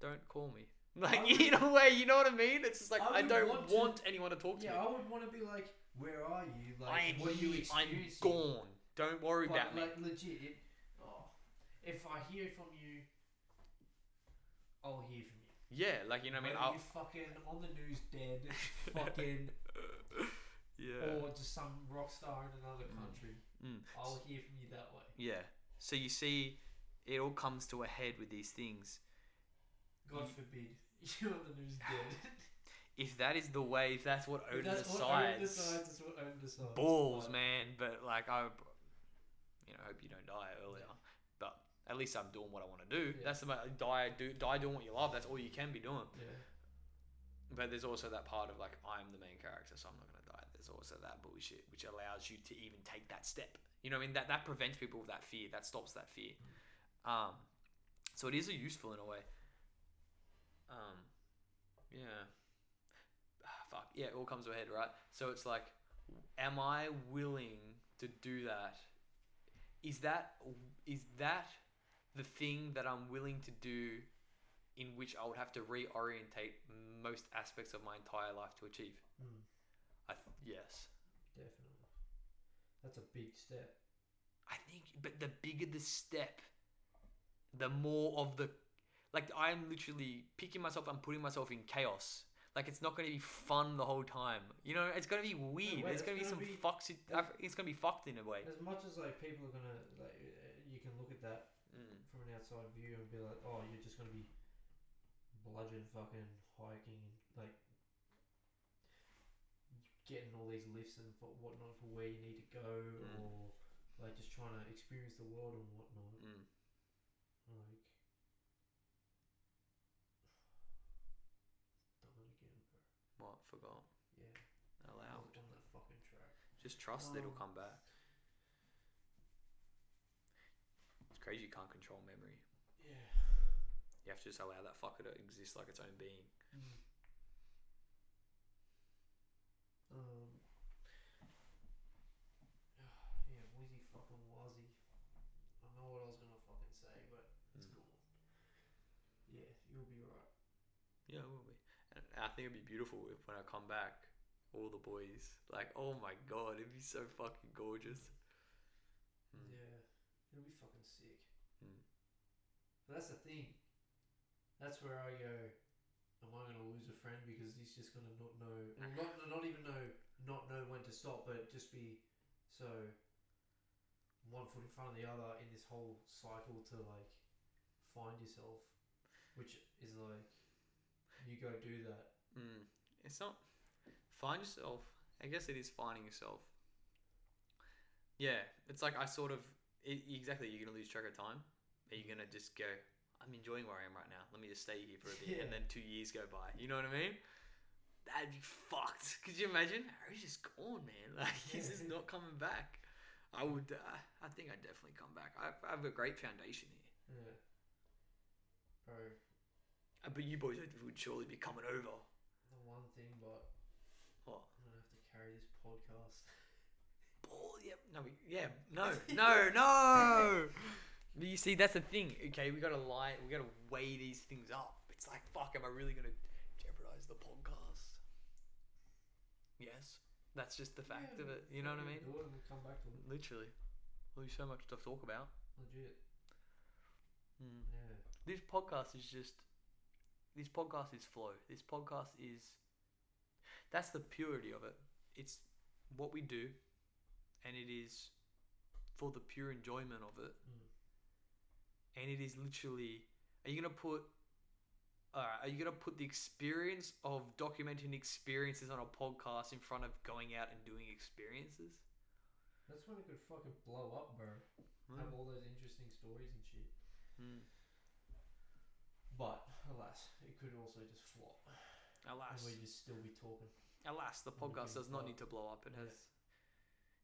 Speaker 4: Don't call me. Like
Speaker 1: would-
Speaker 4: in a way, you know what I mean? It's just like
Speaker 1: I
Speaker 4: I, don't
Speaker 1: want
Speaker 4: want,
Speaker 1: to-
Speaker 4: anyone to talk to
Speaker 1: Yeah,
Speaker 4: me.
Speaker 1: I would want to be like, "Where are you? Like,
Speaker 4: I
Speaker 1: what are you
Speaker 4: here. I'm
Speaker 1: experiencing?"
Speaker 4: gone. Don't worry about me.
Speaker 1: like legit, it, oh, if I hear from you, I'll hear from you.
Speaker 4: Yeah, like you know what I mean. I'll,
Speaker 1: you fucking on the news dead, fucking,
Speaker 4: yeah.
Speaker 1: or just some rock star in another country,
Speaker 4: Mm.
Speaker 1: I'll hear from you that way.
Speaker 4: Yeah. So you see, it all comes to a head with these things.
Speaker 1: God forbid you're on the news dead.
Speaker 4: If that is the way, if that's what Odin
Speaker 1: that's what Odin
Speaker 4: decides,
Speaker 1: decides. That's what Odin decides.
Speaker 4: balls, man. But like I, you know, hope you don't die earlier. But at least I'm doing what I want to do.
Speaker 1: Yeah.
Speaker 4: That's the die do die doing what you love. That's all you can be doing.
Speaker 1: Yeah.
Speaker 4: But there's also that part of like I'm the main character, so I'm not gonna die. There's also that bullshit which allows you to even take that step. You know what I mean? That that prevents people with that fear. That stops that fear. Um, so it is a useful in a way. Um, yeah. Ah, fuck yeah, it all comes to a head, right? So it's like, am I willing to do that? Is that is that the thing that I'm willing to do in which I would have to reorientate most aspects of my entire life to achieve.
Speaker 1: Mm,
Speaker 4: I th- yes,
Speaker 1: definitely. That's a big step.
Speaker 4: I think, but the bigger the step, the more of the, like I'm literally picking myself. I'm putting myself in chaos. Like it's not going to be fun the whole time. You know, it's going to be weird.
Speaker 1: way,
Speaker 4: it's going to be some
Speaker 1: be-
Speaker 4: It's going to be fucked in a way.
Speaker 1: As much as like people are gonna like, uh, you can look at that
Speaker 4: Mm.
Speaker 1: from an outside view and be like, oh, you're just gonna be bludgeon fucking hiking, like getting all these lifts and for whatnot for where you need to go,
Speaker 4: Mm.
Speaker 1: or like just trying to experience the world and whatnot.
Speaker 4: Mm.
Speaker 1: Like, done it again, bro.
Speaker 4: What forgot?
Speaker 1: Yeah, I
Speaker 4: Allowed.
Speaker 1: on that fucking track.
Speaker 4: Just trust that it'll come back. It's crazy you can't control memory.
Speaker 1: Yeah.
Speaker 4: You have to just allow that fucker to exist like its own being.
Speaker 1: Mm. Um. Yeah, Wheezy fucking Wazzy. I know what I was gonna fucking say, but it's
Speaker 4: Mm.
Speaker 1: gone. Yeah, you'll be right.
Speaker 4: Yeah, it will be. And I think it'd be beautiful if when I come back, all the boys like, oh my god, it'd be so fucking gorgeous. Mm.
Speaker 1: Yeah, it'll be fucking sick.
Speaker 4: Mm.
Speaker 1: But that's the thing. That's where I go. Am I gonna lose a friend because he's just gonna not know, not not even know, not know when to stop, but just be so one foot in front of the other in this whole cycle to like find yourself, which is like you go do that.
Speaker 4: Mm. It's not find yourself. I guess it is finding yourself. Yeah, it's like I sort of it, exactly. You're gonna lose track of time. Are you gonna just go? I'm enjoying where I am right now. Let me just stay here for a bit,
Speaker 1: Yeah.
Speaker 4: and then two years go by. You know what I mean? That'd be fucked. Could you imagine? Harry's just gone, man. Like he's just not coming back. I would. Uh, I think I'd definitely come back. I, I have a great foundation here.
Speaker 1: Yeah. Bro,
Speaker 4: But you boys would, surely be coming over.
Speaker 1: the one thing, but
Speaker 4: What?
Speaker 1: I'm gonna have to carry this podcast.
Speaker 4: Ball, yep. No, we, yeah. No, no, no. But you see, that's the thing. Okay, we gotta lie. We gotta weigh these things up. It's like, fuck, am I really gonna jeopardize the podcast? Yes, that's just the fact of it. You know what I mean?
Speaker 1: Do it and we'll come back to it.
Speaker 4: Literally, there's so much to talk about.
Speaker 1: Legit.
Speaker 4: Mm.
Speaker 1: Yeah.
Speaker 4: This podcast is just. This podcast is flow. This podcast is. That's the purity of it. It's what we do, and it is for the pure enjoyment of it.
Speaker 1: Mm.
Speaker 4: and it is literally are you gonna put are you gonna put the experience of documenting experiences on a podcast in front of going out and doing experiences
Speaker 1: That's when it could fucking blow up, bro. Have all those interesting stories and shit.
Speaker 4: Mm.
Speaker 1: But alas, it could also just flop,
Speaker 4: alas
Speaker 1: and we'd just still be talking.
Speaker 4: alas the podcast does not need to blow up it
Speaker 1: Yeah.
Speaker 4: has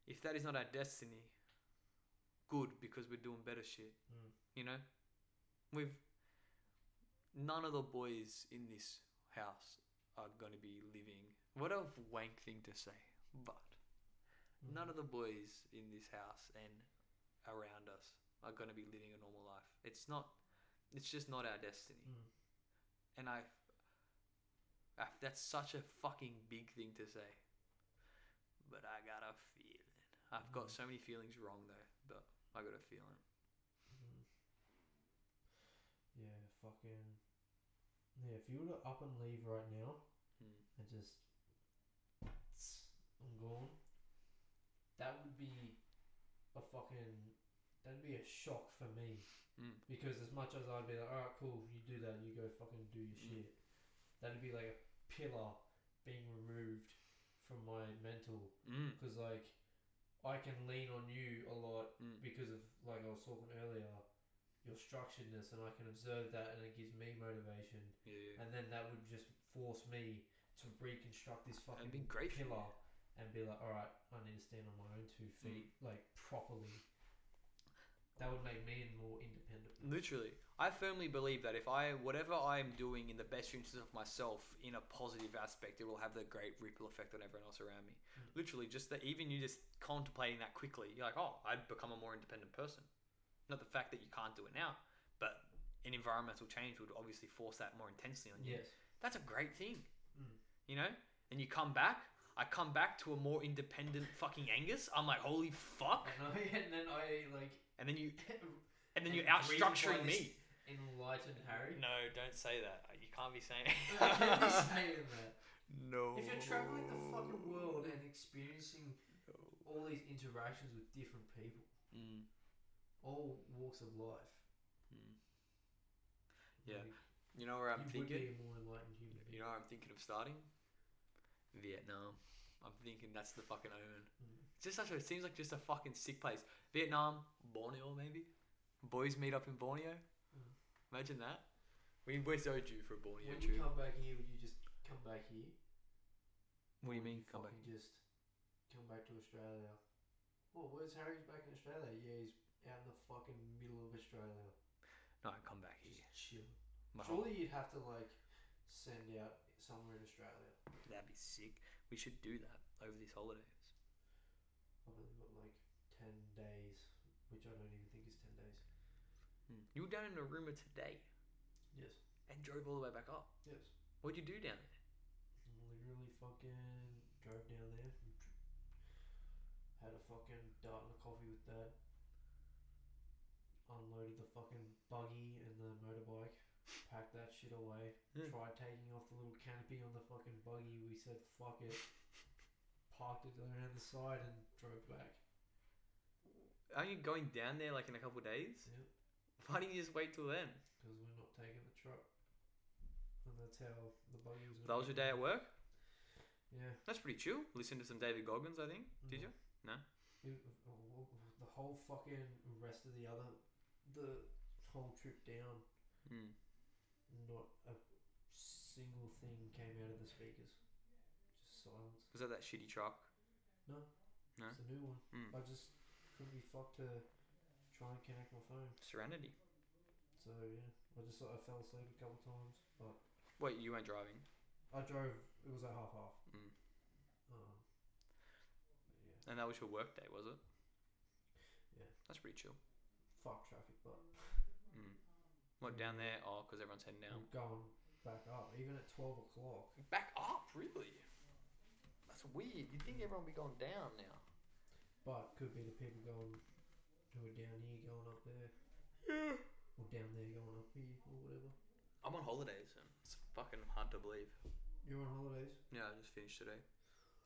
Speaker 4: if that is not our destiny good because we're doing better shit
Speaker 1: Mm.
Speaker 4: you know we've none of the boys in this house are going to be living what a wank thing to say but
Speaker 1: Mm.
Speaker 4: none of the boys in this house and around us are going to be living a normal life. It's not. It's just not our destiny.
Speaker 1: Mm.
Speaker 4: And I, I. That's such a fucking big thing to say. But I got a feeling. I've got
Speaker 1: Mm.
Speaker 4: so many feelings wrong though. But I got a feeling.
Speaker 1: Mm. Yeah, fucking. Yeah, if you were to up and leave right now
Speaker 4: Hmm.
Speaker 1: and just. I'm gone. That would be a fucking. That'd be a shock for me.
Speaker 4: Mm.
Speaker 1: Because as much as I'd be like, alright, cool, you do that, you go fucking do your
Speaker 4: Mm.
Speaker 1: shit. That'd be like a pillar being removed from my mental.
Speaker 4: Mm.
Speaker 1: Because, like, I can lean on you a lot
Speaker 4: Mm.
Speaker 1: because of, like I was talking earlier, your structuredness, and I can observe that, and it gives me motivation.
Speaker 4: Yeah. yeah.
Speaker 1: And then that would just force me to reconstruct this fucking
Speaker 4: be great for you.
Speaker 1: pillar and be like, alright, I need to stand on my own two
Speaker 4: Mm.
Speaker 1: feet, like, properly. That would make me more independent.
Speaker 4: Literally, I firmly believe that if I, whatever I am doing in the best interest of myself in a positive aspect, it will have the great ripple effect on everyone else around me.
Speaker 1: Mm.
Speaker 4: Literally, just that even you just contemplating that quickly, you're like, oh, I'd become a more independent person. Not the fact that you can't do it now, but an environmental change would obviously force that more intensely on you.
Speaker 1: Yes.
Speaker 4: That's a great thing,
Speaker 1: Mm.
Speaker 4: you know? And you come back, I come back to a more independent fucking Angus. I'm like, holy fuck.
Speaker 1: And, then I, like,
Speaker 4: And then you, and then you're
Speaker 1: And
Speaker 4: out
Speaker 1: greeted by
Speaker 4: structuring me.
Speaker 1: enlightened Harry.
Speaker 4: No, don't say that. You can't be saying.
Speaker 1: I can't be saying that.
Speaker 4: no.
Speaker 1: If you're traveling the fucking world and experiencing all these interactions with different people,
Speaker 4: Mm,
Speaker 1: all walks of life,
Speaker 4: mm. Yeah.
Speaker 1: like,
Speaker 4: You know where I'm
Speaker 1: you would
Speaker 4: thinking.
Speaker 1: be a more enlightened human.
Speaker 4: You know where I'm thinking of starting. Vietnam. I'm thinking that's the fucking omen.
Speaker 1: Mm.
Speaker 4: It's just such a. It seems like just a fucking sick place. Vietnam, Borneo maybe. Boys meet up in Borneo.
Speaker 1: Mm.
Speaker 4: Imagine that. We we're so due for a Borneo
Speaker 1: When you
Speaker 4: trip.
Speaker 1: come back here, would you just come back here?
Speaker 4: What do you mean? Come back.
Speaker 1: Just come back to Australia. Well, where's Harry's back in Australia? Yeah, he's out in the fucking middle of Australia.
Speaker 4: No, come back here.
Speaker 1: Just chill.
Speaker 4: My
Speaker 1: Surely you'd have to like send out somewhere in Australia.
Speaker 4: That'd be sick. We should do that over these holidays.
Speaker 1: I've only got like ten days, which I don't even think is ten days.
Speaker 4: Hmm. You were down in Narooma today
Speaker 1: Yes.
Speaker 4: and drove all the way back up.
Speaker 1: Yes.
Speaker 4: What'd you do down there?
Speaker 1: Literally fucking drove down there. and Had a fucking dart and a coffee with dad. Unloaded the fucking buggy and the motorbike. Packed that shit away.
Speaker 4: Yeah.
Speaker 1: Tried taking off the little canopy on the fucking buggy. We said fuck it. Parked it around the side and drove back.
Speaker 4: Are you going down there like in a couple of days?
Speaker 1: Yep.
Speaker 4: Why didn't you just wait till then?
Speaker 1: Because we're not taking the truck. And that's how the buggy was.
Speaker 4: That was your day at work?
Speaker 1: Yeah.
Speaker 4: That's pretty chill. Listen to some David Goggins, I think. Did
Speaker 1: No.
Speaker 4: you? No.
Speaker 1: it, uh, the whole fucking rest of the other, the whole trip down,
Speaker 4: Mm.
Speaker 1: not a single thing came out of the speakers. Just silence.
Speaker 4: Was that that shitty truck?
Speaker 1: No.
Speaker 4: No?
Speaker 1: It's a new one.
Speaker 4: Mm.
Speaker 1: I just couldn't be fucked to try and connect my phone.
Speaker 4: Serenity.
Speaker 1: So yeah, I just thought I fell asleep a couple times, but
Speaker 4: Wait, you weren't driving.
Speaker 1: I drove. It was a half half.
Speaker 4: Mm.
Speaker 1: Um, but yeah,
Speaker 4: And that was your work day, was it?
Speaker 1: Yeah.
Speaker 4: That's pretty chill.
Speaker 1: fuck traffic, but
Speaker 4: Mm. What down there? Oh, because everyone's heading down.
Speaker 1: I'm going back up. Even at twelve o'clock,
Speaker 4: Back up, really? That's weird. You'd think everyone would be going down now.
Speaker 1: But could be the people going who are down here going up there,
Speaker 4: Yeah.
Speaker 1: or down there going up here, or whatever.
Speaker 4: I'm on holidays and it's fucking hard to believe.
Speaker 1: You're on holidays.
Speaker 4: Yeah, I just finished today.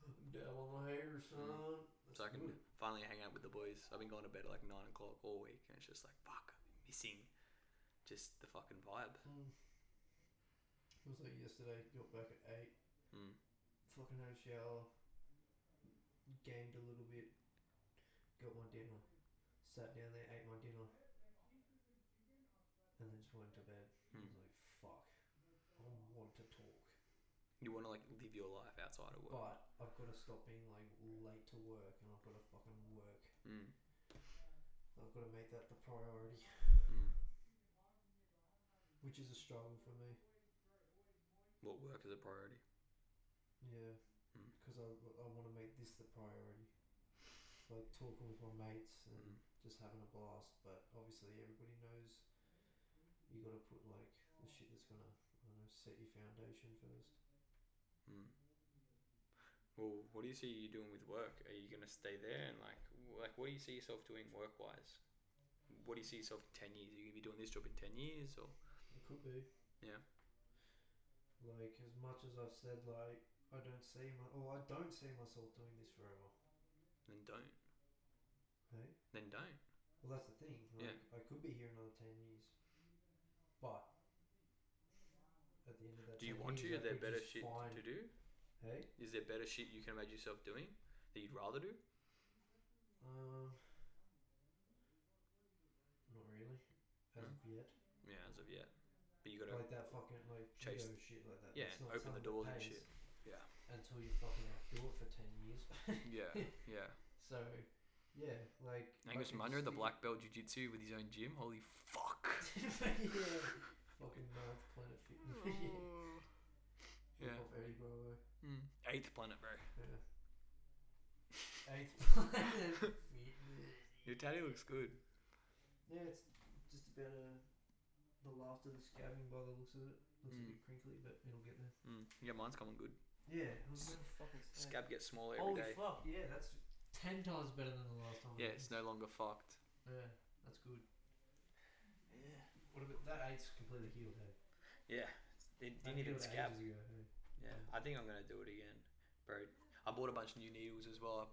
Speaker 1: Down on the hair, son. That's
Speaker 4: So I can finally hang out with the boys. I've been going to bed at like 9 o'clock all week and it's just like, fuck, I'm missing just the fucking vibe.
Speaker 1: Mm. It was like yesterday. Got back at eight.
Speaker 4: Mm.
Speaker 1: Fucking had a shower. Gamed a little bit. Got my dinner. Sat down there, ate my dinner. And then just went to bed. I
Speaker 4: Hmm.
Speaker 1: was like, fuck. I want to talk.
Speaker 4: You want to like live your life outside of work.
Speaker 1: But I've got to stop being like late to work and I've got to fucking work.
Speaker 4: Mm.
Speaker 1: I've got to make that the priority.
Speaker 4: Mm.
Speaker 1: Which is a struggle for me.
Speaker 4: What work is a priority?
Speaker 1: Yeah.
Speaker 4: Mm.
Speaker 1: Because I, I want to make this the priority. Like talking with my mates and
Speaker 4: Mm.
Speaker 1: just having a blast. But obviously, everybody knows you got to put like the shit that's gonna I don't know set your foundation first.
Speaker 4: Mm. Well, what do you see you doing with work? Are you gonna stay there and like, like, what do you see yourself doing work wise? What do you see yourself in ten years? Are you gonna be doing this job in ten years or?
Speaker 1: It could be.
Speaker 4: Yeah.
Speaker 1: Like as much as I've said, like I don't see my, or I don't see myself doing this forever.
Speaker 4: Then don't.
Speaker 1: Hey.
Speaker 4: Then don't.
Speaker 1: Well, that's the thing. Like,
Speaker 4: Yeah.
Speaker 1: I could be here another ten years, but at the end of that,
Speaker 4: Do you
Speaker 1: 10
Speaker 4: want to?
Speaker 1: years,
Speaker 4: Is there better shit
Speaker 1: find-
Speaker 4: to do?
Speaker 1: Hey.
Speaker 4: Is there better shit you can imagine yourself doing that you'd rather do?
Speaker 1: Um. Not really, as
Speaker 4: Hmm.
Speaker 1: of yet.
Speaker 4: Yeah, as of yet. But you gotta
Speaker 1: Like that fucking like
Speaker 4: chase-
Speaker 1: shit like that.
Speaker 4: yeah, open the doors and shit. Yeah.
Speaker 1: Until you fucking do it for ten years.
Speaker 4: Yeah, yeah.
Speaker 1: so, yeah, like
Speaker 4: Angus
Speaker 1: could
Speaker 4: Munro, the black belt jiu-jitsu with his own gym. Holy fuck.
Speaker 1: yeah. Fucking ninth planet fitness.
Speaker 4: Yeah.
Speaker 1: Off Eddie Bravo.
Speaker 4: Mm. Eighth planet, bro.
Speaker 1: Yeah. Eighth planet fitness.
Speaker 4: Your tattoo looks good.
Speaker 1: Yeah, it's just about uh, the last of the scabbing by the looks of it. Looks a
Speaker 4: Mm.
Speaker 1: bit crinkly, but it'll get there.
Speaker 4: Mm. Yeah, mine's coming good.
Speaker 1: Yeah, it was never fucking say.
Speaker 4: Scab gets smaller every
Speaker 1: Holy
Speaker 4: day.
Speaker 1: fuck! Yeah, that's ten times better than the last time. I
Speaker 4: Yeah, it's no longer fucked.
Speaker 1: Yeah, that's good. Yeah. What about that? Eight's completely healed. Hey.
Speaker 4: Yeah, it didn't even scab.
Speaker 1: ages ago. Hey.
Speaker 4: Yeah, I think I'm gonna do it again, bro. I bought a bunch of new needles as well.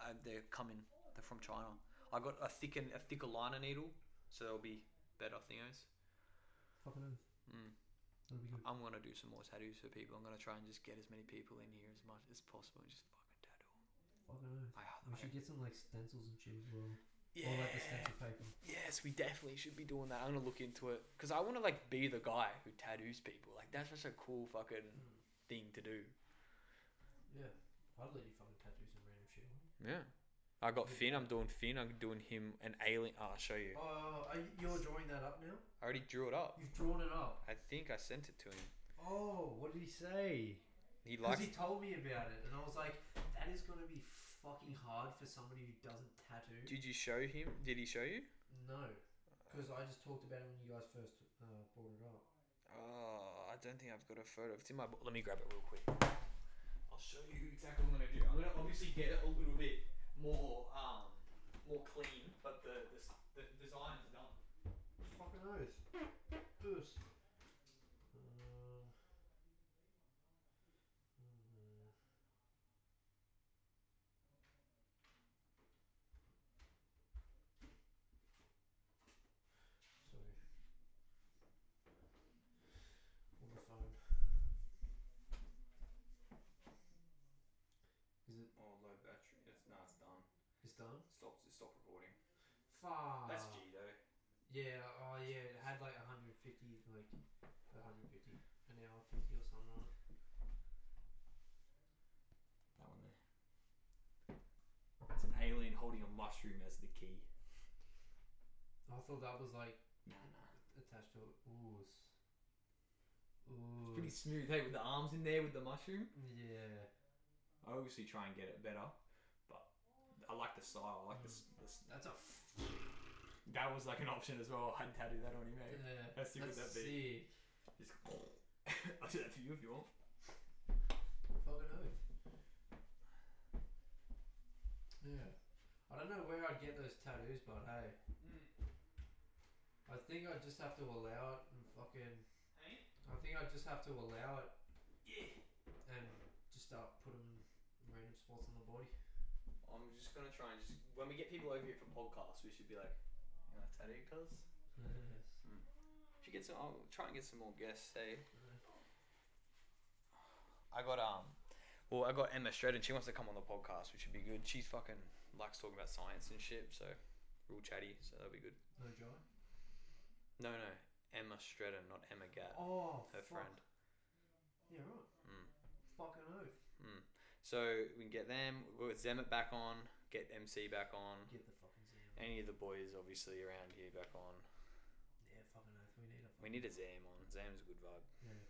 Speaker 4: I, they're coming. They're from China. I got a thicker, a thicker liner needle, so they'll be better thingos.
Speaker 1: Fucking.
Speaker 4: Mm.
Speaker 1: That'll be good.
Speaker 4: I'm gonna do some more tattoos for people. I'm gonna try and just get as many people in here as much as possible and just fucking tattoo.
Speaker 1: Fucking oath.
Speaker 4: I,
Speaker 1: We
Speaker 4: I,
Speaker 1: should get some like stencils and shit as well.
Speaker 4: yeah.
Speaker 1: Or like the stencil paper.
Speaker 4: Yes, we definitely should be doing that. I'm gonna look into it because I want to like be the guy who tattoos people. Like that's just a cool fucking hmm. thing to do.
Speaker 1: Yeah. I'd let you fucking tattoo some random shit.
Speaker 4: Yeah. I got Finn. I'm doing Finn. I'm doing him an alien. Oh, I'll show you.
Speaker 1: Oh, are you, you're drawing that up now?
Speaker 4: I already drew it up.
Speaker 1: You've drawn it up.
Speaker 4: I think I sent it to him.
Speaker 1: Oh, what did he say?
Speaker 4: He
Speaker 1: Because
Speaker 4: likes.
Speaker 1: he told me about it, and I was like, that is gonna be fucking hard for somebody who doesn't tattoo.
Speaker 4: Did you show him? Did he show you?
Speaker 1: No, because I just talked about it when you guys first uh, brought it up.
Speaker 4: Oh, I don't think I've got a photo. It's in my. bo- Let me grab it real quick. I'll show you exactly what I'm gonna do. I'm gonna obviously get it a little bit more, um, more clean, but the the, the design is done.
Speaker 1: Fucking oath. Oos. Uh, uh, sorry. On the phone. Is it?
Speaker 4: Oh, low battery. It's no, it's done.
Speaker 1: Fuck.
Speaker 6: That's G though.
Speaker 1: Yeah, oh yeah, it had like 150, like 150 an hour, 50 or something on it.
Speaker 6: That one there. It's an alien holding a mushroom as the key.
Speaker 1: I thought that was like
Speaker 6: Nah, nah.
Speaker 1: attached to it. Ooh.
Speaker 6: It's
Speaker 1: Ooh.
Speaker 6: pretty smooth, hey, with the arms in there with the mushroom.
Speaker 1: Yeah.
Speaker 6: I obviously try and get it better, but I like the style. I like this. this
Speaker 1: That's a. F-
Speaker 6: that was like an option as well. I'd tattoo that on you, mate.
Speaker 1: yeah.
Speaker 6: How sick would
Speaker 1: that's
Speaker 6: that be?
Speaker 1: sick.
Speaker 6: Just I'll do that for you if you want.
Speaker 1: Fucking oath. Yeah. I don't know where I'd get those tattoos, but hey. Hmm. I think I'd just have to allow it and fucking. I think I'd just have to allow it. Yeah. And just start putting random spots on the body.
Speaker 6: I'm just gonna try and just when we get people over here for podcasts, we should be like, you know, tattoo cuz.
Speaker 4: Should get some. I'll try and get some more guests. Hey, I got um, well, I got Emma Stratton. She wants to come on the podcast, which would be good. She's fucking likes talking about science and shit, so real chatty. So that'll be good.
Speaker 1: No joy.
Speaker 4: No, no, Emma Stratton, not Emma Gatt,
Speaker 1: Oh,
Speaker 4: her
Speaker 1: fuck.
Speaker 4: friend.
Speaker 1: Yeah, right.
Speaker 4: Mm.
Speaker 1: Fucking oath.
Speaker 4: Mm. So we can get them. We'll get Zemet back on. Get MC back on.
Speaker 1: Get the fucking Zam.
Speaker 4: Any of the boys, obviously, around here back on.
Speaker 1: Yeah, fucking oath. We need a.
Speaker 4: We need a Zam on. Zam's a good vibe.
Speaker 1: Yeah.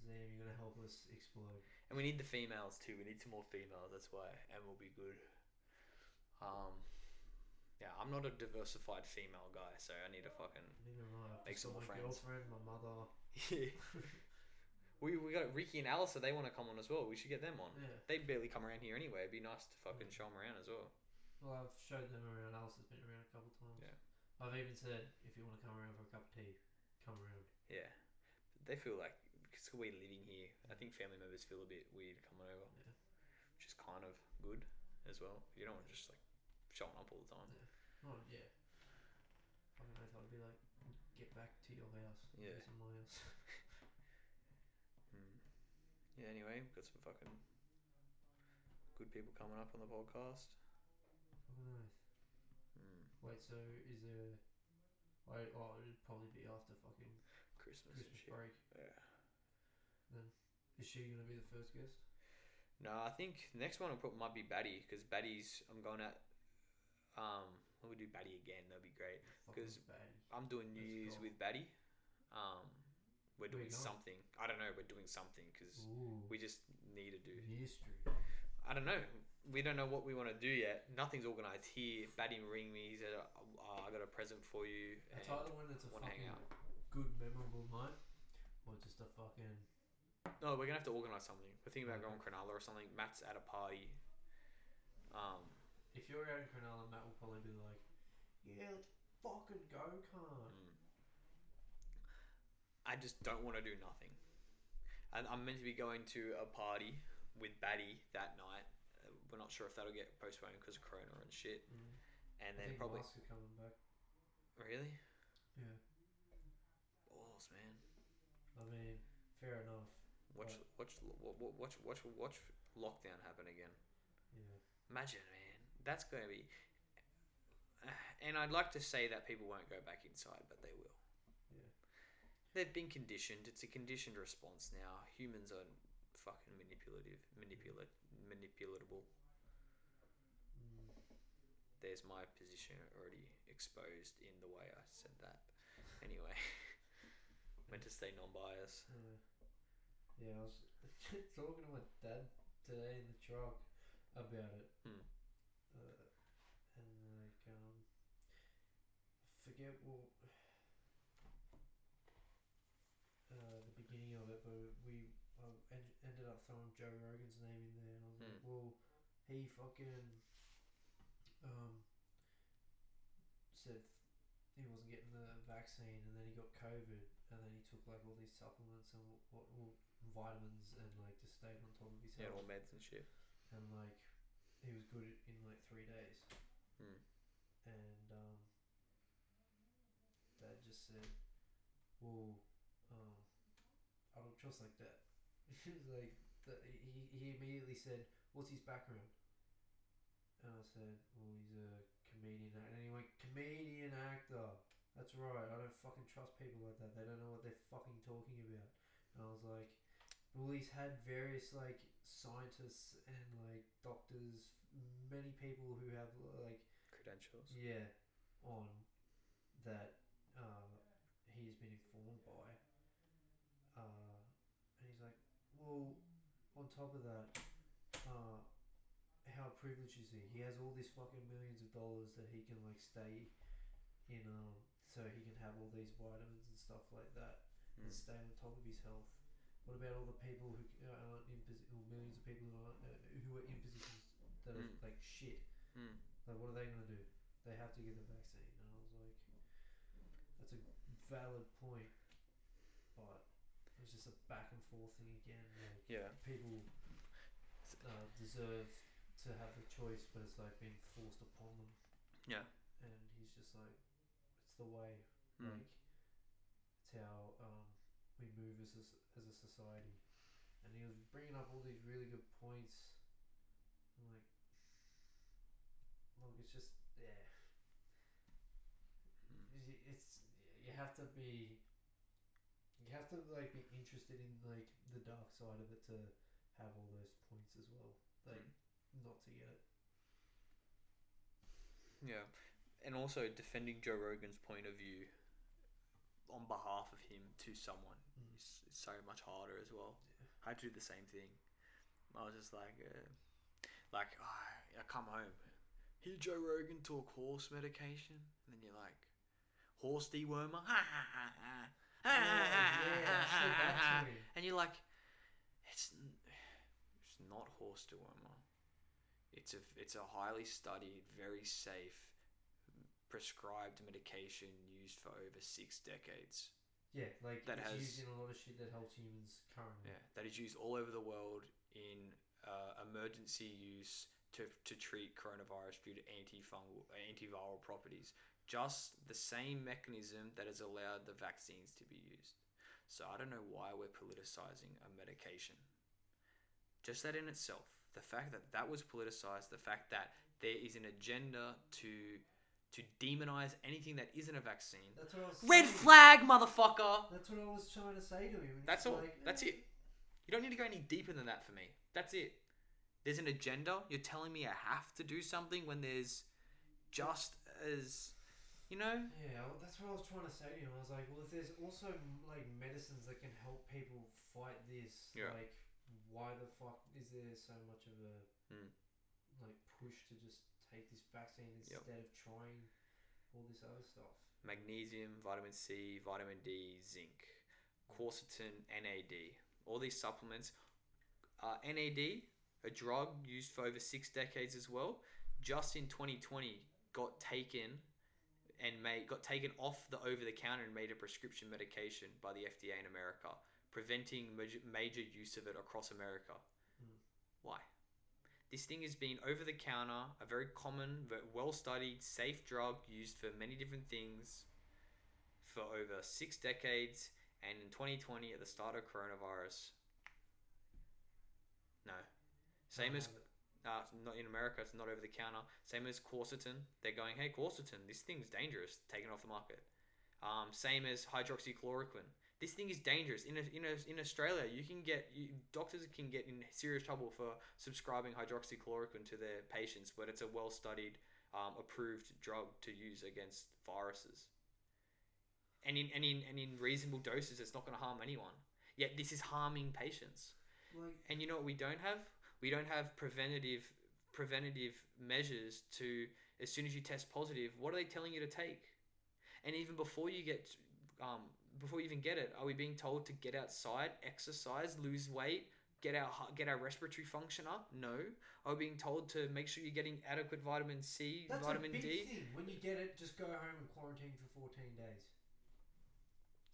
Speaker 1: Zam, you're gonna help us explode.
Speaker 4: And we need the females too. We need some more females. That's why, and we'll be good. Um, yeah, I'm not a diversified female guy, so I need to fucking.
Speaker 1: Neither am I.
Speaker 4: Make some more
Speaker 1: my
Speaker 4: friends.
Speaker 1: girlfriend, my mother.
Speaker 4: we we got Ricky and Alistair. They want to come on as well. We should get them on.
Speaker 1: Yeah.
Speaker 4: They barely come around here anyway. It'd be nice to fucking show them around as well.
Speaker 1: Well, I've showed them around. Has been around a couple times.
Speaker 4: Yeah.
Speaker 1: I've even said, if you want to come around for a cup of tea, come around.
Speaker 4: Yeah, they feel like because we're living here. I think family members feel a bit weird coming over,
Speaker 1: Yeah.
Speaker 4: which is kind of good as well. You don't want to just like showing up all the time. Yeah.
Speaker 1: Oh, yeah. Fucking oath, I'd be like, get back to your house.
Speaker 4: Yeah.
Speaker 1: This is my house.
Speaker 4: Hmm. Yeah. Anyway, we've got some fucking good people coming up on the podcast.
Speaker 1: Fucking oath.
Speaker 4: Hmm.
Speaker 1: Wait, so is there. Wait, oh, it'd probably be after fucking
Speaker 4: Christmas,
Speaker 1: Christmas break.
Speaker 4: Yeah.
Speaker 1: Then is she gonna be the first guest?
Speaker 4: No, I think the next one will probably might be Batty because Batty's. I'm going at. Um, we do Batty again. That'd be great.
Speaker 1: because.
Speaker 4: I'm doing New Year's with Batty. Um, we're doing
Speaker 1: going?
Speaker 4: something. I don't know. We're doing something because we just need to do.
Speaker 1: History.
Speaker 4: I don't know. We don't know what we want to do yet. Nothing's organised here. Batty ring me. He said, oh, "I got a present for you." And
Speaker 1: either when it's a
Speaker 4: wanna hang out.
Speaker 1: good, memorable night, or just a fucking.
Speaker 4: No, we're gonna have to organise something. We're thinking about going Cronulla or something. Matt's at a party. Um,
Speaker 1: If you're out in Cronulla, Matt will probably be like, "Yeah, let's fucking go, cunt."
Speaker 4: mm. I just don't want to do nothing. And I'm meant to be going to a party with Batty that night. Uh, We're not sure if that'll get postponed because of Corona and shit.
Speaker 1: Mm.
Speaker 4: And
Speaker 1: I
Speaker 4: then
Speaker 1: think
Speaker 4: probably
Speaker 1: Musk are coming back.
Speaker 4: really
Speaker 1: Yeah.
Speaker 4: balls, man.
Speaker 1: I mean, fair enough.
Speaker 4: Watch,
Speaker 1: Right.
Speaker 4: watch, wa- wa- watch, watch, watch lockdown happen again.
Speaker 1: Yeah.
Speaker 4: Imagine, man. That's going to be. And I'd like to say that people won't go back inside, but they will. They've been conditioned. It's a conditioned response now. Humans are fucking manipulative, manipulate, manipulatable.
Speaker 1: Mm.
Speaker 4: There's my position already exposed in the way I said that. Anyway, meant to stay non-biased.
Speaker 1: Uh, yeah, I was talking to my dad today in the truck about it.
Speaker 4: Hmm.
Speaker 1: Uh, and like, um, forget what uh, the beginning of it, but we uh, en- ended up throwing Joe Rogan's name in there, and I was like,
Speaker 4: Hmm.
Speaker 1: well, he fucking um said he wasn't getting the vaccine, and then he got COVID, and then he took like all these supplements and what, what vitamins, and like just stayed on top of his
Speaker 4: Yeah, all meds and shit.
Speaker 1: and like he was good in like three days,
Speaker 4: Hmm.
Speaker 1: and um, Dad just said, "Well, um, I don't trust like that." like, the, he he immediately said, "What's his background?" And I said, "Well, he's a comedian," and he went comedian actor. That's right. I don't fucking trust people like that. They don't know what they're fucking talking about. And I was like, well, he's had various like scientists and like doctors, many people who have like
Speaker 4: Credentials.
Speaker 1: yeah, on that uh, he's been informed by. Uh, and he's like, well, on top of that, uh, how privileged is he? He has all these fucking millions of dollars that he can like stay in, um, so he can have all these vitamins and stuff like that and
Speaker 4: Mm.
Speaker 1: stay on top of his health. What about all the people who aren't in posi- or millions of people who are uh, who are in positions that are
Speaker 4: Mm.
Speaker 1: like shit?
Speaker 4: Mm.
Speaker 1: Like, what are they gonna do? They have to get the vaccine, and I was like, that's a valid point, but it was just a back and forth thing again. Like,
Speaker 4: Yeah.
Speaker 1: people uh, deserve to have a choice, but it's like being forced upon them.
Speaker 4: Yeah.
Speaker 1: And he's just like, it's the way.
Speaker 4: Mm.
Speaker 1: Like, it's how um, we move as a, as a society. And he was bringing up all these really good points. I'm like, look, it's just yeah.
Speaker 4: Mm.
Speaker 1: It's you have to be. You have to like be interested in like the dark side of it to have all those points as well. Like not to get it.
Speaker 4: Yeah, and also defending Joe Rogan's point of view on behalf of him to someone
Speaker 1: Mm.
Speaker 4: is, is so much harder as well. I had to do the same thing. I was just like, uh, like I I come home, hear Joe Rogan talk horse medication, and then you're like, horse dewormer, ha ha ha ha.
Speaker 1: Yeah, I said that to him.
Speaker 4: And you're like, it's it's not horse dewormer. It's a it's a highly studied, very safe, prescribed medication used for over six decades.
Speaker 1: Yeah, like
Speaker 4: That
Speaker 1: it's
Speaker 4: has-
Speaker 1: used in a lot of shit that helps humans currently.
Speaker 4: Yeah, that is used all over the world in uh, emergency use to, to treat coronavirus due to antifungal antiviral properties. Just the same mechanism that has allowed the vaccines to be used. So I don't know why we're politicizing a medication. Just that in itself, the fact that that was politicized, the fact that there is an agenda to to demonize anything that isn't a vaccine.
Speaker 1: That's what I was
Speaker 4: Red
Speaker 1: saying.
Speaker 4: flag, motherfucker.
Speaker 1: That's what I was trying to say to him.
Speaker 4: That's all.
Speaker 1: like,
Speaker 4: That's
Speaker 1: "Eh."
Speaker 4: it. You don't need to go any deeper than that for me. That's it. There's an agenda. You're telling me I have to do something when there's just as, you know.
Speaker 1: Yeah, well, that's what I was trying to say to him. I was like, well, if there's also m- like medicines that can help people fight this,
Speaker 4: Yeah.
Speaker 1: like, why the fuck is there so much of a
Speaker 4: Mm.
Speaker 1: like push to just take this vaccine instead of trying all this other stuff?
Speaker 4: Magnesium, vitamin C, vitamin D, zinc, quercetin, NAC. All these supplements. Uh, NAC, a drug used for over six decades as well, just in 2020 got taken and made got taken off the over the counter and made a prescription medication by the FDA in America, preventing major, major use of it across America.
Speaker 1: Mm.
Speaker 4: Why? This thing has been over the counter, a very common, well studied, safe drug used for many different things for over six decades. And in 2020, at the start of coronavirus, no. Same as. Uh, not in America, it's not over the counter. Same as quercetin. They're going, hey, quercetin, this thing's dangerous. Taken off the market. Um, same as hydroxychloroquine. This thing is dangerous. In a, in, a, in Australia, you can get you, doctors can get in serious trouble for subscribing hydroxychloroquine to their patients, but it's a well studied, um, approved drug to use against viruses. And in and in and in reasonable doses, it's not going to harm anyone. Yet this is harming patients.
Speaker 1: Like,
Speaker 4: And you know what we don't have? We don't have preventative preventative measures to as soon as you test positive, what are they telling you to take? And even before you get um before you even get it, are we being told to get outside, exercise, lose weight, get our get our respiratory function up? No. Are we being told to make sure you're getting adequate vitamin C,
Speaker 1: that's
Speaker 4: vitamin
Speaker 1: a big
Speaker 4: D?
Speaker 1: thing. When you get it, just go home and quarantine for 14 days.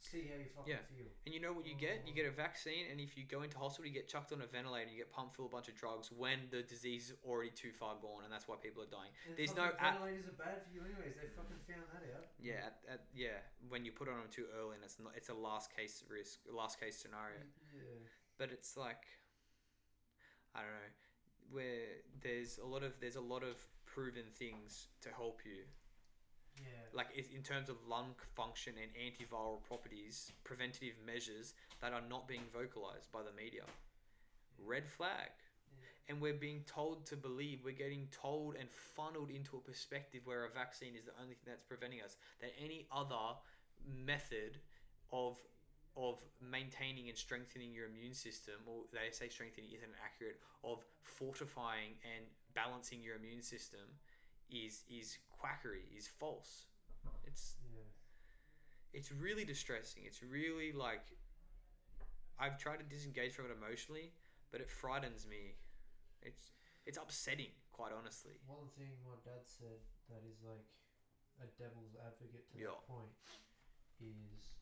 Speaker 1: See how you fucking
Speaker 4: Yeah.
Speaker 1: feel.
Speaker 4: And you know what you get? You get a vaccine, and if you go into hospital, you get chucked on a ventilator, you get pumped full of a bunch of drugs when the disease is already too far gone, and that's why people are dying.
Speaker 1: And
Speaker 4: There's no
Speaker 1: fucking
Speaker 4: at,
Speaker 1: ventilators are bad for you anyways. They fucking found that out.
Speaker 4: yeah, at, at, yeah. When you put on them too early, and it's not, it's a last case risk, last case scenario.
Speaker 1: Yeah.
Speaker 4: But it's like, I don't know, where there's a lot of there's a lot of proven things to help you,
Speaker 1: Yeah.
Speaker 4: like in terms of lung function and antiviral properties, preventative measures that are not being vocalized by the media. Red flag. And we're being told to believe, we're getting told and funneled into a perspective where a vaccine is the only thing that's preventing us. That any other method of of maintaining and strengthening your immune system, or they say strengthening isn't accurate, of fortifying and balancing your immune system is is quackery, is false. It's
Speaker 1: Yeah.
Speaker 4: it's really distressing. It's really like I've tried to disengage from it emotionally, but it frightens me. It's it's upsetting, quite honestly.
Speaker 1: One thing my dad said that is like a devil's advocate to
Speaker 4: Yeah.
Speaker 1: that point is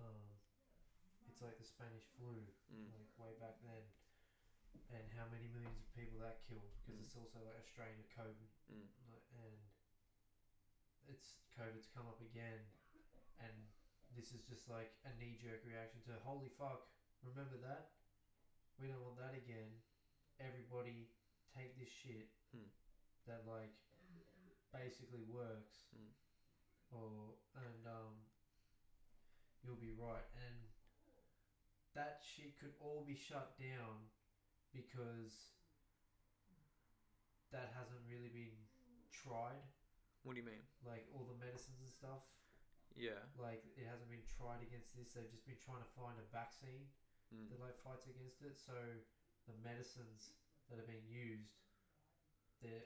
Speaker 1: um, it's like the Spanish flu,
Speaker 4: Mm.
Speaker 1: like way back then, and how many millions of people that killed because
Speaker 4: Mm.
Speaker 1: it's also like a strain of COVID,
Speaker 4: Mm.
Speaker 1: It's COVID's come up again, and this is just like a knee jerk reaction to holy fuck, remember that? We don't want that again. Everybody take this shit
Speaker 4: Hmm.
Speaker 1: that like basically works,
Speaker 4: Hmm.
Speaker 1: or and um, you'll be right. And that shit could all be shut down because that hasn't really been tried.
Speaker 4: What do you mean?
Speaker 1: Like all the medicines and stuff,
Speaker 4: Yeah.
Speaker 1: like it hasn't been tried against this. They've just been trying to find a vaccine
Speaker 4: Mm.
Speaker 1: that like fights against it. So the medicines that are being used, they're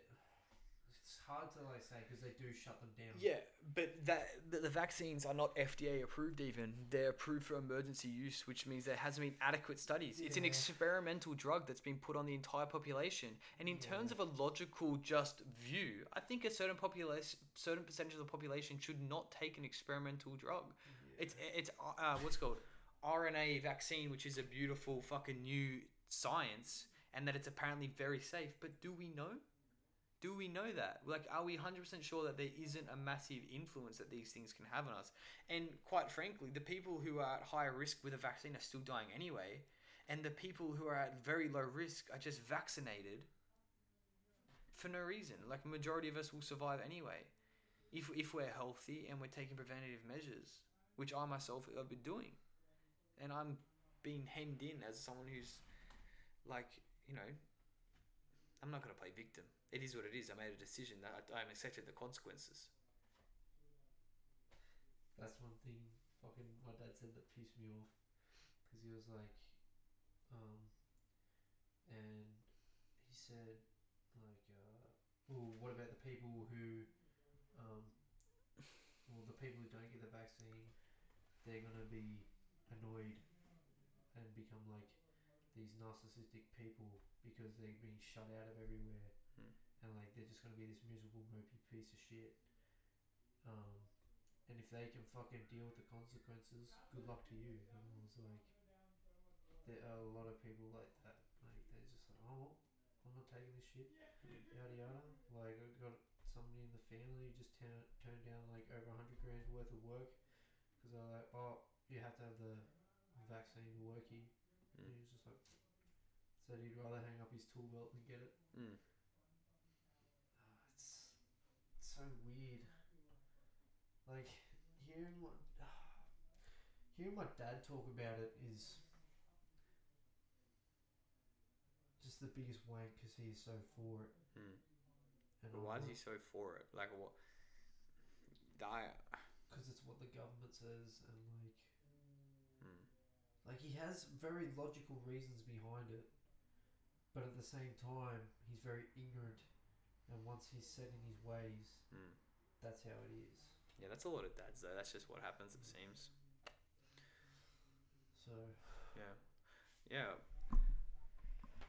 Speaker 1: hard to like say because they do shut them down.
Speaker 4: Yeah, but that the, the vaccines are not FDA approved. Even they're approved for emergency use, which means there hasn't been adequate studies. It's an experimental drug that's been put on the entire population. And in terms of a logical, just view, I think a certain population, certain percentage of the population should not take an experimental drug. It's it's uh, what's called RNA vaccine, which is a beautiful fucking new science, and that it's apparently very safe. But do we know? Do we know that? Like, are we 100% sure that there isn't a massive influence that these things can have on us? And quite frankly, the people who are at higher risk with a vaccine are still dying anyway. And the people who are at very low risk are just vaccinated for no reason. Like, majority of us will survive anyway. If, if we're healthy and we're taking preventative measures, which I myself have been doing. And I'm being hemmed in as someone who's, like, you know, I'm not going to play victim. It is what it is. I made a decision that I, I'm accepted the consequences.
Speaker 1: That's one thing fucking my dad said that pissed me off because he was like, um, and he said like, uh, well, what about the people who, um, well, the people who don't get the vaccine, they're gonna be annoyed and become like these narcissistic people because they're being shut out of everywhere,
Speaker 4: Hmm.
Speaker 1: and like they're just gonna be this miserable, mopey piece of shit. Um, and if they can fucking deal with the consequences, good luck to you. And I was like, there are a lot of people like that. Like they're just like, oh, I'm not taking this shit. Yada yada. Like I got somebody in the family who just turn, turned down like over a hundred grand worth of work because they're like, oh, you have to have the vaccine to work here. And
Speaker 4: Mm.
Speaker 1: he was just like, said he'd rather hang up his tool belt than get it.
Speaker 4: Mm.
Speaker 1: Ah, it's, it's so weird. Like hearing my hearing my dad talk about it is just the biggest wank because he's so for it.
Speaker 4: Mm.
Speaker 1: And
Speaker 4: But why is he so for it? Like, what?
Speaker 1: Because it's what the government says, and like,
Speaker 4: mm.
Speaker 1: like he has very logical reasons behind it, but at the same time, he's very ignorant. And once he's set in his ways,
Speaker 4: Mm.
Speaker 1: that's how it is.
Speaker 4: Yeah, that's a lot of dads, though. That's just what happens, it seems.
Speaker 1: So
Speaker 4: Yeah. Yeah.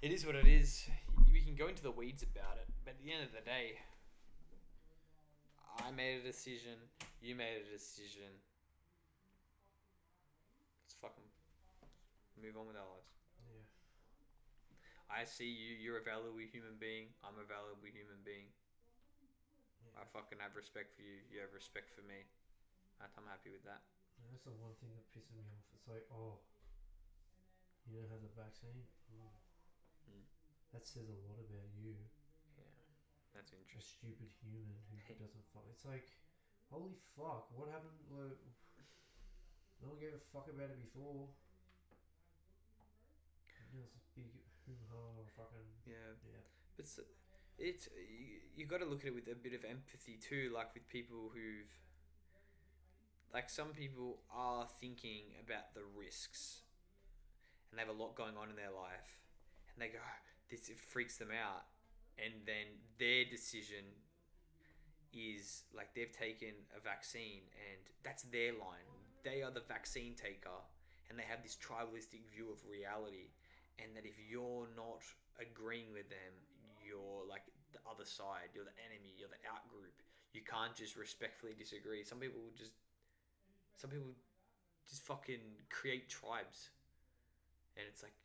Speaker 4: It is what it is. We can go into the weeds about it, but at the end of the day, I made a decision. You made a decision. Let's fucking move on with our lives. I see you. You're a valuable human being. I'm a valuable human being.
Speaker 1: yeah.
Speaker 4: I fucking have respect for you. You have respect for me. And I'm happy with that.
Speaker 1: And that's the one thing that pisses me off. It's like, oh, you don't have the vaccine. Ooh.
Speaker 4: Mm.
Speaker 1: That says a lot about you.
Speaker 4: Yeah, that's interesting.
Speaker 1: A stupid human who doesn't fight. It's like,
Speaker 7: Holy fuck! What happened? Like, no one gave a fuck about it before. Now it's this big fucking
Speaker 4: Yeah.
Speaker 7: yeah.
Speaker 4: It's it's you, you got to look at it with a bit of empathy too, like with people who've like some people are thinking about the risks, and they have a lot going on in their life, and they go, ah, this it freaks them out, and then their decision is like they've taken a vaccine and that's their line. They are the vaccine taker, and they have this tribalistic view of reality, and that if you're not agreeing with them, you're like the other side, you're the enemy, you're the out group. You can't just respectfully disagree. Some people just, some people just fucking create tribes, and it's like,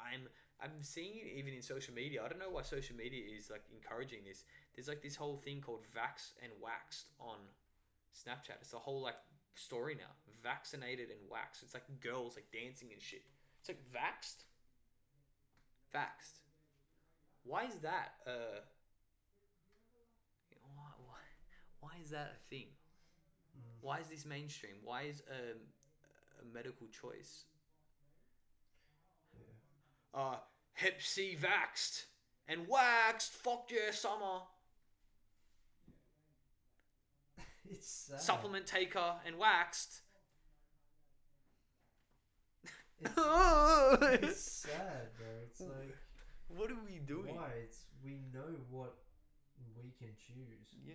Speaker 4: I'm I'm seeing it even in social media. I don't know why social media is like encouraging this. There's like this whole thing called vax and waxed on Snapchat. It's a whole like story now. Vaccinated and waxed. It's like girls like dancing and shit. It's like vaxed. Vaxed. Why is that? Uh, why, why, why is that a thing? Why is this mainstream? Why is um, a medical choice? Uh, Hep C vaxed and waxed. Fuck yeah, summer.
Speaker 7: It's sad.
Speaker 4: Supplement taker and waxed.
Speaker 7: It's sad, bro. It's like
Speaker 4: what are we doing?
Speaker 7: why? It's we know what we can choose.
Speaker 4: Yeah.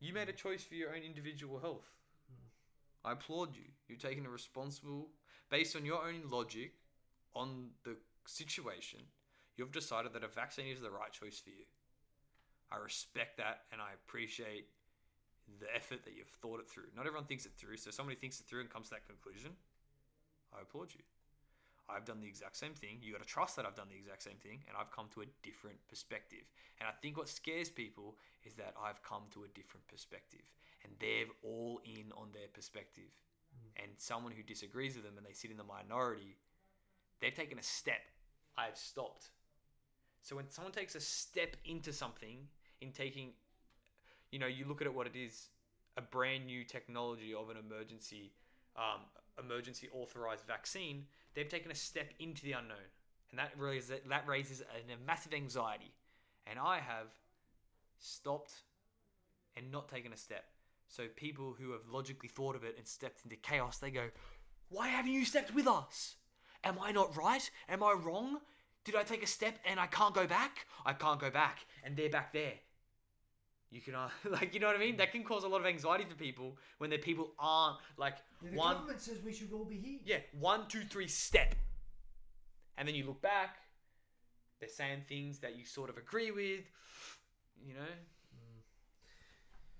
Speaker 4: You made a choice for your own individual health. Hmm. I applaud you. You're taking a responsible, based on your own logic, on the situation. You've decided that a vaccine is the right choice for you. I respect that and I appreciate the effort that you've thought it through. Not everyone thinks it through, so somebody thinks it through and comes to that conclusion. I applaud you. I've done the exact same thing. You got to trust that I've done the exact same thing, and I've come to a different perspective. And I think what scares people is that I've come to a different perspective, and they're all in on their perspective. Mm. And someone who disagrees with them and they sit in the minority, they've taken a step. I've stopped. So when someone takes a step into something, in taking, you know, you look at it what it is, a brand new technology of an emergency, um, emergency authorized vaccine, they've taken a step into the unknown, and that raises that raises a, a massive anxiety, and I have stopped and not taken a step. So people who have logically thought of it and stepped into chaos, they go, "Why haven't you stepped with us? Am I not right? Am I wrong? Did I take a step and I can't go back? I can't go back, and they're back there." You can uh, like you know what I mean? That can cause a lot of anxiety for people when their people aren't like
Speaker 7: Yeah, the
Speaker 4: one
Speaker 7: government says we should all be here.
Speaker 4: yeah, one, two, three, step. And then you look back, they're saying things that you sort of agree with, you know?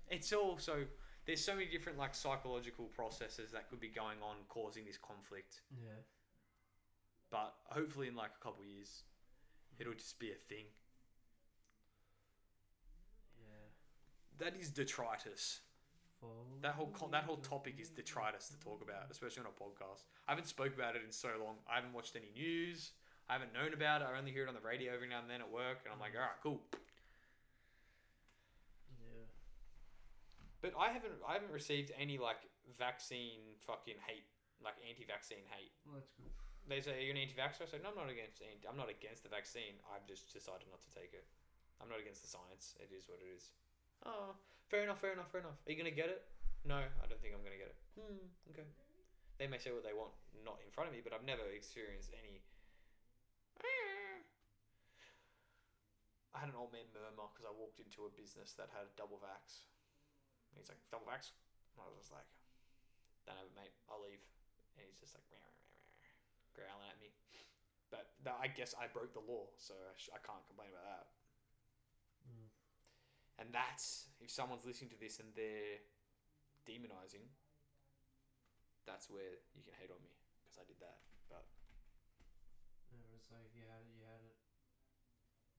Speaker 4: It's also, there's so many different like psychological processes that could be going on causing this conflict.
Speaker 7: Yeah.
Speaker 4: But hopefully, in like a couple of years, it'll just be a thing. That is detritus. That whole con- that whole topic is detritus to talk about, especially on a podcast. I haven't spoke about it in so long. I haven't watched any news. I haven't known about it. I only hear it on the radio every now and then at work, and I'm like, all right, cool.
Speaker 7: Yeah.
Speaker 4: But I haven't I haven't received any like vaccine fucking hate, like anti-vaccine hate.
Speaker 7: Well, that's good.
Speaker 4: They say, you're an anti-vaxxer?" I said, "No, I'm not against. Anti- I'm not against the vaccine. I've just decided not to take it. I'm not against the science. It is what it is." Oh, fair enough. Fair enough. Fair enough. Are you gonna get it? No, I don't think I'm gonna get it. Hmm. Okay. They may say what they want, not in front of me, but I've never experienced any. I had an old man murmur because I walked into a business that had a double vax. And he's like, double vax? And I was just like, don't have it, mate. I'll leave. And he's just like, "Meow, meow, meow, meow," growling at me. But that, I guess I broke the law, so I, sh- I can't complain about that. And that's, if someone's listening to this and they're demonizing, that's where you can hate on me because I did that. But
Speaker 7: but it's like if you had it, you had it.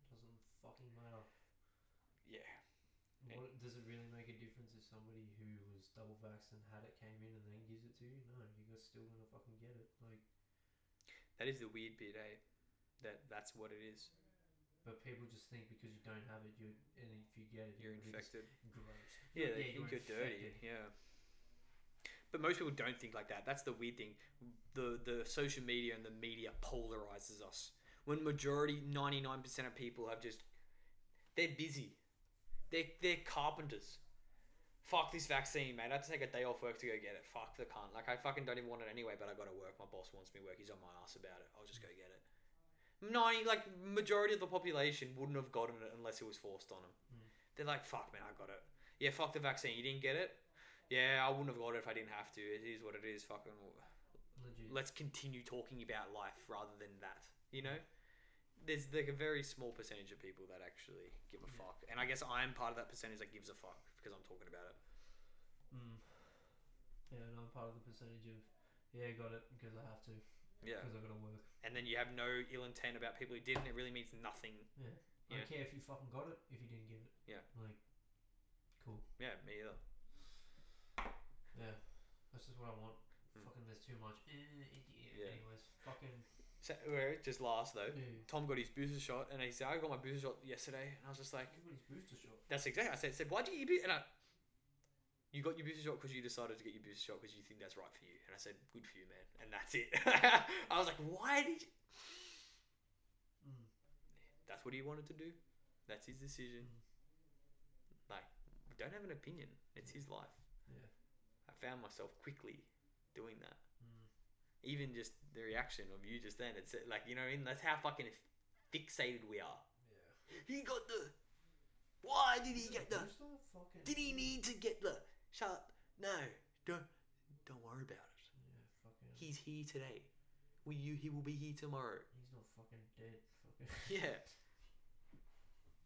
Speaker 7: Doesn't fucking matter.
Speaker 4: yeah.
Speaker 7: What does it really make a difference if somebody who was double vaxxed and had it came in and then gives it to you? No, you're still gonna fucking get it. Like,
Speaker 4: that is the weird bit, eh? That that's what it is.
Speaker 1: But people just think because you don't have it, you and if you get it,
Speaker 4: You're
Speaker 1: it'll be this
Speaker 4: infected.
Speaker 1: Gross.
Speaker 4: Yeah, they
Speaker 1: you're
Speaker 4: think you're dirty. Yeah. But most people don't think like that. That's the weird thing. The the social media and the media polarizes us. When majority, ninety nine percent of people have just, they're busy. They're they're carpenters. Fuck this vaccine, mate. I have to take a day off work to go get it. Fuck the cunt. Like I fucking don't even want it anyway, but I gotta work. My boss wants me to work. He's on my ass about it. I'll just go get it. Ninety, like majority of the population wouldn't have gotten it unless it was forced on them. They're like, fuck, man, I got it. Yeah, fuck the vaccine. You didn't get it. Yeah, I wouldn't have got it if I didn't have to. It is what it is. Fucking.
Speaker 1: Legit.
Speaker 4: Let's continue talking about life rather than that. You know, there's like a very small percentage of people that actually give a fuck, and I guess I'm part of that percentage that gives a fuck because I'm talking about it.
Speaker 1: Mm. Yeah, and I'm part of the percentage of yeah, got it because I have to
Speaker 4: Yeah,
Speaker 1: because I've got to work.
Speaker 4: and then you have no ill intent about people who didn't. It really means nothing.
Speaker 1: Yeah. I don't care if you fucking got it if you didn't give it.
Speaker 4: Yeah.
Speaker 1: Like, cool.
Speaker 4: Yeah, me either.
Speaker 1: Yeah. That's just what I want.
Speaker 4: Mm.
Speaker 1: Fucking, there's too much. Eh, eh,
Speaker 4: Yeah.
Speaker 1: Anyways, fucking.
Speaker 4: So, where just last though,
Speaker 1: Yeah.
Speaker 4: Tom got his booster shot, and he said, "I got my booster shot yesterday," and I was just like,
Speaker 1: Everybody's booster shot.
Speaker 4: That's exactly. I said, said why did you your? And I, you got your booster shot because you decided to get your booster shot because you think that's right for you. And I said, good for you, man. And that's it. I was like, why did you?
Speaker 1: Mm.
Speaker 4: That's what he wanted to do. That's his decision. Like, don't have an opinion. It's his life.
Speaker 1: Yeah.
Speaker 4: I found myself quickly doing that.
Speaker 1: Mm.
Speaker 4: Even just the reaction of you just then. It's like you know, what I mean? that's how fucking fixated we are.
Speaker 1: Yeah.
Speaker 4: He got the. Why did he get the? Did he need to get the shut up? No, don't don't worry about it.
Speaker 1: Yeah, fucking.
Speaker 4: He's here today. Will you he will be here tomorrow.
Speaker 1: He's not fucking dead. Fucking.
Speaker 4: Yeah.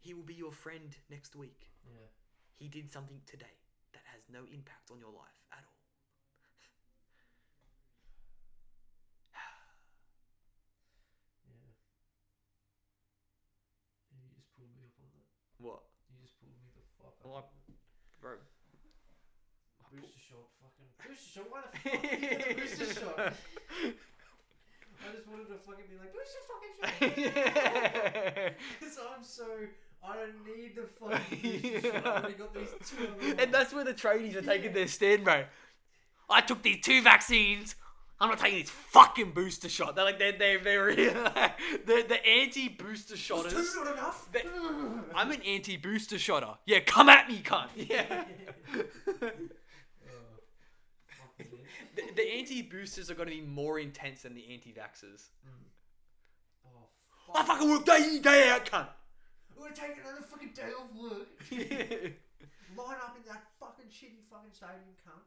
Speaker 4: He will be your friend next week.
Speaker 1: Yeah.
Speaker 4: He did something today that has no impact on your life at all.
Speaker 1: Yeah. You just pulled me up on that.
Speaker 4: What?
Speaker 1: You just pulled me the fuck up.
Speaker 4: Well, I- Bro.
Speaker 1: Booster shot, fucking booster shot. Why the fuck did you get the booster shot? I just wanted to fucking be like booster fucking shot. Because I'm so I don't need the fucking booster shot. Already got these two. other
Speaker 4: and that's where the tradies are taking their stand, bro. I took these two vaccines. I'm not taking this fucking booster shot. They're like they're they're very the the anti booster shotters.
Speaker 1: two not enough?
Speaker 4: They- I'm an anti booster shotter. Yeah, come at me, cunt. Yeah.
Speaker 1: Fucking hell.
Speaker 4: the, the anti boosters are going to be more intense than the anti vaxxers.
Speaker 1: Oh
Speaker 4: I fucking work day in, day out, cunt.
Speaker 1: I'm gonna take another fucking day off work.
Speaker 4: Yeah.
Speaker 1: Line up in that fucking shitty fucking stadium, cunt.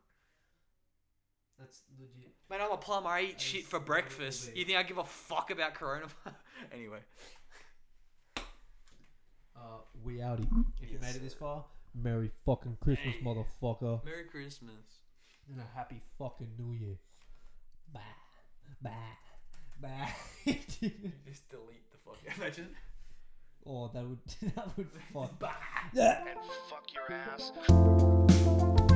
Speaker 1: That's legit.
Speaker 4: Man, I'm a plumber. I eat
Speaker 1: That
Speaker 4: shit for breakfast. You think I give a fuck about coronavirus? anyway.
Speaker 1: Uh, we outie. If you made it this far, Merry fucking Christmas, motherfucker.
Speaker 4: Merry Christmas.
Speaker 1: And a happy fucking New Year. Bye. Bye. Bye.
Speaker 4: Just delete the fucking. Imagine.
Speaker 1: oh, that would that would fuck. Yeah.
Speaker 2: And fuck your ass.